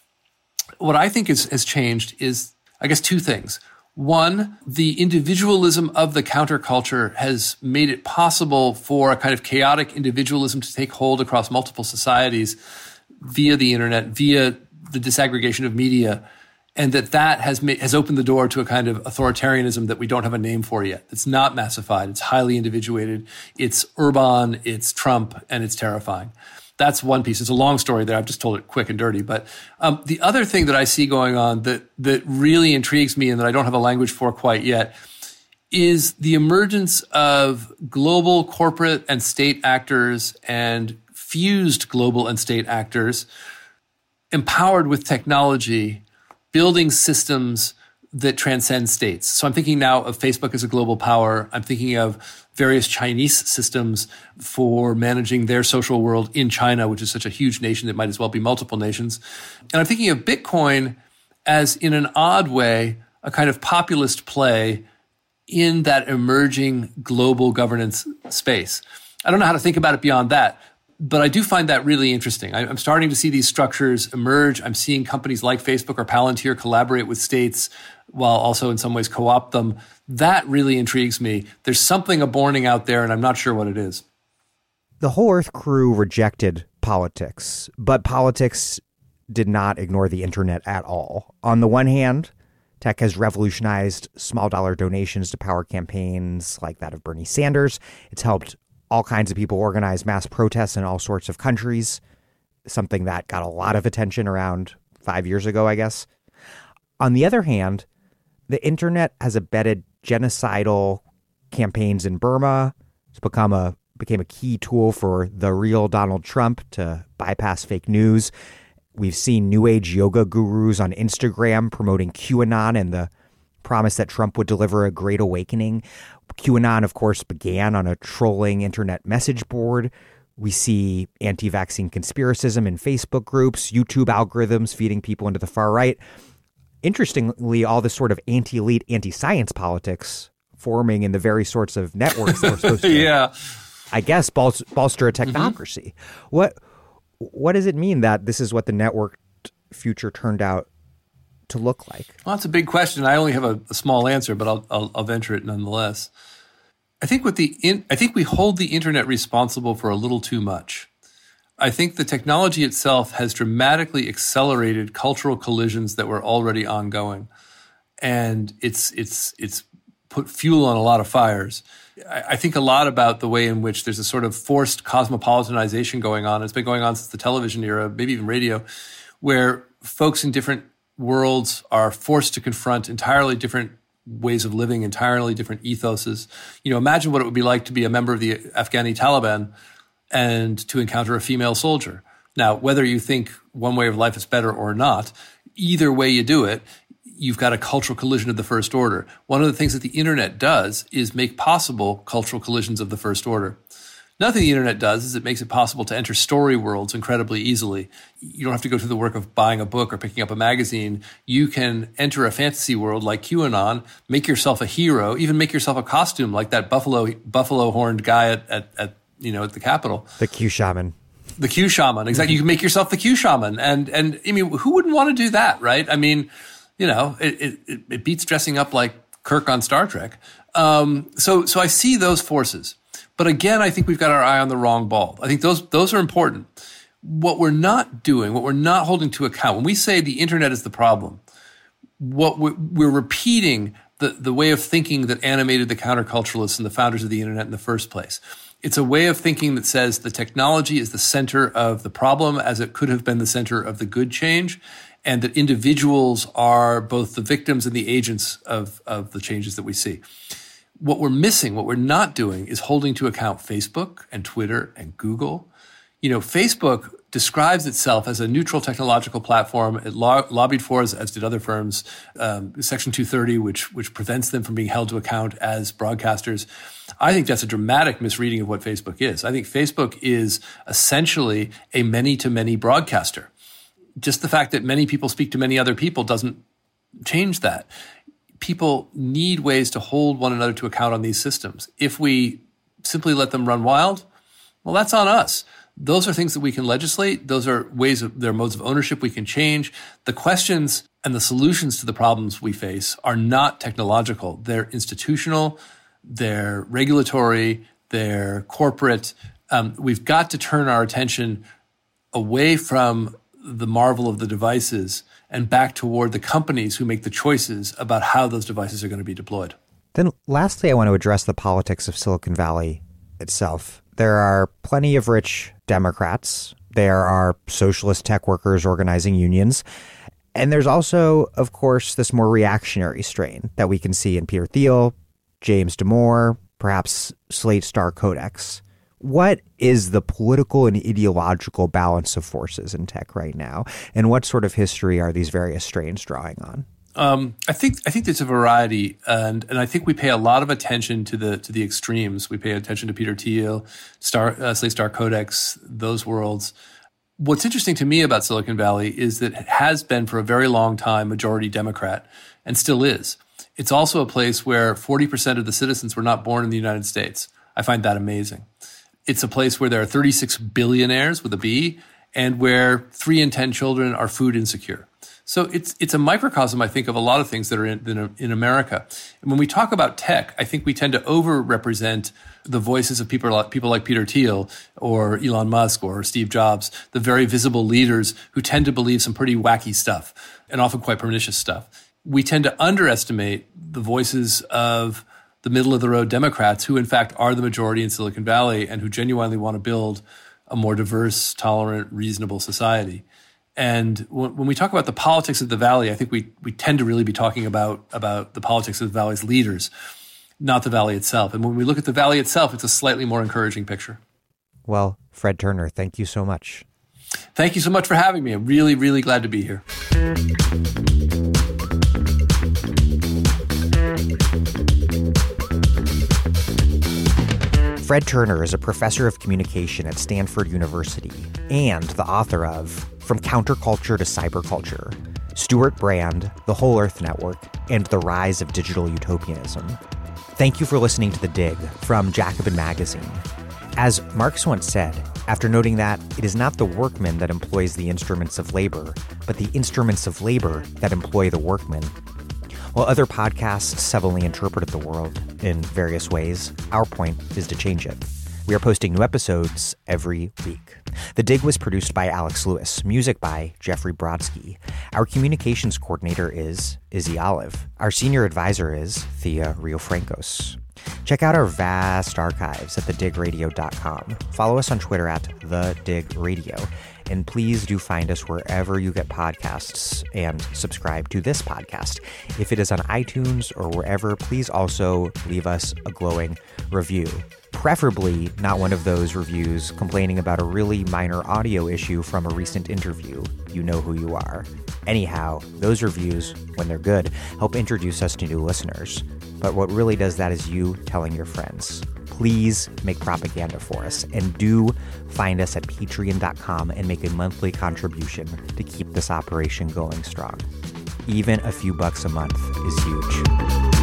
what I think is, has changed is, I guess, two things. One, the individualism of the counterculture has made it possible for a kind of chaotic individualism to take hold across multiple societies via the internet, via the disaggregation of media, and that that has has opened the door to a kind of authoritarianism that we don't have a name for yet. It's not massified. It's highly individuated. It's Orbán. It's Trump, and it's terrifying that's one piece. It's a long story there. I've just told it quick and dirty. But um, the other thing that I see going on that that really intrigues me and that I don't have a language for quite yet is the emergence of global corporate and state actors and fused global and state actors empowered with technology, building systems that transcend states. So I'm thinking now of Facebook as a global power. I'm thinking of various Chinese systems for managing their social world in China, which is such a huge nation that might as well be multiple nations. And I'm thinking of Bitcoin as, in an odd way, a kind of populist play in that emerging global governance space. I don't know how to think about it beyond that, but I do find that really interesting. I, am starting to see these structures emerge. I'm seeing companies like Facebook or Palantir collaborate with states while also in some ways co opt them. That really intrigues me. There's something aborning out there, and I'm not sure what it is. The whole Earth crew rejected politics, but politics did not ignore the internet at all. On the one hand, tech has revolutionized small dollar donations to power campaigns like that of Bernie Sanders. It's helped all kinds of people organize mass protests in all sorts of countries, something that got a lot of attention around five years ago, I guess. On the other hand, the internet has abetted genocidal campaigns in Burma. It's become a became a key tool for the real Donald Trump to bypass fake news. We've seen new age yoga gurus on Instagram promoting QAnon and the promise that Trump would deliver a great awakening. QAnon, of course, began on a trolling internet message board. We see anti vaccine conspiracism in Facebook groups, YouTube algorithms feeding people into the far right. Interestingly, all this sort of anti elite, anti science politics forming in the very sorts of networks that we're supposed to, yeah. I guess, bolster a technocracy. Mm-hmm. What what does it mean that this is what the networked future turned out to look like? Well, that's a big question. I only have a, a small answer, but I'll, I'll, I'll, venture it nonetheless. I think what the in, I think we hold the internet responsible for a little too much. I think the technology itself has dramatically accelerated cultural collisions that were already ongoing, and it's it's it's put fuel on a lot of fires. I, I think a lot about the way in which there's a sort of forced cosmopolitanization going on. It's been going on since the television era, maybe even radio, where folks in different worlds are forced to confront entirely different ways of living, entirely different ethoses. You know, imagine what it would be like to be a member of the Afghani Taliban and to encounter a female soldier. Now, whether you think one way of life is better or not, either way you do it, you've got a cultural collision of the first order. One of the things that the internet does is make possible cultural collisions of the first order. Nothing the internet does is it makes it possible to enter story worlds incredibly easily. You don't have to go through the work of buying a book or picking up a magazine. You can enter a fantasy world like QAnon, make yourself a hero, even make yourself a costume like that buffalo buffalo horned guy at, at, at you know at the Capitol. The Q shaman. The Q shaman, exactly. You can make yourself the Q shaman, and and I mean, who wouldn't want to do that, right? I mean, you know, it it, it beats dressing up like Kirk on Star Trek. Um, so so I see those forces. But again, I think we've got our eye on the wrong ball. I think those those are important. What we're not doing, what we're not holding to account, when we say the internet is the problem, what we're, we're repeating the, the way of thinking that animated the counterculturalists and the founders of the internet in the first place. It's a way of thinking that says the technology is the center of the problem as it could have been the center of the good change, and that individuals are both the victims and the agents of, of the changes that we see what we're missing, what we're not doing is holding to account Facebook and Twitter and Google. You know, Facebook describes itself as a neutral technological platform. It lo- lobbied for, as, as, did other firms, um, Section 230, which which prevents them from being held to account as broadcasters. I think that's a dramatic misreading of what Facebook is. I think Facebook is essentially a many to many broadcaster. Just the fact that many people speak to many other people doesn't change that people need ways to hold one another to account on these systems. If we simply let them run wild, well, that's on us. Those are things that we can legislate. Those are ways of their modes of ownership we can change. The questions and the solutions to the problems we face are not technological. They're institutional, they're regulatory, they're corporate. Um, we've got to turn our attention away from the marvel of the devices and back toward the companies who make the choices about how those devices are going to be deployed. Then, lastly, I want to address the politics of Silicon Valley itself. There are plenty of rich Democrats, there are socialist tech workers organizing unions. And there's also, of course, this more reactionary strain that we can see in Peter Thiel, James Damore, perhaps Slate Star Codex what is the political and ideological balance of forces in tech right now, and what sort of history are these various strains drawing on? Um, I think I think there's a variety, and and I think we pay a lot of attention to the to the extremes. We pay attention to Peter Thiel, Star uh, Slate Star Codex, those worlds. What's interesting to me about Silicon Valley is that it has been for a very long time majority Democrat, and still is. It's also a place where 40% of the citizens were not born in the United States. I find that amazing. It's a place where there are 36 billionaires with a B and where three in 10 children are food insecure. So it's it's a microcosm, I think, of a lot of things that are in, in, America. And when we talk about tech, I think we tend to overrepresent the voices of people like people like Peter Thiel or Elon Musk or Steve Jobs, the very visible leaders who tend to believe some pretty wacky stuff and often quite pernicious stuff. We tend to underestimate the voices of the middle of the road Democrats, who in fact are the majority in Silicon Valley and who genuinely want to build a more diverse, tolerant, reasonable society. And when we talk about the politics of the valley, I think we, we tend to really be talking about, about the politics of the valley's leaders, not the valley itself. And when we look at the valley itself, it's a slightly more encouraging picture. Well, Fred Turner, thank you so much. Thank you so much for having me. I'm really, really glad to be here. Fred Turner is a professor of communication at Stanford University and the author of From Counterculture to Cyberculture Stewart Brand, The Whole Earth Network, and the Rise of Digital Utopianism. Thank you for listening to The Dig from Jacobin Magazine. As Marx once said, after noting that it is not the workman that employs the instruments of labor, but the instruments of labor that employ the workman. While other podcasts have only interpreted the world in various ways, our point is to change it. We are posting new episodes every week. The Dig was produced by Alex Lewis, music by Jeffrey Brodsky. Our communications coordinator is Izzy Olive. Our senior advisor is Thea Riofrancos. Check out our vast archives at thedigradio.com. Follow us on Twitter at thedigradio. And please do find us wherever you get podcasts and subscribe to this podcast. If it is on iTunes or wherever, please also leave us a glowing review. Preferably not one of those reviews complaining about a really minor audio issue from a recent interview. You know who you are. Anyhow, those reviews, when they're good, help introduce us to new listeners. But what really does that is you telling your friends. Please make propaganda for us and do find us at patreon.com and make a monthly contribution to keep this operation going strong. Even a few bucks a month is huge.